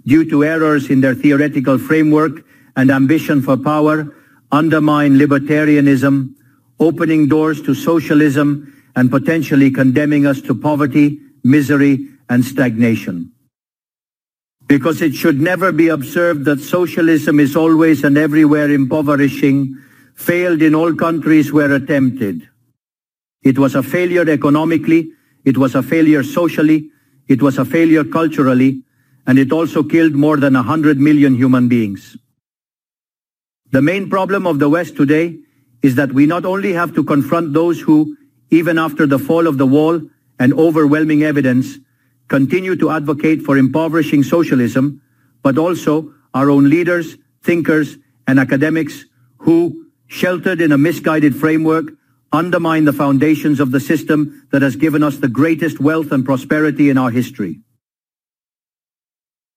due to errors in their theoretical framework and ambition for power, undermine libertarianism, opening doors to socialism and potentially condemning us to poverty, misery, and stagnation. Because it should never be observed that socialism is always and everywhere impoverishing, failed in all countries where attempted. It was a failure economically, it was a failure socially, it was a failure culturally, and it also killed more than a hundred million human beings. The main problem of the West today is that we not only have to confront those who, even after the fall of the wall, and overwhelming evidence continue to advocate for impoverishing socialism, but also our own leaders, thinkers, and academics who, sheltered in a misguided framework, undermine the foundations of the system that has given us the greatest wealth and prosperity in our history.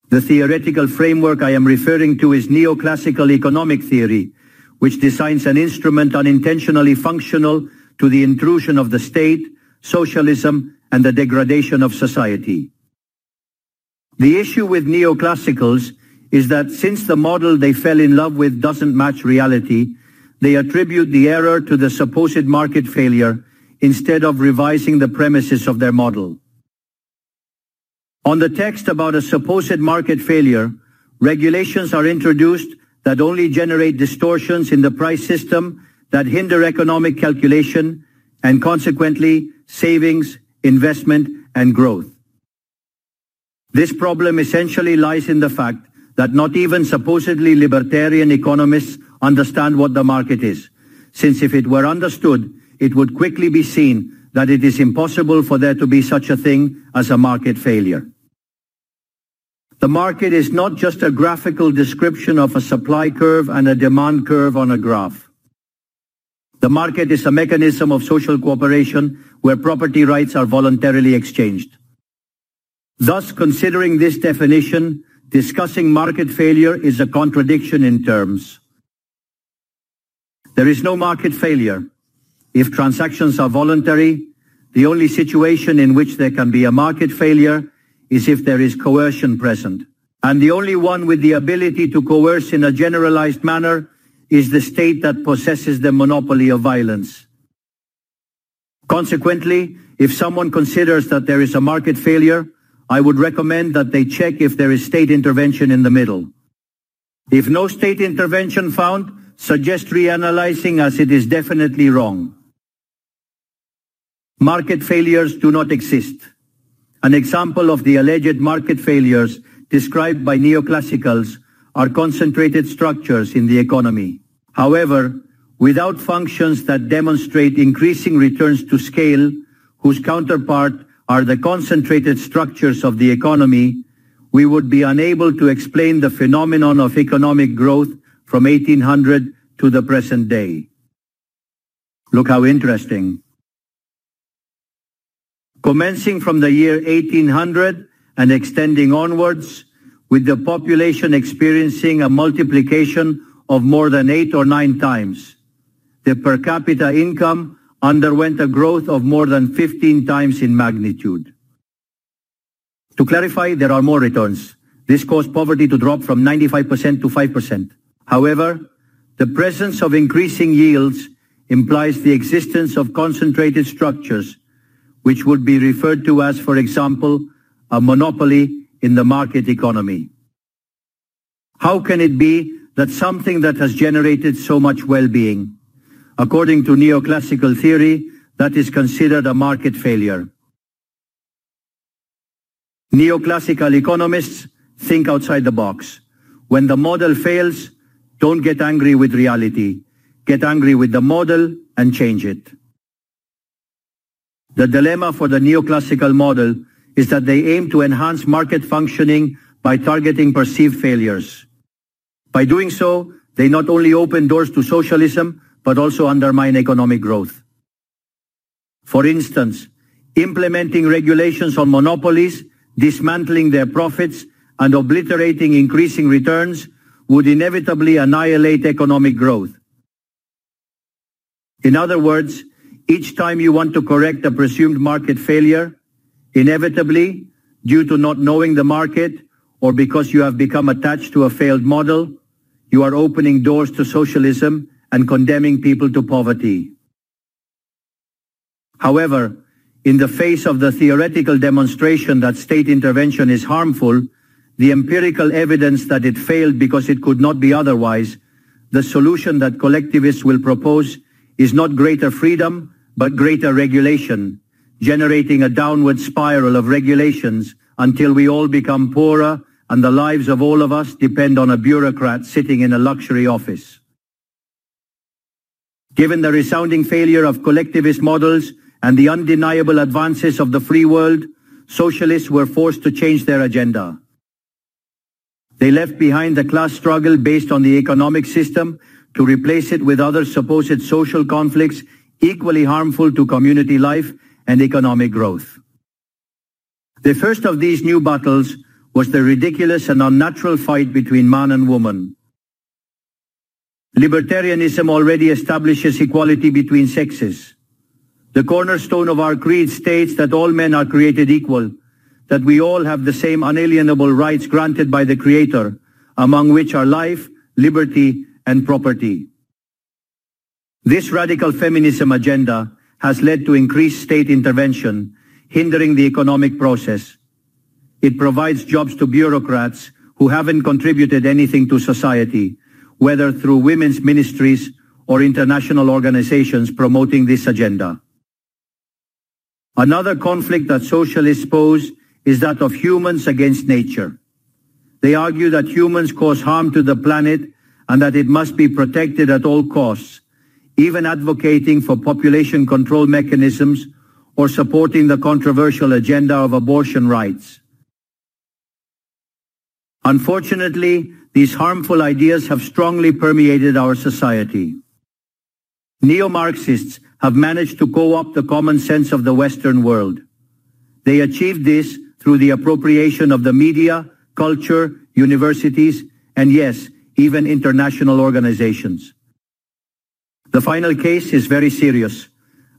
The theoretical framework I am referring to is neoclassical economic theory, which designs an instrument unintentionally functional to the intrusion of the state, socialism, and the degradation of society. The issue with neoclassicals is that since the model they fell in love with doesn't match reality, they attribute the error to the supposed market failure instead of revising the premises of their model. On the text about a supposed market failure, regulations are introduced that only generate distortions in the price system that hinder economic calculation and consequently savings, investment, and growth. This problem essentially lies in the fact that not even supposedly libertarian economists understand what the market is, since if it were understood, it would quickly be seen that it is impossible for there to be such a thing as a market failure. The market is not just a graphical description of a supply curve and a demand curve on a graph. The market is a mechanism of social cooperation where property rights are voluntarily exchanged. Thus, considering this definition, discussing market failure is a contradiction in terms. There is no market failure. If transactions are voluntary, the only situation in which there can be a market failure is if there is coercion present. And the only one with the ability to coerce in a generalized manner is the state that possesses the monopoly of violence. Consequently, if someone considers that there is a market failure, I would recommend that they check if there is state intervention in the middle. If no state intervention found, suggest reanalyzing as it is definitely wrong. Market failures do not exist. An example of the alleged market failures described by neoclassicals are concentrated structures in the economy. However, without functions that demonstrate increasing returns to scale, whose counterpart are the concentrated structures of the economy, we would be unable to explain the phenomenon of economic growth from 1800 to the present day. Look how interesting. Commencing from the year 1800 and extending onwards, with the population experiencing a multiplication of more than eight or nine times, the per capita income underwent a growth of more than 15 times in magnitude. To clarify, there are more returns. This caused poverty to drop from 95% to 5%. However, the presence of increasing yields implies the existence of concentrated structures, which would be referred to as, for example, a monopoly in the market economy. How can it be that something that has generated so much well-being, According to neoclassical theory, that is considered a market failure. Neoclassical economists think outside the box. When the model fails, don't get angry with reality. Get angry with the model and change it. The dilemma for the neoclassical model is that they aim to enhance market functioning by targeting perceived failures. By doing so, they not only open doors to socialism, but also undermine economic growth. For instance, implementing regulations on monopolies, dismantling their profits, and obliterating increasing returns would inevitably annihilate economic growth. In other words, each time you want to correct a presumed market failure, inevitably, due to not knowing the market or because you have become attached to a failed model, you are opening doors to socialism and condemning people to poverty. However, in the face of the theoretical demonstration that state intervention is harmful, the empirical evidence that it failed because it could not be otherwise, the solution that collectivists will propose is not greater freedom, but greater regulation, generating a downward spiral of regulations until we all become poorer and the lives of all of us depend on a bureaucrat sitting in a luxury office. Given the resounding failure of collectivist models and the undeniable advances of the free world, socialists were forced to change their agenda. They left behind the class struggle based on the economic system to replace it with other supposed social conflicts equally harmful to community life and economic growth. The first of these new battles was the ridiculous and unnatural fight between man and woman. Libertarianism already establishes equality between sexes. The cornerstone of our creed states that all men are created equal, that we all have the same unalienable rights granted by the Creator, among which are life, liberty, and property. This radical feminism agenda has led to increased state intervention, hindering the economic process. It provides jobs to bureaucrats who haven't contributed anything to society, whether through women's ministries or international organizations promoting this agenda. Another conflict that socialists pose is that of humans against nature. They argue that humans cause harm to the planet and that it must be protected at all costs, even advocating for population control mechanisms or supporting the controversial agenda of abortion rights. Unfortunately, these harmful ideas have strongly permeated our society. Neo-Marxists have managed to co-opt the common sense of the Western world. They achieved this through the appropriation of the media, culture, universities, and yes, even international organizations. The final case is very serious,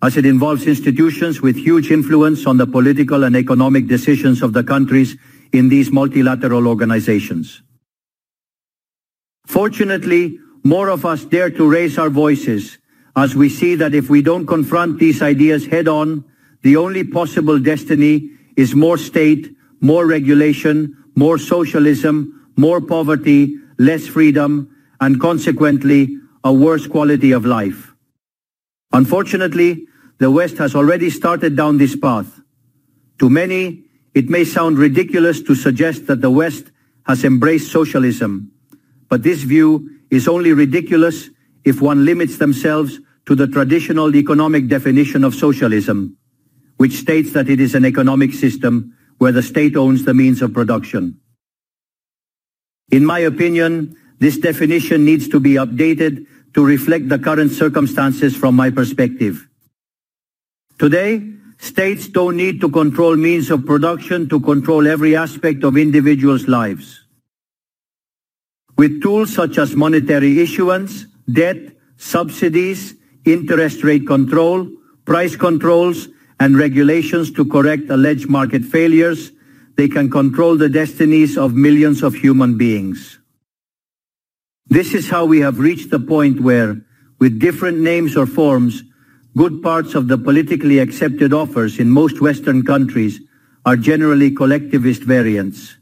as it involves institutions with huge influence on the political and economic decisions of the countries in these multilateral organizations. Fortunately, more of us dare to raise our voices as we see that if we don't confront these ideas head on, the only possible destiny is more state, more regulation, more socialism, more poverty, less freedom, and consequently, a worse quality of life. Unfortunately, the West has already started down this path. To many, it may sound ridiculous to suggest that the West has embraced socialism, but this view is only ridiculous if one limits themselves to the traditional economic definition of socialism, which states that it is an economic system where the state owns the means of production. In my opinion, this definition needs to be updated to reflect the current circumstances from my perspective. Today, states don't need to control means of production to control every aspect of individuals' lives. With tools such as monetary issuance, debt, subsidies, interest rate control, price controls, and regulations to correct alleged market failures, they can control the destinies of millions of human beings. This is how we have reached the point where, with different names or forms, good parts of the politically accepted offers in most Western countries are generally collectivist variants.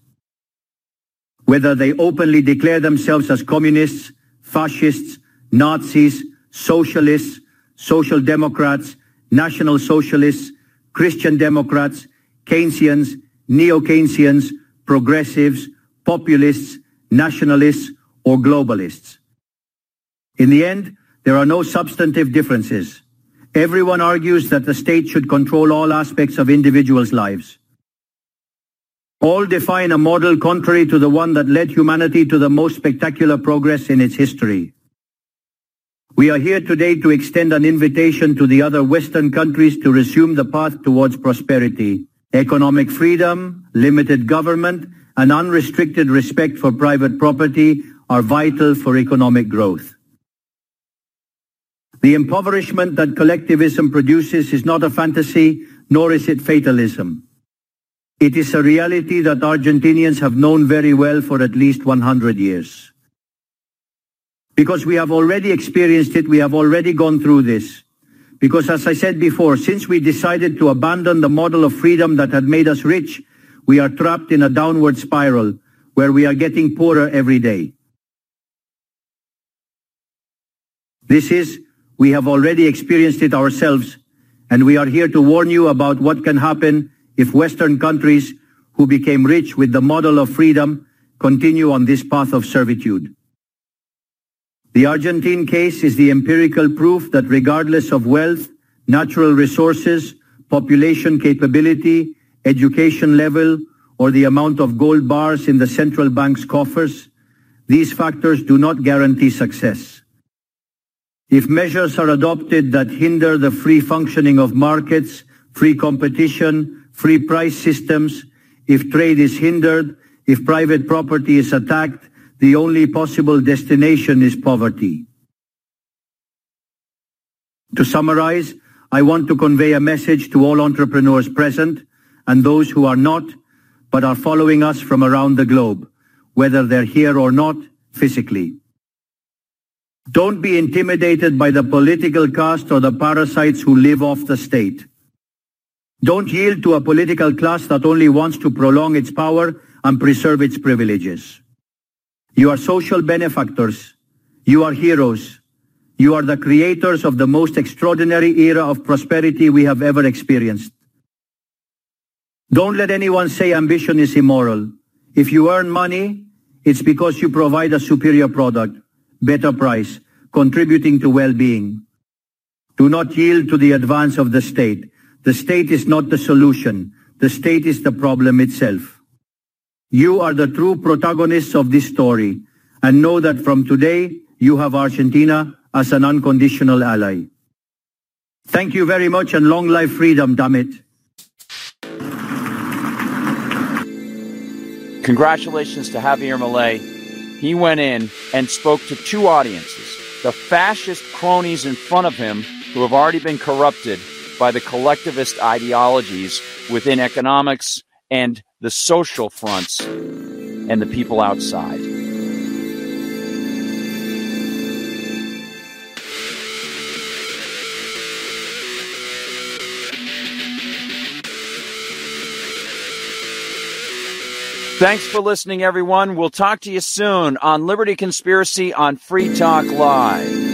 Whether they openly declare themselves as communists, fascists, Nazis, socialists, social democrats, national socialists, Christian democrats, Keynesians, neo-Keynesians, progressives, populists, nationalists, or globalists. In the end, there are no substantive differences. Everyone argues that the state should control all aspects of individuals' lives. All define a model contrary to the one that led humanity to the most spectacular progress in its history. We are here today to extend an invitation to the other Western countries to resume the path towards prosperity. Economic freedom, limited government, and unrestricted respect for private property are vital for economic growth. The impoverishment that collectivism produces is not a fantasy, nor is it fatalism. It is a reality that Argentinians have known very well for at least 100 years. Because we have already experienced it, we have already gone through this. Because as I said before, since we decided to abandon the model of freedom that had made us rich, we are trapped in a downward spiral where we are getting poorer every day. This is, we have already experienced it ourselves, and we are here to warn you about what can happen if Western countries who became rich with the model of freedom continue on this path of servitude. The Argentine case is the empirical proof that regardless of wealth, natural resources, population capability, education level, or the amount of gold bars in the central bank's coffers, these factors do not guarantee success. If measures are adopted that hinder the free functioning of markets, free competition, free price systems, if trade is hindered, if private property is attacked, the only possible destination is poverty. To summarize, I want to convey a message to all entrepreneurs present and those who are not, but are following us from around the globe, whether they're here or not physically. Don't be intimidated by the political caste or the parasites who live off the state. Don't yield to a political class that only wants to prolong its power and preserve its privileges. You are social benefactors. You are heroes. You are the creators of the most extraordinary era of prosperity we have ever experienced. Don't let anyone say ambition is immoral. If you earn money, it's because you provide a superior product, better price, contributing to well-being. Do not yield to the advance of the state. The state is not the solution. The state is the problem itself. You are the true protagonists of this story, and know that from today, you have Argentina as an unconditional ally. Thank you very much and long life freedom, damn it. Congratulations to Javier Milei. He went in and spoke to two audiences the fascist cronies in front of him who have already been corrupted by the collectivist ideologies within economics and the social fronts and the people outside. Thanks for listening, everyone. We'll talk to you soon on Liberty Conspiracy on Free Talk Live.